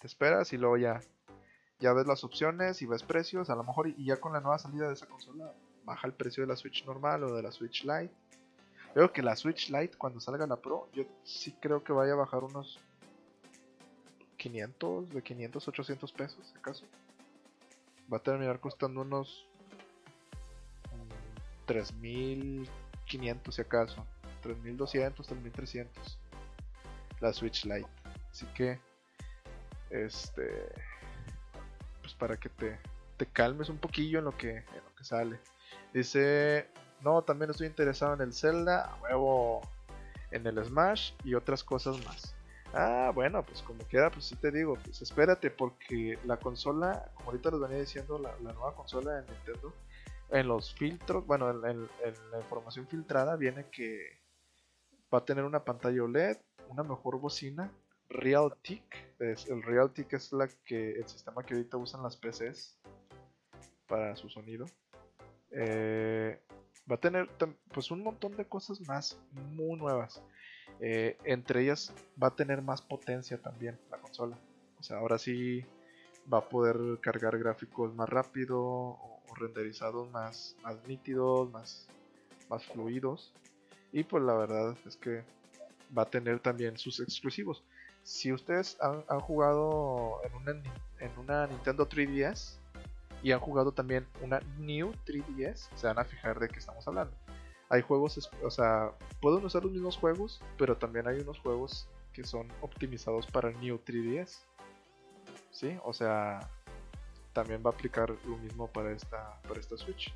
Te esperas y luego ya, ya ves las opciones y ves precios. A lo mejor y ya con la nueva salida de esa consola baja el precio de la Switch normal o de la Switch Lite. Creo que la Switch Lite cuando salga la Pro, yo sí creo que vaya a bajar unos 500, de 500, 800 pesos, si acaso. Va a terminar costando unos mm, 3500, si acaso. 3200, 3300. La Switch Lite. Así que, este. Pues para que te, te calmes un poquillo en lo que, en lo que sale. Dice. No, también estoy interesado en el Zelda, a huevo en el Smash y otras cosas más. Ah, bueno, pues como quiera, pues sí te digo, pues espérate, porque la consola, como ahorita les venía diciendo, la, la nueva consola de Nintendo, en los filtros, bueno, en, la información filtrada viene que va a tener una pantalla OLED, una mejor bocina, Realtek, el Realtek es la que, el sistema que ahorita usan las PCs para su sonido. Eh, va a tener pues un montón de cosas más muy nuevas. Eh, entre ellas va a tener más potencia también la consola. O sea, ahora sí va a poder cargar gráficos más rápido o, renderizados más, más nítidos, más, más fluidos. Y pues la verdad es que va a tener también sus exclusivos. Si ustedes han, han jugado en una, en una Nintendo 3DS y han jugado también una New 3DS, se van a fijar de qué estamos hablando hay juegos, o sea, pueden usar los mismos juegos, pero también hay unos juegos que son optimizados para New 3DS. ¿Sí? O sea, también va a aplicar lo mismo para esta, para esta Switch.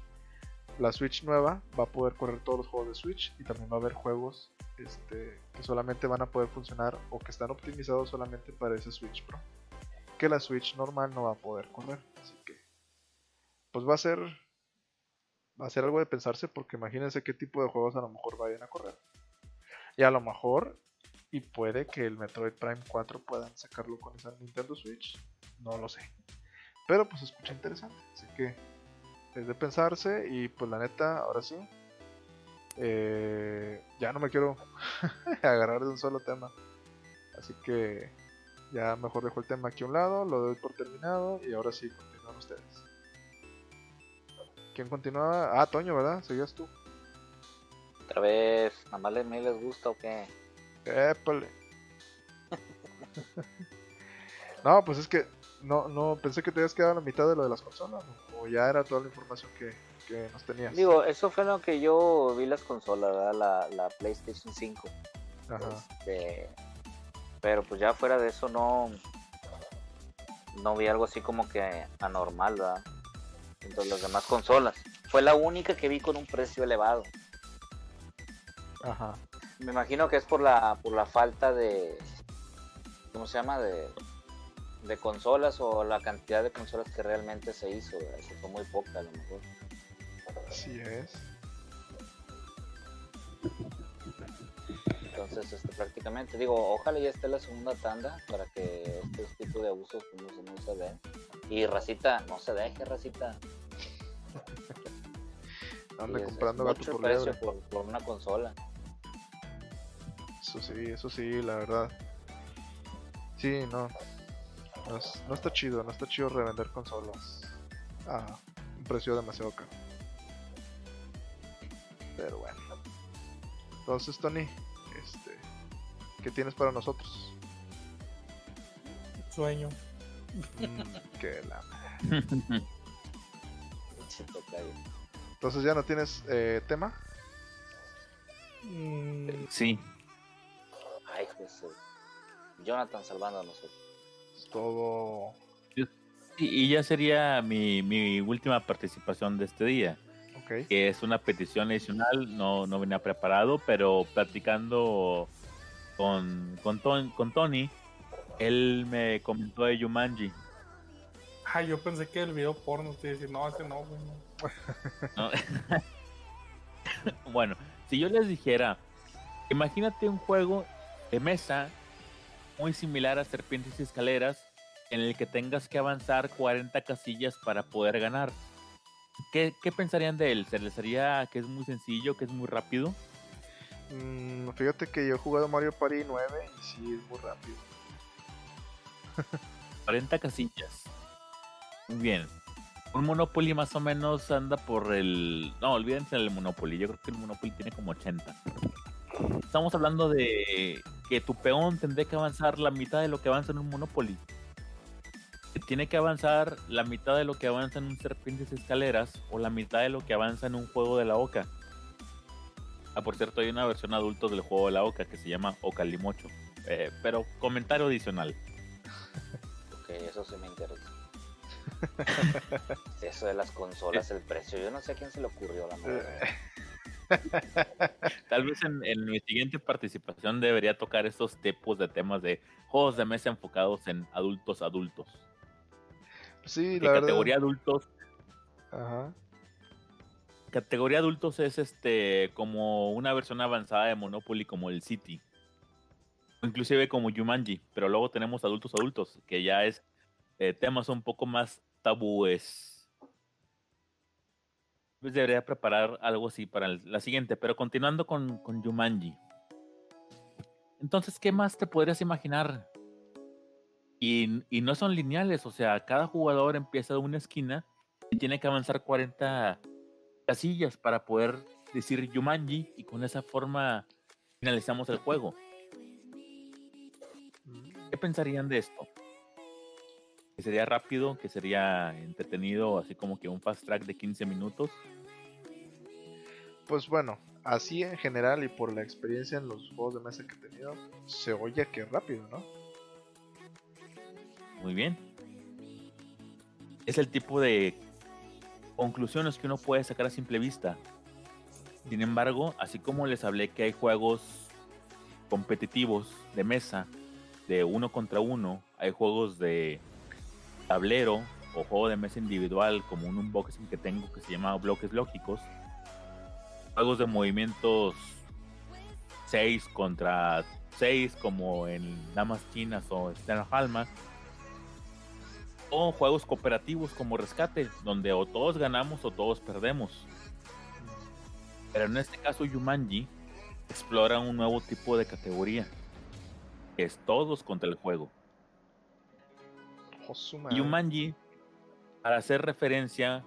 La Switch nueva va a poder correr todos los juegos de Switch y también va a haber juegos este, que solamente van a poder funcionar o que están optimizados solamente para ese Switch Pro. Que la Switch normal no va a poder correr. Pues va a ser va a ser algo de pensarse porque imagínense qué tipo de juegos a lo mejor vayan a correr. Y a lo mejor, y puede que el Metroid Prime 4 puedan sacarlo con esa Nintendo Switch, no lo sé. Pero pues escucha interesante, así que es de pensarse y pues la neta, ahora sí, eh, ya no me quiero agarrar de un solo tema. Así que ya mejor dejo el tema aquí a un lado, lo doy por terminado y ahora sí continúan ustedes. ¿Quién continuaba? Ah, Toño, ¿verdad? Seguías tú. Otra vez, ¿nada más les, me les gusta o qué? Épale. no, pues es que no, no, pensé que te habías quedado a la mitad de lo de las consolas, o ya era toda la información que, que nos tenías. Digo, eso fue lo que yo vi las consolas, ¿verdad? La, la PlayStation 5. Ajá. Este, pero pues ya fuera de eso no no vi algo así como que anormal, ¿verdad? Entre las demás consolas. Fue la única que vi con un precio elevado. Ajá. Me imagino que es por la por la falta de ¿cómo se llama? de de consolas o la cantidad de consolas que realmente se hizo, que fue muy poca a lo mejor. Así es. Entonces, este, prácticamente, digo, ojalá ya esté la segunda tanda para que este tipo de abusos no, se- no se den. Y racita, no se deje, racita. Anda comprando es gato por precio por, por una consola. Eso sí, eso sí, la verdad. Sí, no. No, es- no está chido, no está chido revender consolas a un precio demasiado caro. Pero bueno. Entonces, Tony, este, ¿qué tienes para nosotros? Sueño. Mm, que la. Entonces ya no tienes eh, tema. Mm, Sí, Ay, Jesús. Jonathan salvando a nosotros. Es todo. y, ya sería mi, mi última participación de este día. Ok. que es una petición adicional, no, no venía preparado, pero platicando con, con, Ton- con Tony, él me comentó de Yumanji. Ay, yo pensé que el video porno te decir, no, ese no, güey. no". ¿no? bueno, si yo les dijera, imagínate un juego de mesa muy similar a Serpientes y Escaleras, en el que tengas que avanzar 40 casillas para poder ganar. ¿Qué, qué pensarían de él? ¿Se les haría que es muy sencillo, que es muy rápido? Mm, fíjate que yo he jugado Mario Party 9 y sí es muy rápido. 40 casillas. Muy bien. Un Monopoly más o menos anda por el... No, olvídense del Monopoly. Yo creo que el Monopoly tiene como 80. Estamos hablando de que tu peón tendría que avanzar la mitad de lo que avanza en un Monopoly. Que tiene que avanzar la mitad de lo que avanza en un Serpientes Escaleras o la mitad de lo que avanza en un juego de la Oca. Ah, por cierto, hay una versión adulto del juego de la Oca que se llama Oca Limocho. Eh, pero comentario adicional. Ok, eso sí me interesa. Eso de las consolas, el precio. Yo no sé a quién se le ocurrió la madre. Tal vez en, en mi siguiente participación debería tocar estos tipos de temas de juegos de mesa enfocados en adultos adultos. Sí, la verdad. categoría adultos, Ajá. categoría adultos es este como una versión avanzada de Monopoly como el City. Inclusive como Jumanji, pero luego tenemos adultos adultos, que ya es eh, temas un poco más tabúes. Pues debería preparar algo así para la siguiente, pero continuando con, con Jumanji. Entonces, ¿qué más te podrías imaginar? Y, y no son lineales, o sea, cada jugador empieza de una esquina y tiene que avanzar 40 casillas para poder decir Jumanji y con esa forma finalizamos el juego. ¿Qué pensarían de esto? Que sería rápido, que sería entretenido, así como que un fast track de 15 minutos. Pues bueno, así en general y por la experiencia en los juegos de mesa que he tenido, se oye que rápido, ¿no? Muy bien. Es el tipo de conclusiones que uno puede sacar a simple vista. Sin embargo, así como les hablé que hay juegos competitivos de mesa, de uno contra uno, hay juegos de tablero o juego de mesa individual como un unboxing que tengo que se llama bloques lógicos, juegos de movimientos 6 contra 6 como en Damas Chinas o Stern Halma, o juegos cooperativos como Rescate, donde o todos ganamos o todos perdemos. Pero en este caso Yumanji explora un nuevo tipo de categoría, es todos contra el juego. Madre. Yumanji, para hacer referencia,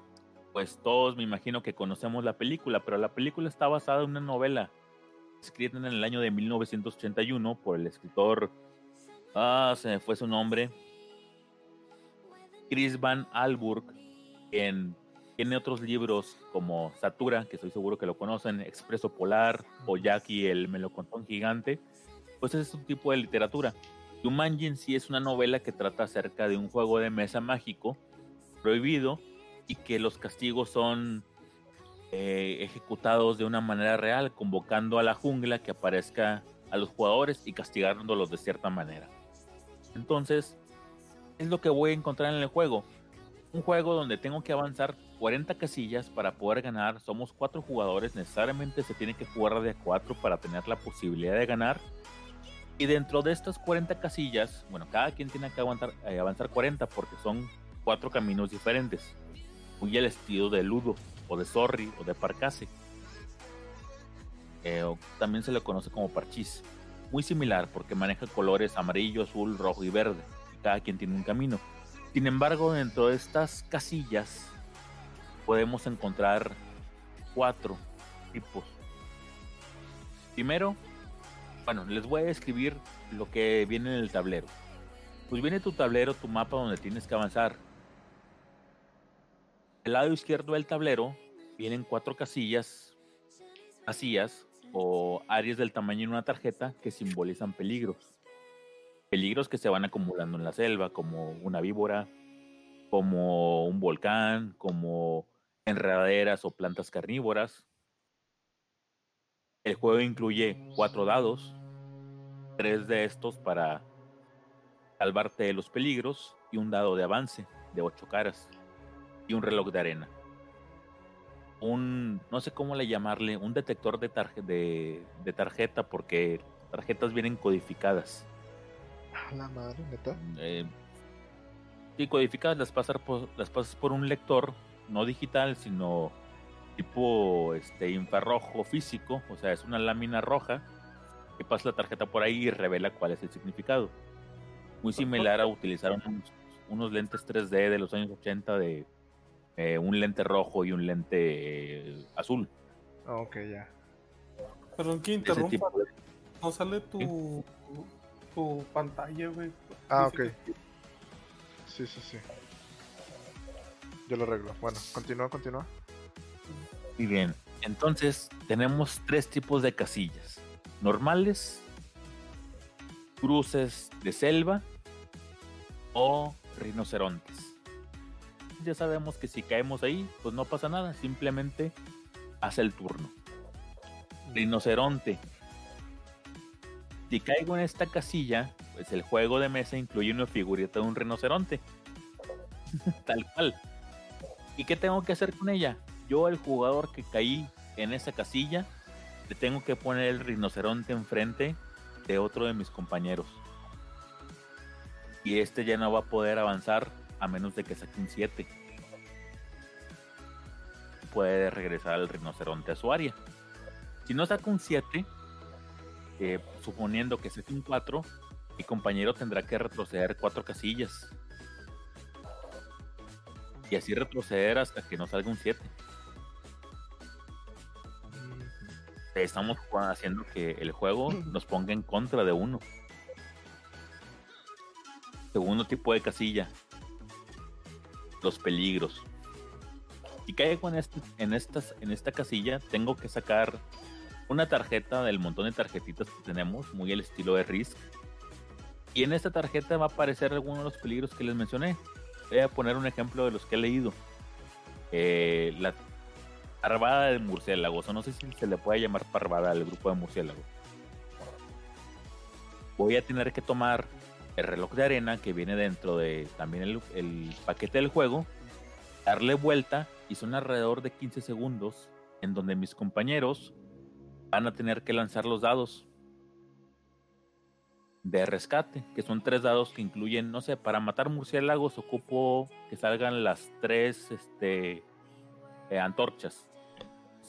pues todos me imagino que conocemos la película, pero la película está basada en una novela escrita en el año de 1981 por el escritor, ah, se me fue su nombre, Chris Van Alburg, quien tiene otros libros como Satura, que estoy seguro que lo conocen, Expreso Polar Jackie el melocotón gigante, pues ese es un tipo de literatura. Jumanji en sí es una novela que trata acerca de un juego de mesa mágico prohibido y que los castigos son eh, ejecutados de una manera real, convocando a la jungla que aparezca a los jugadores y castigándolos de cierta manera. Entonces, es lo que voy a encontrar en el juego. Un juego donde tengo que avanzar 40 casillas para poder ganar. Somos cuatro jugadores, necesariamente se tiene que jugar de cuatro para tener la posibilidad de ganar. Y dentro de estas 40 casillas, bueno, cada quien tiene que eh, avanzar 40 porque son cuatro caminos diferentes muy al estilo de Ludo, o de Sorry, o de Parcase. Eh, también se le conoce como Parchís. Muy similar porque maneja colores amarillo, azul, rojo y verde. cada quien tiene un camino. Sin embargo, dentro de estas casillas podemos encontrar cuatro tipos. Primero, bueno, les voy a describir lo que viene en el tablero. Pues viene tu tablero, tu mapa donde tienes que avanzar el lado izquierdo del tablero vienen cuatro casillas vacías o áreas del tamaño de una tarjeta que simbolizan peligros. Peligros que se van acumulando en la selva, como una víbora, como un volcán, como enredaderas o plantas carnívoras. El juego incluye cuatro dados, tres de estos para salvarte de los peligros y un dado de avance de ocho caras y un reloj de arena. Un, no sé cómo le llamarle, un detector de, de, tarjeta porque tarjetas vienen codificadas. la madre, neta. Eh, sí, codificadas las pasas, por, las pasas por un lector, no digital, sino tipo este infrarrojo físico, o sea, es una lámina roja que pasa la tarjeta por ahí y revela cuál es el significado. Muy similar a utilizar unos, unos lentes 3D de los años 80 de eh, un lente rojo y un lente eh, azul. Ah, ok, ya. Perdón que interrumpa. No sale tu, tu, pantalla, güey. Ah, ok. Sí, sí, sí. Yo lo arreglo. Bueno, continúa, continúa. Muy bien. Entonces, tenemos tres tipos de casillas. Normales, cruces de selva o rinocerontes ya sabemos que si caemos ahí, pues no pasa nada, simplemente hace el turno. Rinoceronte. Si caigo en esta casilla, pues el juego de mesa incluye una figurita de un rinoceronte. Tal cual. ¿Y qué tengo que hacer con ella? Yo, el jugador que caí en esa casilla, le tengo que poner el rinoceronte enfrente de otro de mis compañeros. Y este ya no va a poder avanzar a menos de que saque un 7. Puede regresar al rinoceronte a su área. Si no saca un 7, eh, suponiendo que saque un 4, mi compañero tendrá que retroceder 4 casillas. Y así retroceder hasta que no salga un 7. Estamos haciendo que el juego nos ponga en contra de uno. Segundo tipo de casilla los peligros. Si caigo en, este, en, estas, en esta casilla, tengo que sacar una tarjeta del montón de tarjetitas que tenemos, muy al estilo de Risk. Y en esta tarjeta va a aparecer alguno de los peligros que les mencioné. Voy a poner un ejemplo de los que he leído. Eh, la parvada de murciélagos, o no sé si se le puede llamar parvada al grupo de murciélagos. Voy a tener que tomar el reloj de arena que viene dentro de también el, paquete del juego, darle vuelta y son alrededor de 15 segundos en donde mis compañeros van a tener que lanzar los dados de rescate, que son tres dados que incluyen, no sé, para matar murciélagos ocupo que salgan las tres este, eh, antorchas.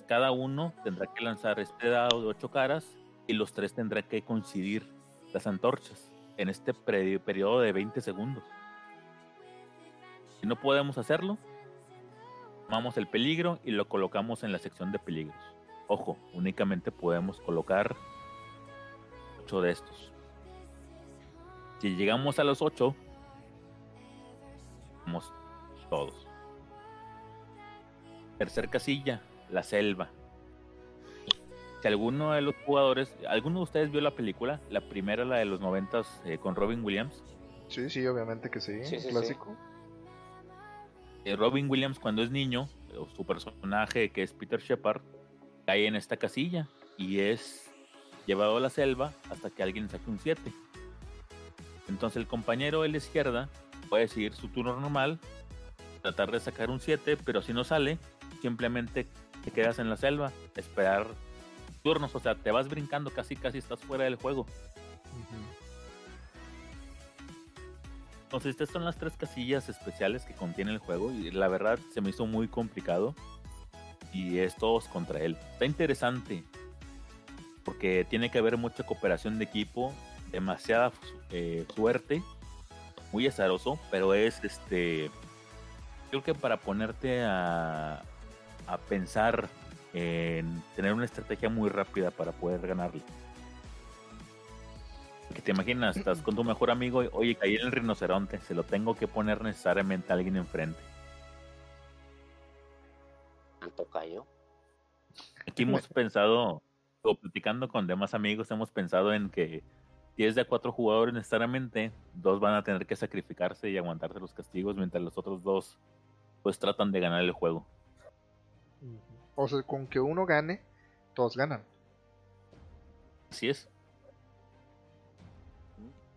Cada uno tendrá que lanzar este dado de ocho caras y los tres tendrán que coincidir las antorchas en este periodo de 20 segundos. Si no podemos hacerlo, tomamos el peligro y lo colocamos en la sección de peligros. Ojo, únicamente podemos colocar 8 de estos. Si llegamos a los 8, vamos todos. Tercer casilla, la selva. Si alguno de los jugadores, ¿alguno de ustedes vio la película? La primera, la de los noventas eh, con Robin Williams. Sí, sí, obviamente que sí, Sí, sí, clásico. Eh, Robin Williams cuando es niño, su personaje que es Peter Shepard, cae en esta casilla y es llevado a la selva hasta que alguien saque un 7. Entonces el compañero de la izquierda puede seguir su turno normal, tratar de sacar un 7, pero si no sale, simplemente te quedas en la selva, esperar turnos, o sea, te vas brincando, casi casi estás fuera del juego. Entonces estas son las tres casillas especiales que contiene el juego y la verdad se me hizo muy complicado y es todos contra él. Está interesante porque tiene que haber mucha cooperación de equipo, demasiada eh, suerte, muy azaroso, pero es este, creo que para ponerte a, a pensar en tener una estrategia muy rápida para poder ganarle. Que te imaginas, estás con tu mejor amigo y, oye, caí en el rinoceronte, se lo tengo que poner necesariamente a alguien enfrente. El tocayo. Aquí hemos pensado, o platicando con demás amigos, hemos pensado en que si es de a cuatro jugadores necesariamente, dos van a tener que sacrificarse y aguantarse los castigos, mientras los otros dos pues tratan de ganar el juego. O sea, con que uno gane, todos ganan. Así es.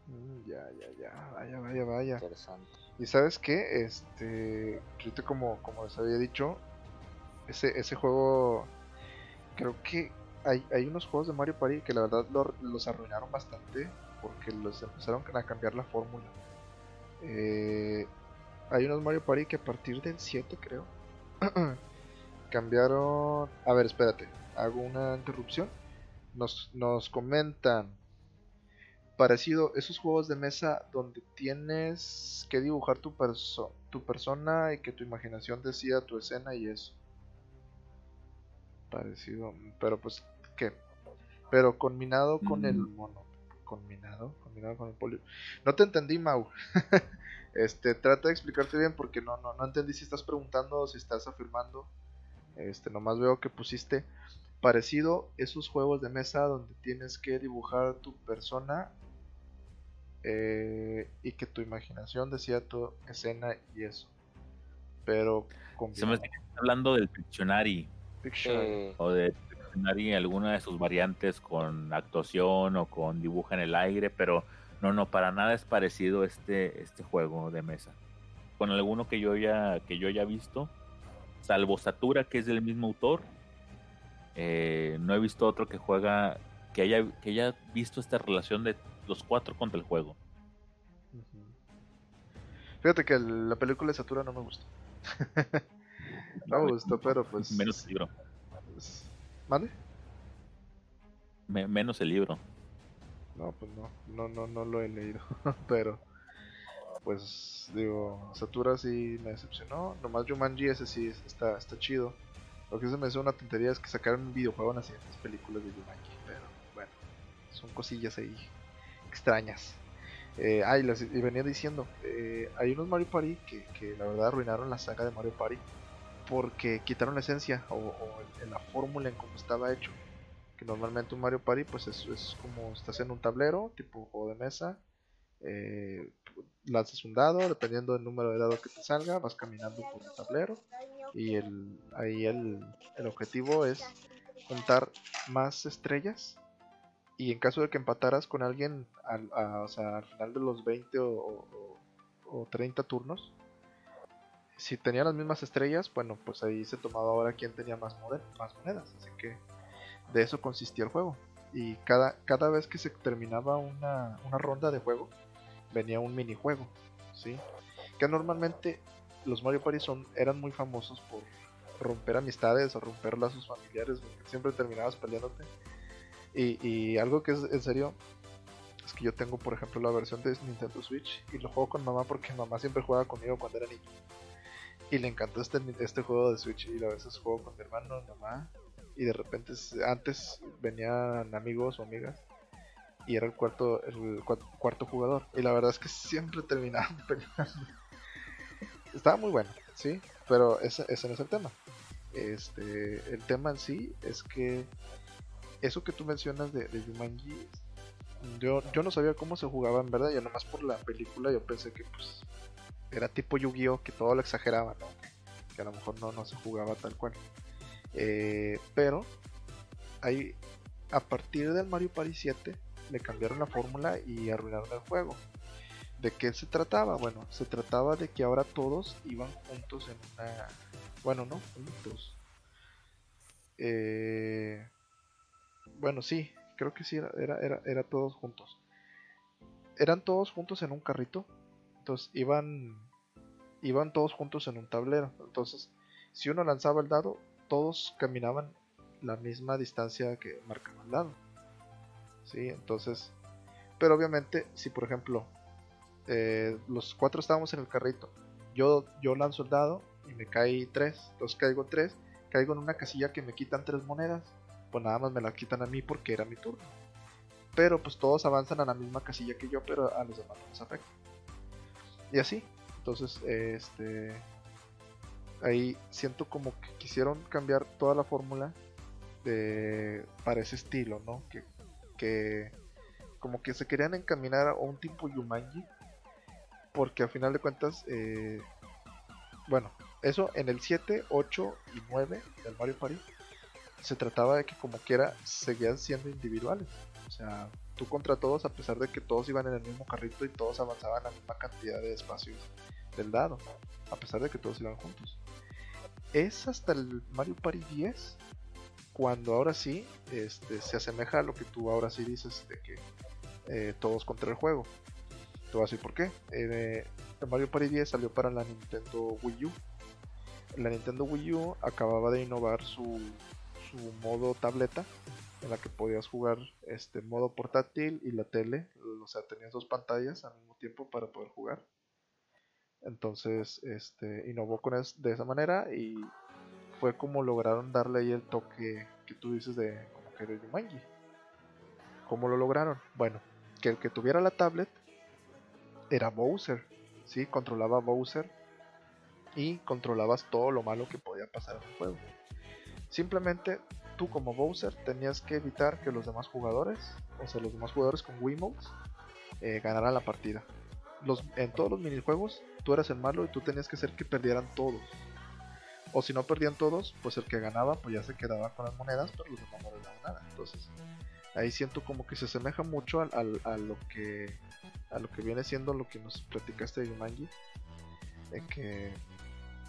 Mm, Ya, ya, ya, vaya, vaya, vaya. Interesante. Y sabes qué, este, ahorita como, como les había dicho, ese, ese juego, creo que hay, hay unos juegos de Mario Party que la verdad lo- los arruinaron bastante porque los empezaron a cambiar la fórmula. Eh, hay unos Mario Party que a partir del 7 creo, cambiaron... A ver, espérate, hago una interrupción. Nos, nos comentan parecido esos juegos de mesa donde tienes que dibujar tu, perso- tu persona y que tu imaginación decida tu escena y eso. Parecido, pero pues, ¿qué? Pero combinado con el Mm. mono. Combinado, combinado con el polio. No te entendí, Mau. este, trata de explicarte bien porque no, no, no entendí si estás preguntando o si estás afirmando. Este, nomás veo que pusiste parecido esos juegos de mesa donde tienes que dibujar tu persona eh, y que tu imaginación decida tu escena y eso. Pero con Se me estás hablando del Pictionary Eh, o de Pictionary alguna de sus variantes con actuación o con dibuja en el aire, pero no, no, para nada es parecido este, este juego de mesa. Con alguno que yo ya, que yo ya he visto, salvo Satura, que es del mismo autor, eh, no he visto otro que juega, que haya, que haya visto esta relación de los cuatro contra el juego. Fíjate que el- la película de Satura no me gustó. no me gustó, pero pues. Menos el libro. pues-. Me- menos el libro. No, pues no, no, no, no lo he leído. pero, pues, digo, Satura sí me decepcionó. Nomás Jumanji ese sí está, está chido. Lo que se me hizo una tontería es que sacaron un videojuego en las siguientes películas de Jumanji. Pero, bueno, son cosillas ahí extrañas. Eh, ah, y, venía diciendo, eh, hay unos Mario Party que, que la verdad arruinaron la saga de Mario Party porque quitaron la esencia o, en la fórmula en cómo estaba hecho. Que normalmente un Mario Party pues es, es como estás en un tablero, tipo juego de mesa, eh, lanzas un dado, dependiendo del número de dado que te salga, vas caminando por el tablero y el, ahí el, el objetivo es juntar más estrellas y en caso de que empataras con alguien al, a- o sea, al final de los 20 o, o- o 30 turnos, si tenía las mismas estrellas, bueno, pues ahí se tomaba ahora quién tenía más, mode- más monedas. Así que de eso consistía el juego. Y cada, cada vez que se terminaba una, una ronda de juego, venía un minijuego. ¿sí? Que normalmente los Mario Party son, eran muy famosos por romper amistades o romper lazos familiares, siempre terminabas peleándote. Y, y algo que es en serio es que yo tengo, por ejemplo, la versión de Nintendo Switch y lo juego con mamá porque mamá siempre jugaba conmigo cuando era niño. Y le encantó este, este juego de Switch. Y a veces juego con mi hermano, mi mamá. Y de repente, antes venían amigos o amigas. Y era el cuarto, el cuarto jugador. Y la verdad es que siempre terminaban peleando. Estaba muy bueno, sí. Pero ese, ese no es el tema. Este, el tema en sí es que eso que tú mencionas de, de Jumanji, yo, yo no sabía cómo se jugaba en verdad, ya nomás por la película yo pensé que pues era tipo Yu-Gi-Oh, que todo lo exageraba, que a lo mejor no, no se jugaba tal cual. Eh, pero ahí, a partir del Mario Party 7, le cambiaron la fórmula y arruinaron el juego. ¿De qué se trataba? Bueno, se trataba de que ahora todos iban juntos en una... Bueno, no, juntos. Eh... Bueno, sí, creo que sí, era, era, era, todos juntos. Eran todos juntos en un carrito. Entonces iban, iban todos juntos en un tablero. Entonces, si uno lanzaba el dado, todos caminaban la misma distancia que marcaba el dado. Sí, entonces, pero obviamente, si por ejemplo eh, los cuatro estábamos en el carrito, yo, yo lanzo el dado y me cae tres, entonces caigo tres, caigo en una casilla que me quitan tres monedas pues nada más me la quitan a mí porque era mi turno. Pero pues todos avanzan a la misma casilla que yo, pero a los demás no les afecta. Y así, entonces, este... Ahí siento como que quisieron cambiar toda la fórmula de, para ese estilo, ¿no? Que, que como que se querían encaminar a un tipo Yumanji. Porque a final de cuentas, eh, bueno, eso en el 7, 8 y 9 del Mario Party se trataba de que como quiera seguían siendo individuales. O sea, tú contra todos a pesar de que todos iban en el mismo carrito y todos avanzaban la misma cantidad de espacios del dado, a pesar de que todos iban juntos. Es hasta el Mario Party 10 cuando ahora sí este, se asemeja a lo que tú ahora sí dices de que eh, todos contra el juego. Te voy a decir por qué. Eh, Mario Party 10 salió para la Nintendo Wii U. La Nintendo Wii U acababa de innovar su su modo tableta en la que podías jugar este modo portátil y la tele, o sea, tenías dos pantallas al mismo tiempo para poder jugar. Entonces, este innovó con es, de esa manera y fue como lograron darle ahí el toque que tú dices de como que de Yumanji. ¿Cómo lo lograron? Bueno, que el que tuviera la tablet era Bowser, sí, controlaba Bowser y controlabas todo lo malo que podía pasar en el juego. Simplemente tú como Bowser tenías que evitar que los demás jugadores, o sea, los demás jugadores con Wiimotes, eh, ganaran la partida. Los, en todos los minijuegos tú eras el malo y tú tenías que hacer que perdieran todos. O si no perdían todos, pues el que ganaba pues ya se quedaba con las monedas, pero los demás no les daban nada. Entonces ahí siento como que se asemeja mucho al, a lo que a lo que viene siendo lo que nos platicaste de Yumanji. En que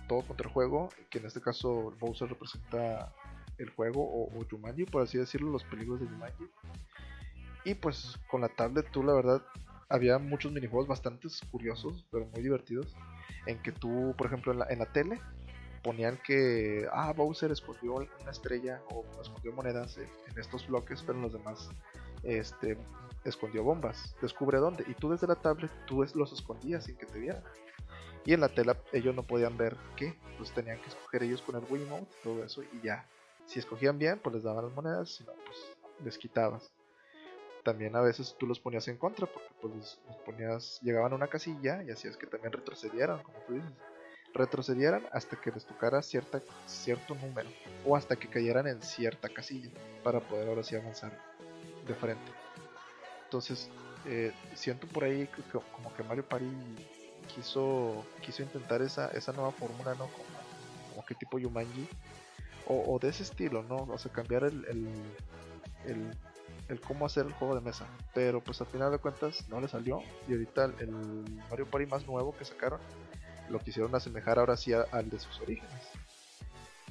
todo contra el juego, que en este caso Bowser representa el juego o, o Jumanji, por así decirlo, los peligros de Jumanji. Y pues con la tablet tú la verdad había muchos minijuegos bastante curiosos, pero muy divertidos, en que tú, por ejemplo, en la, en la tele ponían que, ah, Bowser escondió una estrella o escondió monedas en, estos bloques, pero en los demás este, escondió bombas. Descubre dónde. Y tú desde la tablet, tú los escondías sin que te vieran. Y en la tela ellos no podían ver qué, pues tenían que escoger ellos con el Wiimote, todo eso y ya. Si escogían bien, pues les daban las monedas, si no, pues les quitabas. También a veces tú los ponías en contra, porque pues los, ponías, llegaban a una casilla y hacías que también retrocedieran, como tú dices. Retrocedieran hasta que les tocara cierta, cierto número, o hasta que cayeran en cierta casilla, para poder ahora sí avanzar de frente. Entonces, eh, siento por ahí como que Mario Party quiso quiso intentar esa, esa nueva fórmula, ¿no? Como, como que tipo Yumanji. O, o, de ese estilo, ¿no? O sea, cambiar el, el, el, el, cómo hacer el juego de mesa. Pero pues al final de cuentas no le salió. Y ahorita el, Mario Party más nuevo que sacaron lo quisieron asemejar ahora sí al de sus orígenes.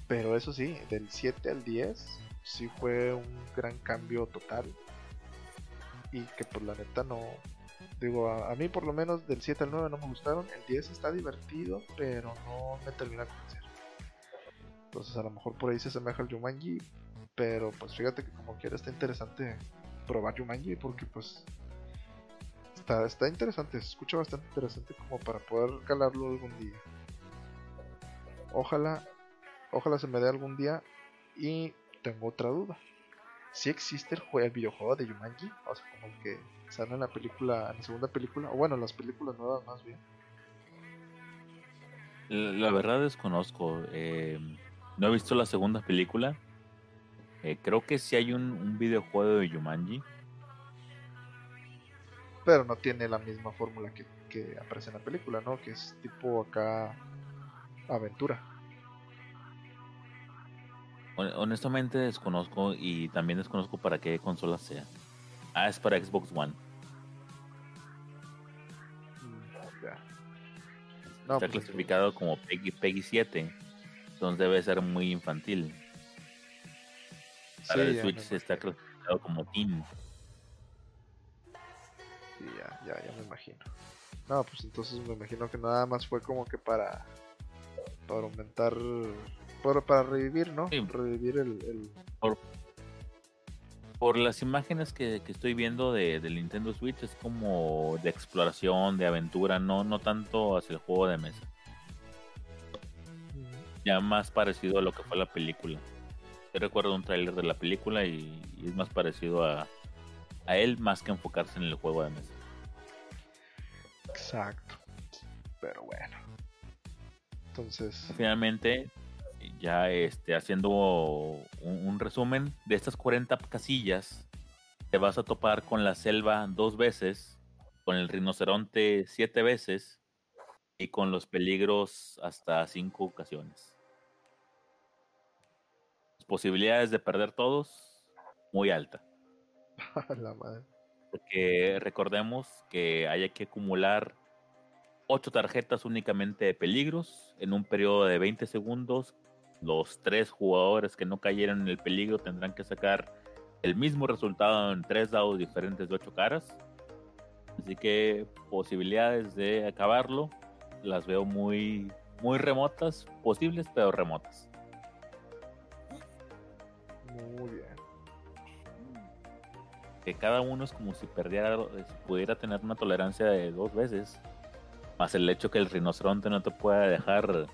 Pero eso sí, del 7 al 10 sí fue un gran cambio total. Y que por pues, la neta no, Digo, a, mí por lo menos del 7 al 9 no me gustaron. El 10 está divertido, pero no me termina de convencer. Entonces a lo mejor por ahí se asemeja al Jumanji. Pero pues fíjate que como quiera está interesante probar Jumanji porque pues está, interesante, se escucha bastante interesante como para poder calarlo algún día. ojalá, ojalá se me dé algún día. Y tengo otra duda. Si existe el, juego, el videojuego de Yumanji, o sea, como que sale en la película, en la segunda película, o bueno, en las películas nuevas más bien. La verdad desconozco. Eh, no he visto la segunda película. Eh, creo que sí hay un, un videojuego de Yumanji. Pero no tiene la misma fórmula que, que aparece en la película, ¿no? Que es tipo acá aventura. Hon- Honestamente desconozco y también desconozco para qué consola sea. Ah, es para Xbox One. Mm, ya. No, Está pues, clasificado como Peggy, Peggy 7. Entonces debe ser muy infantil. Para sí, el Switch está clasificado como Teen. Sí, ya, ya, ya me imagino. No, pues entonces me imagino que nada más fue como que para para aumentar para, para revivir, ¿no? Sí. Revivir el, el- Por las imágenes que, que estoy viendo de, del Nintendo Switch es como de exploración, de aventura, no, no tanto hacia el juego de mesa. Ya más parecido a lo que fue la película. Yo recuerdo un tráiler de la película y, y es más parecido a, a él más que enfocarse en el juego de mesa. Exacto. Pero bueno. Entonces, Finalmente, ya este, haciendo un, un resumen de estas 40 casillas, te vas a topar con la selva dos veces, con el rinoceronte siete veces y con los peligros hasta cinco ocasiones. Las posibilidades de perder todos, muy alta. la madre. Porque recordemos que hay que acumular 8 tarjetas únicamente de peligros en un periodo de 20 segundos. Los tres jugadores que no cayeron en el peligro tendrán que sacar el mismo resultado en tres dados diferentes de 8 caras. Así que posibilidades de acabarlo las veo muy, muy remotas, posibles pero remotas. Muy bien. Que cada uno es como si perdiera, eh, pudiera tener una tolerancia de dos veces. Más el hecho que el rinoceronte no te pueda dejar,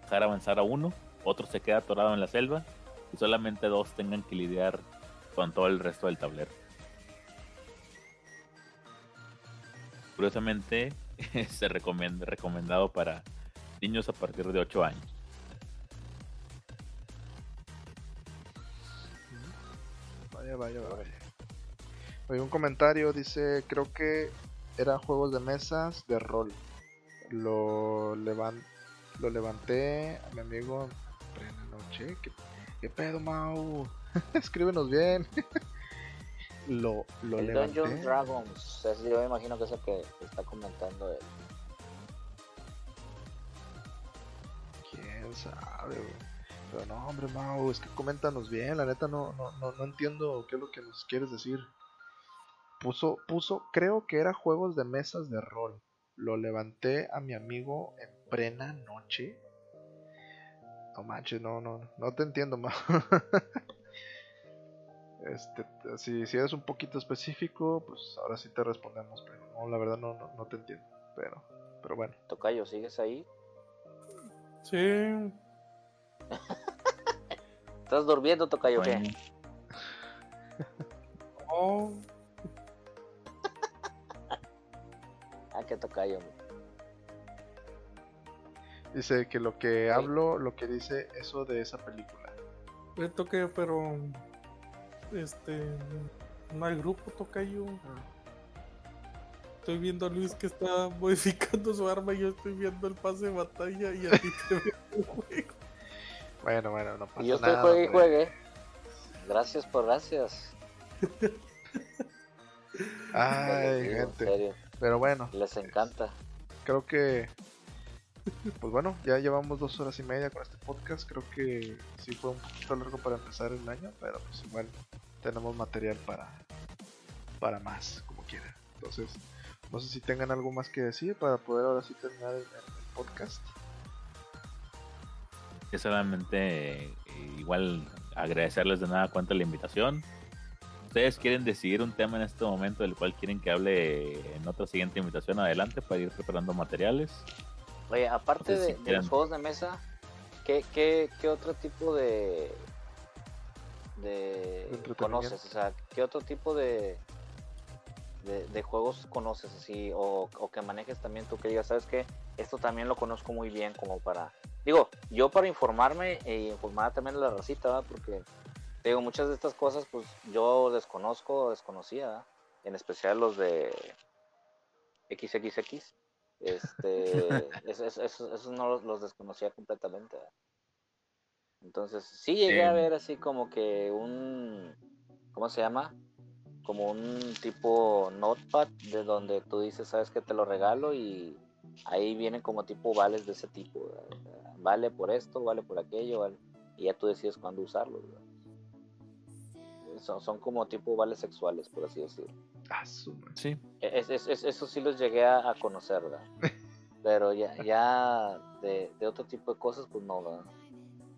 dejar avanzar a uno, otro se queda atorado en la selva y solamente dos tengan que lidiar con todo el resto del tablero. Curiosamente, se recomienda recomendado para niños a partir de 8 años. Vaya, vaya, vaya. Oye, un comentario dice, creo que eran juegos de mesas de rol. Lo, levan lo levanté a mi amigo en plena noche. ¿Qué, qué pedo, Mau? Escríbenos bien. lo lo El levanté. Dungeon Dragons, ese yo me imagino que es el que está comentando él. Quién sabe, güey. Pero no, hombre, Mau, es que coméntanos bien. La neta no, no, no, no entiendo qué es lo que nos quieres decir. Puso, puso, creo que era juegos de mesas de rol. Lo levanté a mi amigo en plena noche. No manches, no, no, no te entiendo, Mau. Este, si, si eres un poquito específico, pues ahora sí te respondemos, pero no, la verdad no, no, no te entiendo. Pero, pero bueno. Tocayo, ¿sigues ahí? Sí, ¿Estás durmiendo, Tocayo? qué? Bueno, no, Ah, que Tocayo. Dice que lo que hablo, lo que dice eso de esa película. me toqué, pero este no hay grupo tocayo. Estoy viendo a Luis que está modificando su arma y yo estoy viendo el pase de batalla y a ti te veo el juego. Bueno, bueno, no pasa Y yo estoy nada. juegue y juegue. Gracias por gracias. Ay, En gente. serio, Pero bueno, les encanta. creo que. Pues bueno, ya llevamos dos horas y media con este podcast. Creo que sí fue un poquito largo para empezar el año, pero pues igual tenemos material para, para más, como quiera. Entonces, no sé si tengan algo más que decir para poder ahora sí terminar el, el podcast. que solamente eh, igual agradecerles de nada cuenta la invitación. Ustedes quieren decidir un tema en este momento del cual quieren que hable en otra siguiente invitación adelante para ir preparando materiales. Oye, aparte No sé si de, de quieran. los juegos de mesa, ¿qué, qué, qué otro tipo de, de conoces? O sea, ¿qué otro tipo de, de, de juegos conoces así? O, o que manejes también tú que digas, ¿sabes qué? Esto también lo conozco muy bien como para... Digo, yo para informarme e informar también a la racita, ¿verdad? Porque, te digo, muchas de estas cosas pues yo desconozco desconocía, ¿verdad? En especial los de XXX. Este, es- es- esos, esos no los, los desconocía completamente. ¿verdad? Entonces, sí llegué a ver así como que un, ¿cómo se llama? Como un tipo notepad de donde tú dices, sabes que te lo regalo y ahí vienen como tipo vales de ese tipo. ¿verdad? Vale por esto, vale por aquello, vale- y ya tú decides cuándo usarlo. ¿verdad? Son, son como tipo vales sexuales, por así decirlo. Ah. Sí. Es, es- es- eso sí los llegué a, a conocer, ¿verdad? Pero ya, ya de, de otro tipo de cosas, pues no,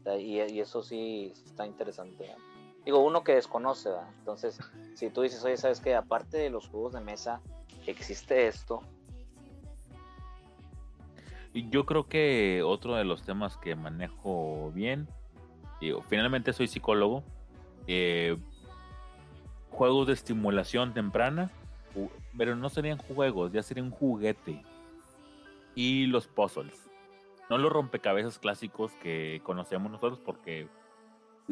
¿verdad? Y, y eso sí está interesante. ¿verdad? Digo, uno que desconoce, ¿verdad? Entonces, si tú dices, oye, ¿sabes qué? Aparte de los juegos de mesa, existe esto. Y yo creo que otro de los temas que manejo bien, digo, finalmente soy psicólogo, eh, juegos de estimulación temprana, pero no serían juegos, ya sería un juguete. Y los puzzles. No los rompecabezas clásicos que conocemos nosotros porque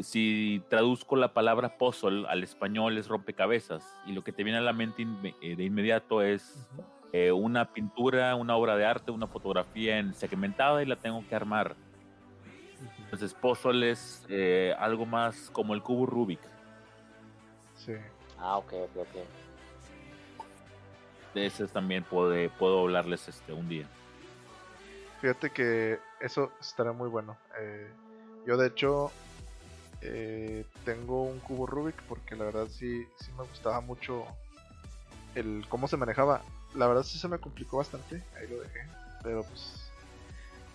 si traduzco la palabra puzzle al español es rompecabezas y lo que te viene a la mente eh, de inmediato es eh, una pintura, una obra de arte, una fotografía en segmentada y la tengo que armar. Entonces puzzle es eh, algo más como el cubo Rubik. Sí. Ah, ok, ok, ok. De ese también puedo, puedo hablarles este un día. Fíjate que eso estará muy bueno. Eh, yo de hecho eh, tengo un cubo Rubik porque la verdad sí, sí me gustaba mucho el cómo se manejaba. La verdad sí se me complicó bastante, ahí lo dejé, pero pues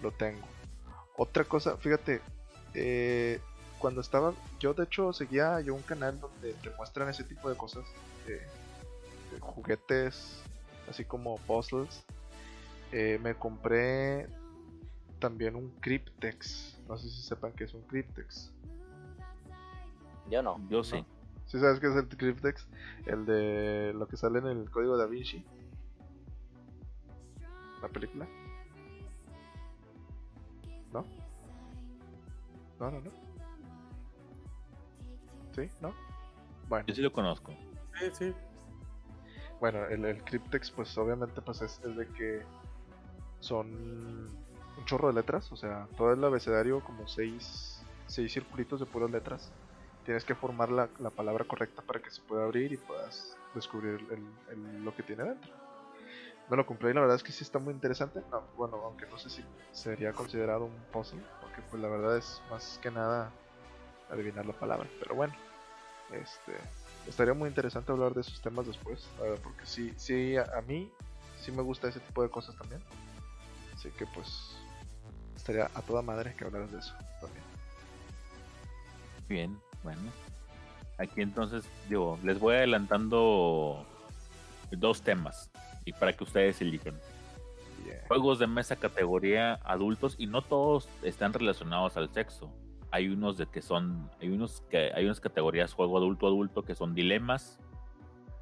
lo tengo. Otra cosa, fíjate, eh, cuando estaba, yo de hecho seguía yo un canal donde te muestran ese tipo de cosas, de, de juguetes, así como puzzles. Eh, me compré también un Cryptex. No sé si sepan qué es un Cryptex. Yo no. Yo sí. ¿Sí sabes qué es el Cryptex? El de lo que sale en el código da Vinci. La película. ¿No? No, no, no. ¿Sí? ¿No? Bueno. Yo sí lo conozco. Sí, sí. Bueno, el, el Cryptex, pues obviamente, pues es, es de que son un chorro de letras, o sea, todo el abecedario, como seis, seis circulitos de puras letras. Tienes que formar la, la palabra correcta para que se pueda abrir y puedas descubrir el- el- lo que tiene dentro. Me lo compré y la verdad es que sí está muy interesante. No, bueno, aunque no sé si sería considerado un puzzle, porque pues la verdad es más que nada adivinar la palabra. Pero bueno, este estaría muy interesante hablar de esos temas después, porque sí, sí, a, a mí sí me gusta ese tipo de cosas también. Así que pues estaría a toda madre que hablaras de eso también. Bien, bueno. Aquí entonces, digo, les voy adelantando dos temas y para que ustedes elijan. Yeah. Juegos de mesa categoría adultos y no todos están relacionados al sexo. Hay unos de que son, hay unos que hay unas categorías juego adulto adulto que son dilemas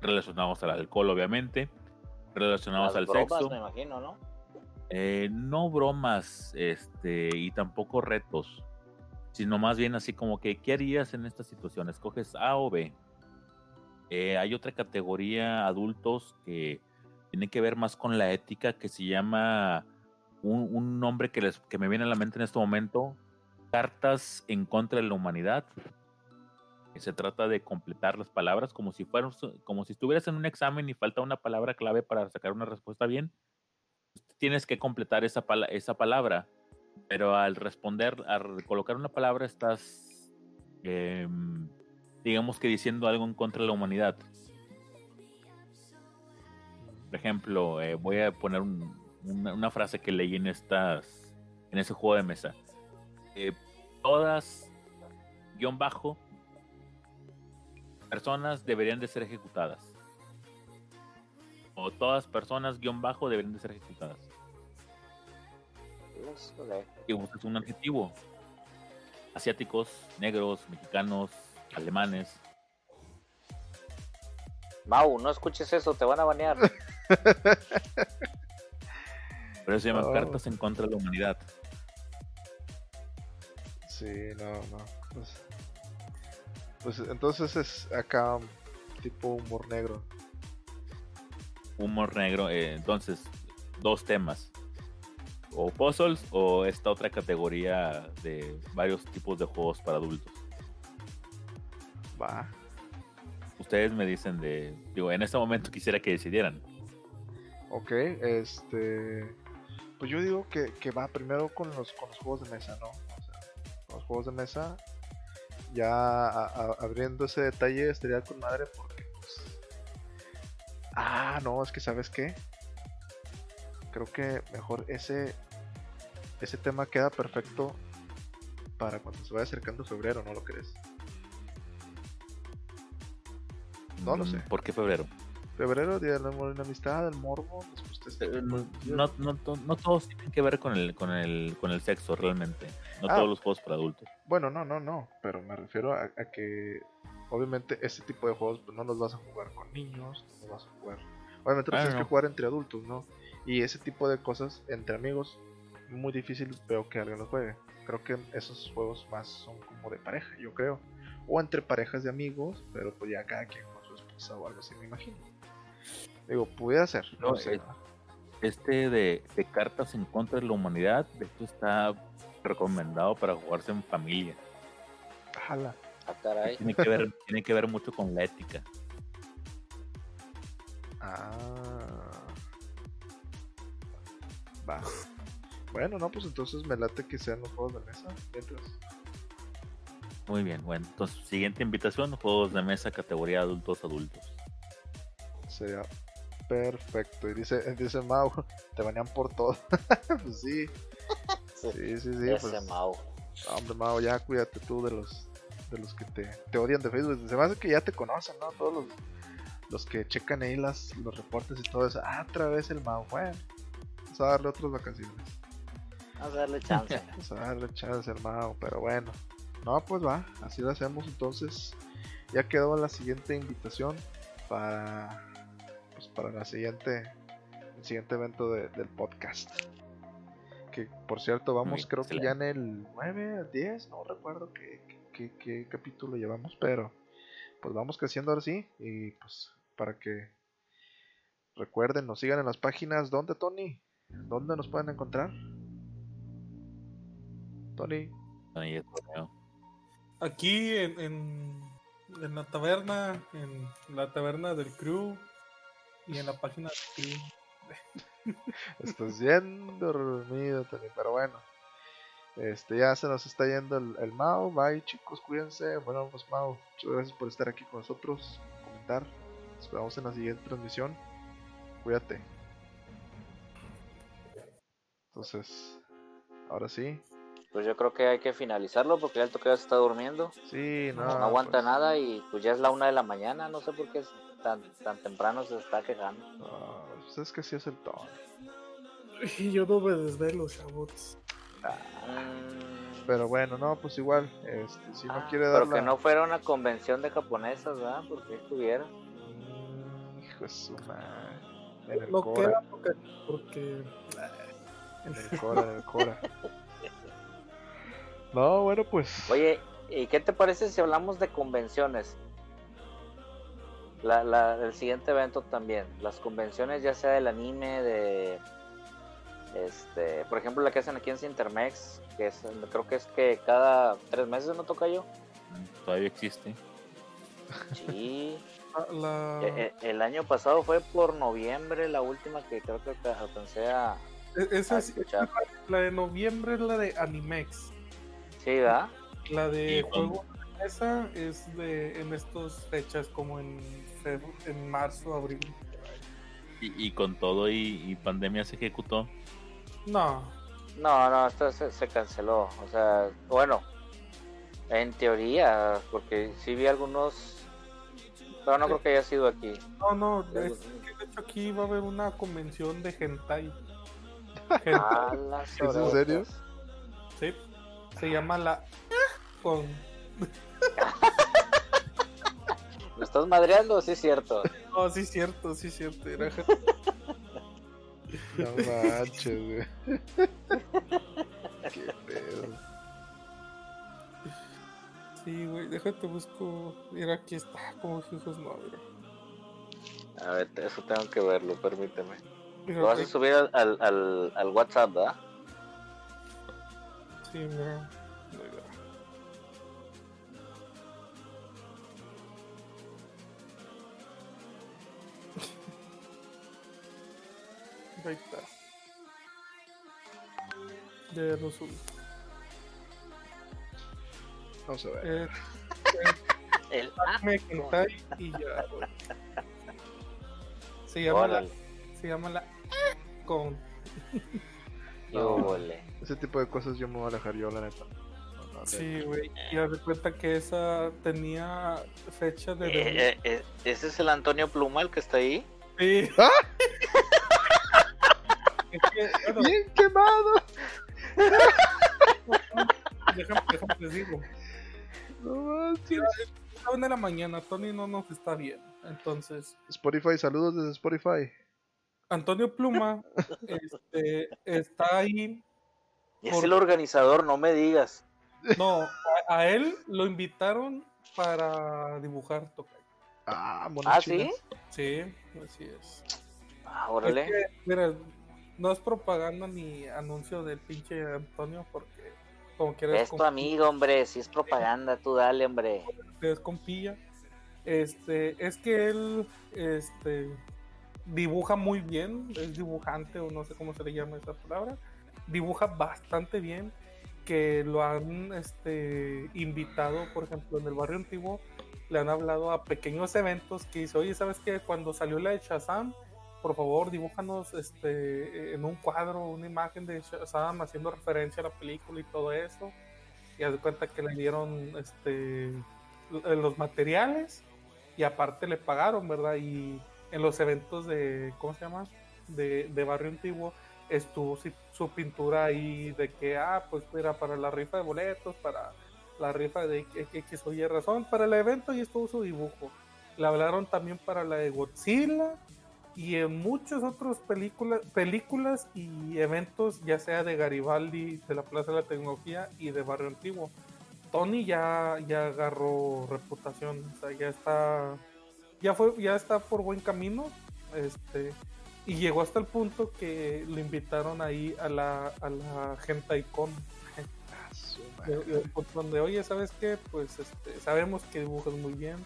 relacionados al alcohol, obviamente, relacionados Las al bromas, sexo. me imagino, ¿no? Eh, no bromas, este, y tampoco retos, sino más bien así como que, ¿qué harías en esta situación? ¿Escoges A o B? Eh, hay otra categoría adultos que tiene que ver más con la ética, que se llama un, un nombre que, les, que me viene a la mente en este momento, Cartas en contra de la humanidad. Se trata de completar las palabras como si fueras, como si estuvieras en un examen y falta una palabra clave para sacar una respuesta bien tienes que completar esa, pala- esa palabra, pero al responder, al colocar una palabra, estás, em, digamos que diciendo algo en contra de la humanidad. Por ejemplo, eh, voy a poner un- una, una frase que leí en estas, en ese juego de mesa. Eh, todas, guion bajo, personas deberían de ser ejecutadas o todas personas guion bajo deberían de ser ejecutadas. Y buscas un adjetivo. Asiáticos, negros, mexicanos, alemanes. Mau, no escuches eso, te van a banear. Pero eso se llama Oh. cartas en contra de la humanidad. Sí, no, no. Pues, pues entonces es acá tipo humor negro. Humor negro. eh, entonces, dos temas. O puzzles o esta otra categoría de varios tipos de juegos para adultos. Va. Ustedes me dicen de... Digo, en este momento quisiera que decidieran. Ok, este. Pues yo digo que, que va primero con los, con los juegos de mesa, ¿no? Juegos de mesa. Ya a- a- abriendo ese detalle estaría con madre porque, pues. Ah, no, es que ¿sabes qué? Creo que mejor ese. Ese tema queda perfecto para cuando se vaya acercando febrero, ¿no lo crees? No lo Mm, sé. ¿Por qué febrero? Febrero, Día del Amor y la Amistad, el morbo, después te Eh, no, no, no, no todos tienen que ver con el, con el, con el sexo realmente. No Ah. todos los juegos para adultos. Bueno, no, no, no, pero me refiero a, a que obviamente ese tipo de juegos pues, no los vas a jugar con niños, no los vas a jugar. Obviamente los tienes no. que jugar entre adultos, ¿no? Y ese tipo de cosas entre amigos, muy difícil veo que alguien los juegue. Creo que esos juegos más son como de pareja, yo creo. O entre parejas de amigos, pero pues ya cada quien con su esposa o algo así, me imagino. Digo, pudiera ser, no, No, sé. Este de, de cartas en contra de la humanidad, de hecho está recomendado para jugarse en familia. Jala. Ah, caray. Tiene que ver, tiene que ver mucho con la ética. Ah. Va. Bueno, no, pues entonces me late que sean los juegos de mesa. Mientras. Muy bien, bueno. Entonces, siguiente invitación, juegos de mesa categoría adultos adultos. Sería perfecto. Y dice, dice Mau, te banean por todo. pues sí. Sí, Sí, sí. Ese Pues, Mau. hombre, Mau, ya cuídate tú de los de los que te, te odian de Facebook. Se me hace que ya te conocen, ¿no? Todos los, los que checan ahí las, los reportes y todo eso. Ah, otra vez el Mau. Bueno, vamos a darle otras vacaciones. Vamos a darle chance. Vamos a darle chance al Mao, pero bueno. No, pues va, así lo hacemos entonces. Ya quedó la siguiente invitación para pues para la siguiente el siguiente evento de- del podcast. Que por cierto, vamos Muy creo que ya en el 9, 10, no recuerdo qué, qué, qué capítulo llevamos, pero pues vamos creciendo ahora sí y pues para que recuerden, nos sigan en las páginas, ¿dónde Tony? ¿Dónde nos pueden encontrar? Tony. Ahí es torneo. Aquí en, en, en la taberna, en la taberna del crew y en la página del crew. Estás bien dormido, Tony, pero bueno. Este, ya se nos está yendo el, el Mao. Bye, chicos, cuídense. Bueno, pues Mao, muchas gracias por estar aquí con nosotros, comentar. Nos esperamos en la siguiente transmisión. Cuídate. Entonces, ahora sí. Pues yo creo que hay que finalizarlo porque ya el toque se está durmiendo. Sí, no. No, aguanta pues, nada y pues ya es la una de la mañana. No sé por qué es tan, tan temprano se está quejando. no, pues es que sí es el tono. Y yo no me desvelo, chavos. Pero bueno, no, pues igual. Este, si no ah, quiere dar pero que no fuera una convención de japonesas, ¿verdad? Porque estuviera. Mm, Hijo de su madre. En el No Cora. queda porque, porque En el Cora, en el Cora. No, bueno, pues. Oye, ¿y qué te parece si hablamos de convenciones? La, la, el siguiente evento también. Las convenciones, ya sea del anime, de. Este, por ejemplo, la que hacen aquí en Cintermex, que es, creo que es que cada tres meses no toca yo. Todavía existe. Sí. la, E- e- el año pasado fue por noviembre, la última que creo que alca- alcancé a, a e- esa es- escuchar. la de noviembre es la de Animex. Sí, ¿verdad? La de Y con- juego de mesa es de en estas fechas como en, en marzo, abril. Y, y con todo y, y pandemia se ejecutó. No, No, no, esto se, se canceló. O sea, bueno, en teoría, porque sí vi algunos, pero no creo que haya sido aquí. no, no. Es que de hecho aquí va a haber una convención de hentai. Hentai, A las ¿Es en serio? sí. Se llama la con ¿Me estás madreando? Sí, es cierto. No, sí cierto, sí cierto. Era No manches, güey. Qué pedo. Sí, güey, déjate busco. Mira, aquí está, como hijos no, mira. A ver, eso tengo que verlo, permíteme. Mira, Lo vas a subir al, al, al, al WhatsApp, ¿verdad? Sí. Mira. Lo subí. Vamos a ver. Eh, El me hentai y ya. Se llama la, se llama la con. Ese tipo de cosas yo me voy a alejar yo, la neta. No, no, Sí, güey. Y haz de cuenta que esa tenía fecha de. Eh, eh, eh, ¿Ese es el Antonio Pluma el que está ahí? Sí. ¡Ah! Es que, bueno, ¡Bien quemado! Déjame, déjame les digo. No manches. A una de la mañana, Tony no nos está bien. Entonces, Spotify, saludos desde Spotify. Antonio Pluma este, está ahí. Es Por- el organizador, no me digas. No, a, a él lo invitaron para dibujar Tokai. Ah, ¿Ah, sí? Sí, así es. Ah, Es órale. que, mira, no es propaganda ni anuncio del pinche Antonio porque como quieras Es tu amigo, hombre. Si es propaganda, tú dale, hombre. es compilla. Este, es que él este dibuja muy bien, es dibujante o no sé cómo se le llama esa palabra. Dibuja bastante bien que lo han este invitado, por ejemplo, en el barrio antiguo le han hablado a pequeños eventos que dice, "Oye, ¿sabes qué? Cuando salió la de Shazam, por favor, dibújanos este en un cuadro una imagen de Shazam haciendo referencia a la película y todo eso." Y haz de cuenta que le dieron este los materiales y aparte le pagaron, ¿verdad? Y en los eventos de, ¿cómo se llama? De, de Barrio Antiguo estuvo su pintura ahí de que, ah, pues era para la rifa de boletos, para la rifa de X o Y razón, para el evento y estuvo su dibujo. Le hablaron también para la de Godzilla y en muchas otras películas, películas y eventos, ya sea de Garibaldi, de la Plaza de la Tecnología y de Barrio Antiguo. Tony ya, ya agarró reputación, o sea, ya está, ya fue, ya está por buen camino, este, y llegó hasta el punto que lo invitaron ahí a la, a la Hentai Con, su de- madre. de- pues, donde, oye, ¿sabes qué? Pues este, sabemos que dibujas muy bien,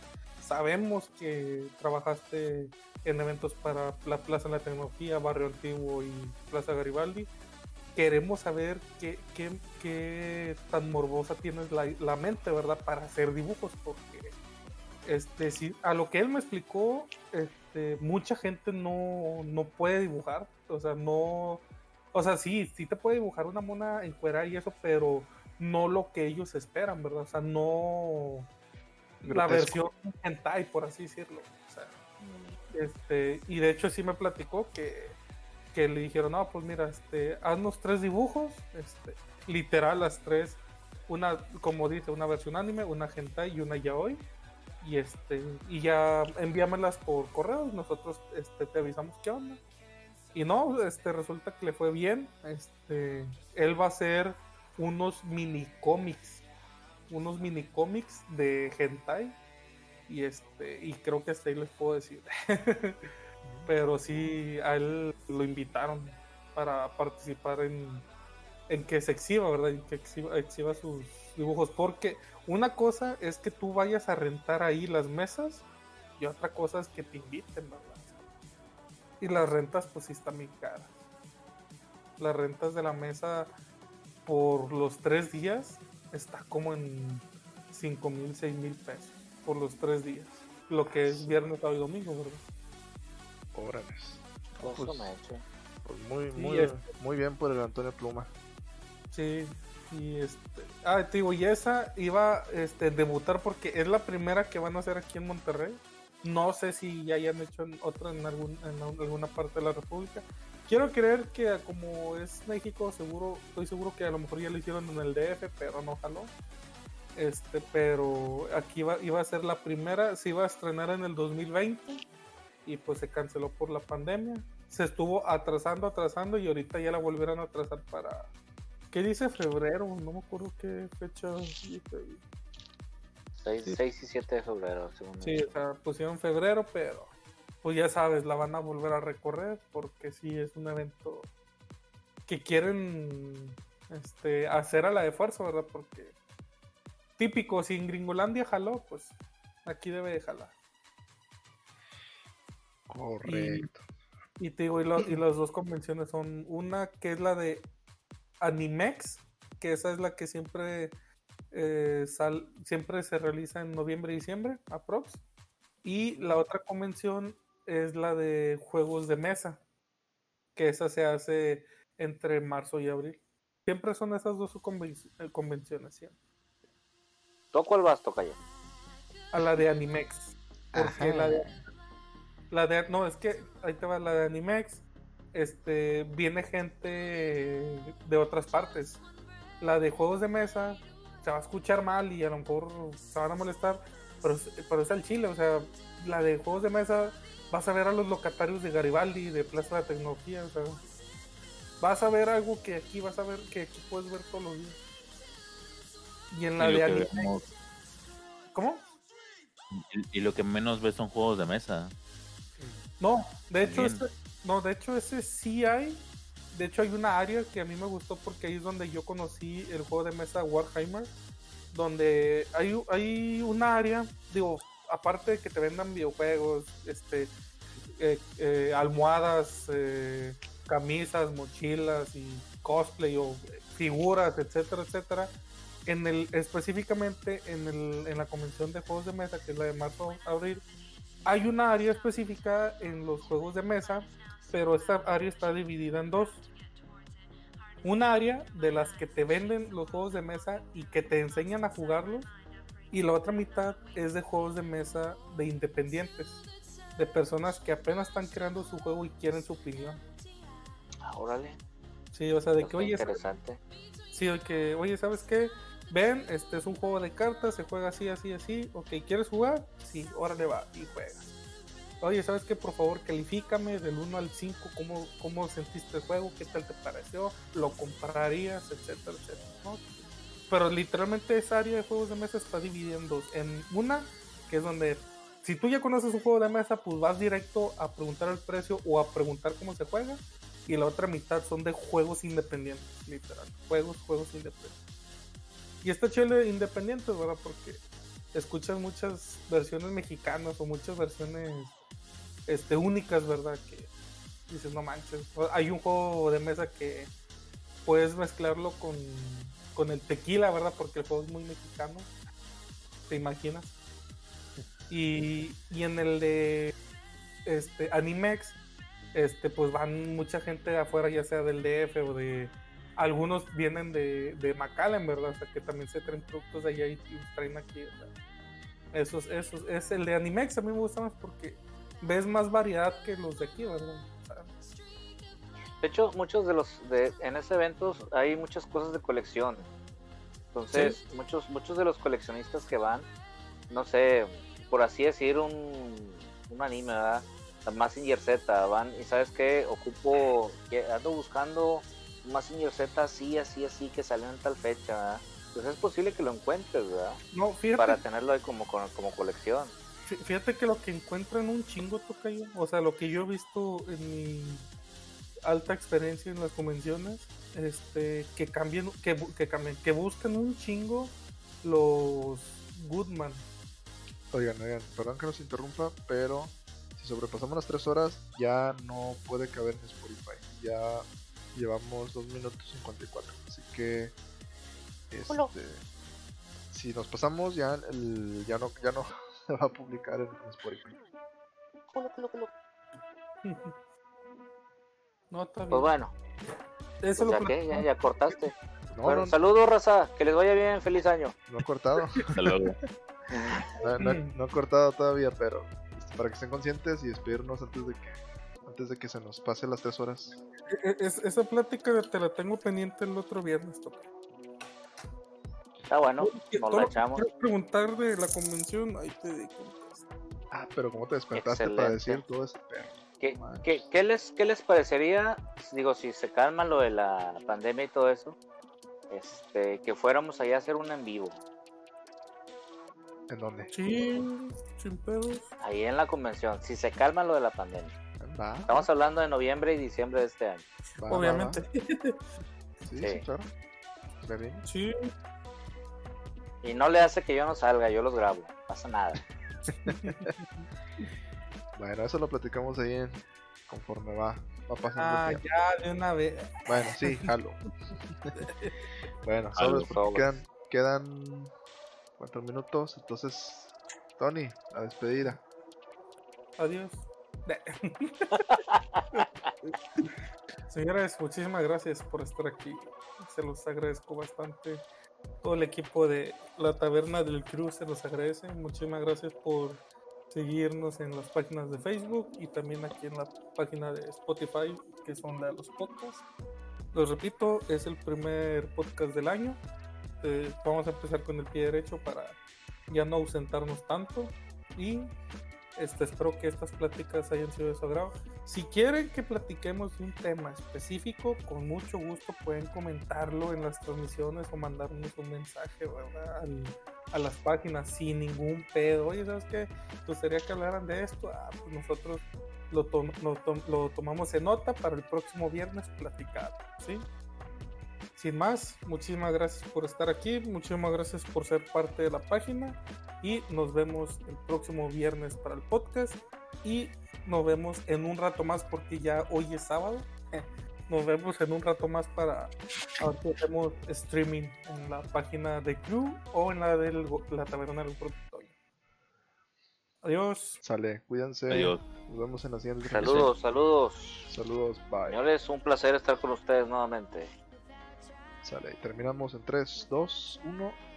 sabemos que trabajaste en eventos para la Plaza de la Tecnología, Barrio Antiguo y Plaza Garibaldi. Queremos saber qué, qué, qué tan morbosa tienes la, la mente, ¿verdad? Para hacer dibujos, porque este, si, a lo que él me explicó, este, mucha gente no, no puede dibujar, o sea, no, o sea, sí, sí te puede dibujar una mona encuerada y eso, pero no lo que ellos esperan, ¿verdad? O sea, no la Grotesco. versión hentai, por así decirlo. O sea, este, y de hecho sí me platicó que, que le dijeron, no, pues mira, este, haznos tres dibujos, este, literal las tres, una, como dice, una versión anime, una hentai y una yaoi. Y este, y ya envíamelas por correo nosotros este, te avisamos qué onda. Y no, este resulta que le fue bien. Este, él va a hacer unos mini cómics, unos mini cómics de hentai y este y creo que hasta ahí les puedo decir. Pero sí a él lo invitaron para participar en en que se exhiba, ¿verdad? En que exhiba, exhiba sus dibujos porque una cosa es que tú vayas a rentar ahí las mesas y otra cosa es que te inviten, ¿verdad? Y las rentas pues sí están bien caras. Las rentas de la mesa por los tres días está como en 5 mil, 6 mil pesos por los tres días. Lo que es viernes, sábado y domingo, ¿verdad? Su Pues-. Pues muy, Sí, muy, es- muy bien por el Antonio Pluma. Sí, y este. Ah, te digo, y esa iba este, a debutar porque es la primera que van a hacer aquí en Monterrey. No sé si ya hayan hecho en otra en, algún, en alguna parte de la República. Quiero creer que como es México, seguro, estoy seguro que a lo mejor ya lo hicieron en el DF, pero no jaló. Este, pero aquí iba, iba a ser la primera, se iba a estrenar en el 2020 y pues se canceló por la pandemia. Se estuvo atrasando, atrasando y ahorita ya la volvieron a atrasar para... ¿Qué dice febrero? No me acuerdo qué fecha. 6, y 7 de febrero, según Sí, o sea, pusieron febrero, pero pues ya sabes, la van a volver a recorrer porque sí es un evento que quieren este, hacer a la de fuerza, ¿verdad? Porque típico, si en Gringolandia jaló, pues aquí debe de jalar. Correcto. Y, te digo, y, y las dos convenciones son una que es la de Animex, que esa es la que siempre eh, siempre se realiza en noviembre y diciembre, aprox. Y la otra convención es la de juegos de mesa, que esa se hace entre marzo y abril. Siempre son esas dos eh, convenciones, siempre. ¿Tú cuál vas, ya A la de Animex. Porque la de, la de. No, es que ahí te va la de Animex. Este. Viene gente de otras partes. La de juegos de mesa se va a escuchar mal y a lo mejor se van a molestar, pero, pero es al chile, o sea, la de juegos de mesa, vas a ver a los locatarios de Garibaldi, de Plaza de la Tecnología, o sea, vas a ver algo que aquí vas a ver, que aquí puedes ver todos los días. Y en la de anime. ¿Cómo? Y, lo que menos ves son juegos de mesa. No, de hecho, este, no, de hecho ese sí hay, de hecho hay una área que a mí me gustó porque ahí es donde yo conocí el juego de mesa Warhammer, donde hay, hay una área, digo, aparte de que te vendan videojuegos, este, eh, eh, almohadas, eh, camisas, mochilas y cosplay o figuras, etcétera, etcétera. En el, específicamente en, el, en la convención de juegos de mesa, que es la de marzo abril, hay una área específica en los juegos de mesa pero esta área está dividida en dos. Una área de las que te venden los juegos de mesa y que te enseñan a jugarlos. Y la otra mitad es de juegos de mesa de independientes. De personas que apenas están creando su juego y quieren su opinión. Ah, órale. Sí, o sea, de que, oye. Interesante. Sí, de que, oye, ¿sabes qué? Ven, este es un juego de cartas, se juega así, así, así. Ok, ¿quieres jugar? Sí, órale va y juegas oye, ¿sabes qué? Por favor, califícame del 1 al 5, ¿cómo, cómo sentiste el juego, qué tal te pareció, lo comprarías, etcétera, etcétera. Pero literalmente esa área de juegos de mesa está dividida en. En una, que es donde si tú ya conoces un juego de mesa, pues vas directo a preguntar el precio o a preguntar cómo se juega. Y la otra mitad son de juegos independientes, literal. Juegos, juegos independientes. Y está chévere independientes, ¿verdad? Porque escuchas muchas versiones mexicanas o muchas versiones este, únicas, ¿verdad? Que dices, no manches. Hay un juego de mesa que puedes mezclarlo con, con el tequila, ¿verdad? Porque el juego es muy mexicano. ¿Te imaginas? Y, y en el de este, Animex, este, pues van mucha gente afuera, ya sea del DF o de. Algunos vienen de, de McAllen, ¿verdad? O sea, que también se traen productos de allá y, traen aquí. Esos, esos, es el de Animex, a mí me gusta más porque ves más variedad que los de aquí, ¿verdad? de hecho, muchos de los de en ese evento hay muchas cosas de colección. Entonces, muchos muchos de los coleccionistas que van, no sé, por así decir un, un anime, ¿verdad? Massinger Z, van y sabes qué, ocupo, ando buscando Massinger Z así, así, así, que salió en tal fecha, ¿verdad? Pues es posible que lo encuentres, ¿verdad? No, fíjate. Para tenerlo ahí como, como colección. Fíjate que lo que encuentran un chingo tocayo, o sea, lo que yo he visto en mi alta experiencia en las convenciones, este, que cambien, que, que cambien, que buscan un chingo los Goodman. Oigan, oigan, perdón que nos interrumpa, pero si sobrepasamos las 3 horas ya no puede caber en Spotify. Ya llevamos 2 minutos 54, así que este, si nos pasamos ya el, ya no ya no se va a publicar en Spotify. no, Pues bueno. Eso pues ya, que, ya, ya, cortaste. bueno, saludos, raza. Que les vaya bien. Feliz año. No he cortado. Saludos. no, no, no, he cortado todavía, pero para que estén conscientes y despedirnos antes de que antes de que se nos pase las tres horas. E- e- es- esa plática te la tengo pendiente el otro viernes, Topo. Está bueno, Quiero- nos la echamos. Quiero preguntar de la convención, ahí te di contesta. Ah, pero ¿cómo te despertaste para Excelente. decir todo ese perro? ¿Qué, qué, qué les, ¿Qué les parecería, digo, si se calma lo de la pandemia y todo eso, este, que fuéramos allá a hacer un en vivo? ¿En dónde? Sí, sin pedos. Ahí en la convención, si se calma lo de la pandemia. Va, Estamos hablando de noviembre y diciembre de este año. va, Obviamente. va. Sí, sí, Sí. claro. Sí, Y no le hace que yo no salga, yo los grabo, no pasa nada. Bueno, eso lo platicamos ahí en, conforme va, va pasando ah, el ya de una vez. Bueno, sí, jalo. bueno, sobres. quedan, quedan cuatro minutos, entonces, Tony, la despedida. Adiós. Señores, muchísimas gracias por estar aquí. Se los agradezco bastante. Todo el equipo de la Taberna del Cruz se los agradece. Muchísimas gracias por seguirnos en las páginas de Facebook y también aquí en la página de Spotify, que son la de los podcasts. Los repito, es el primer podcast del año. Eh, vamos a empezar con el pie derecho para ya no ausentarnos tanto. Y este, espero que estas pláticas hayan sido de su agrado. Si quieren que platiquemos de un tema específico, con mucho gusto pueden comentarlo en las transmisiones o mandarnos un mensaje ¿verdad? Al- a las páginas sin ningún pedo. Oye, ¿sabes qué? ¿Te gustaría que hablaran de esto? Ah, pues nosotros lo, lo lo tomamos en nota para el próximo viernes platicar. ¿sí? Sin más, muchísimas gracias por estar aquí, muchísimas gracias por ser parte de la página y nos vemos el próximo viernes para el podcast y nos vemos en un rato más porque ya hoy es sábado. Nos vemos en un rato más para a ver si hacemos streaming en la página de Crew o en la de la taberna del Protectorio. Adiós. Sale, cuídense. Adiós. Nos vemos en la siguiente. Saludos, saludos. Saludos, bye. Señores, un placer estar con ustedes nuevamente. Sale, terminamos en 3, 2, 1.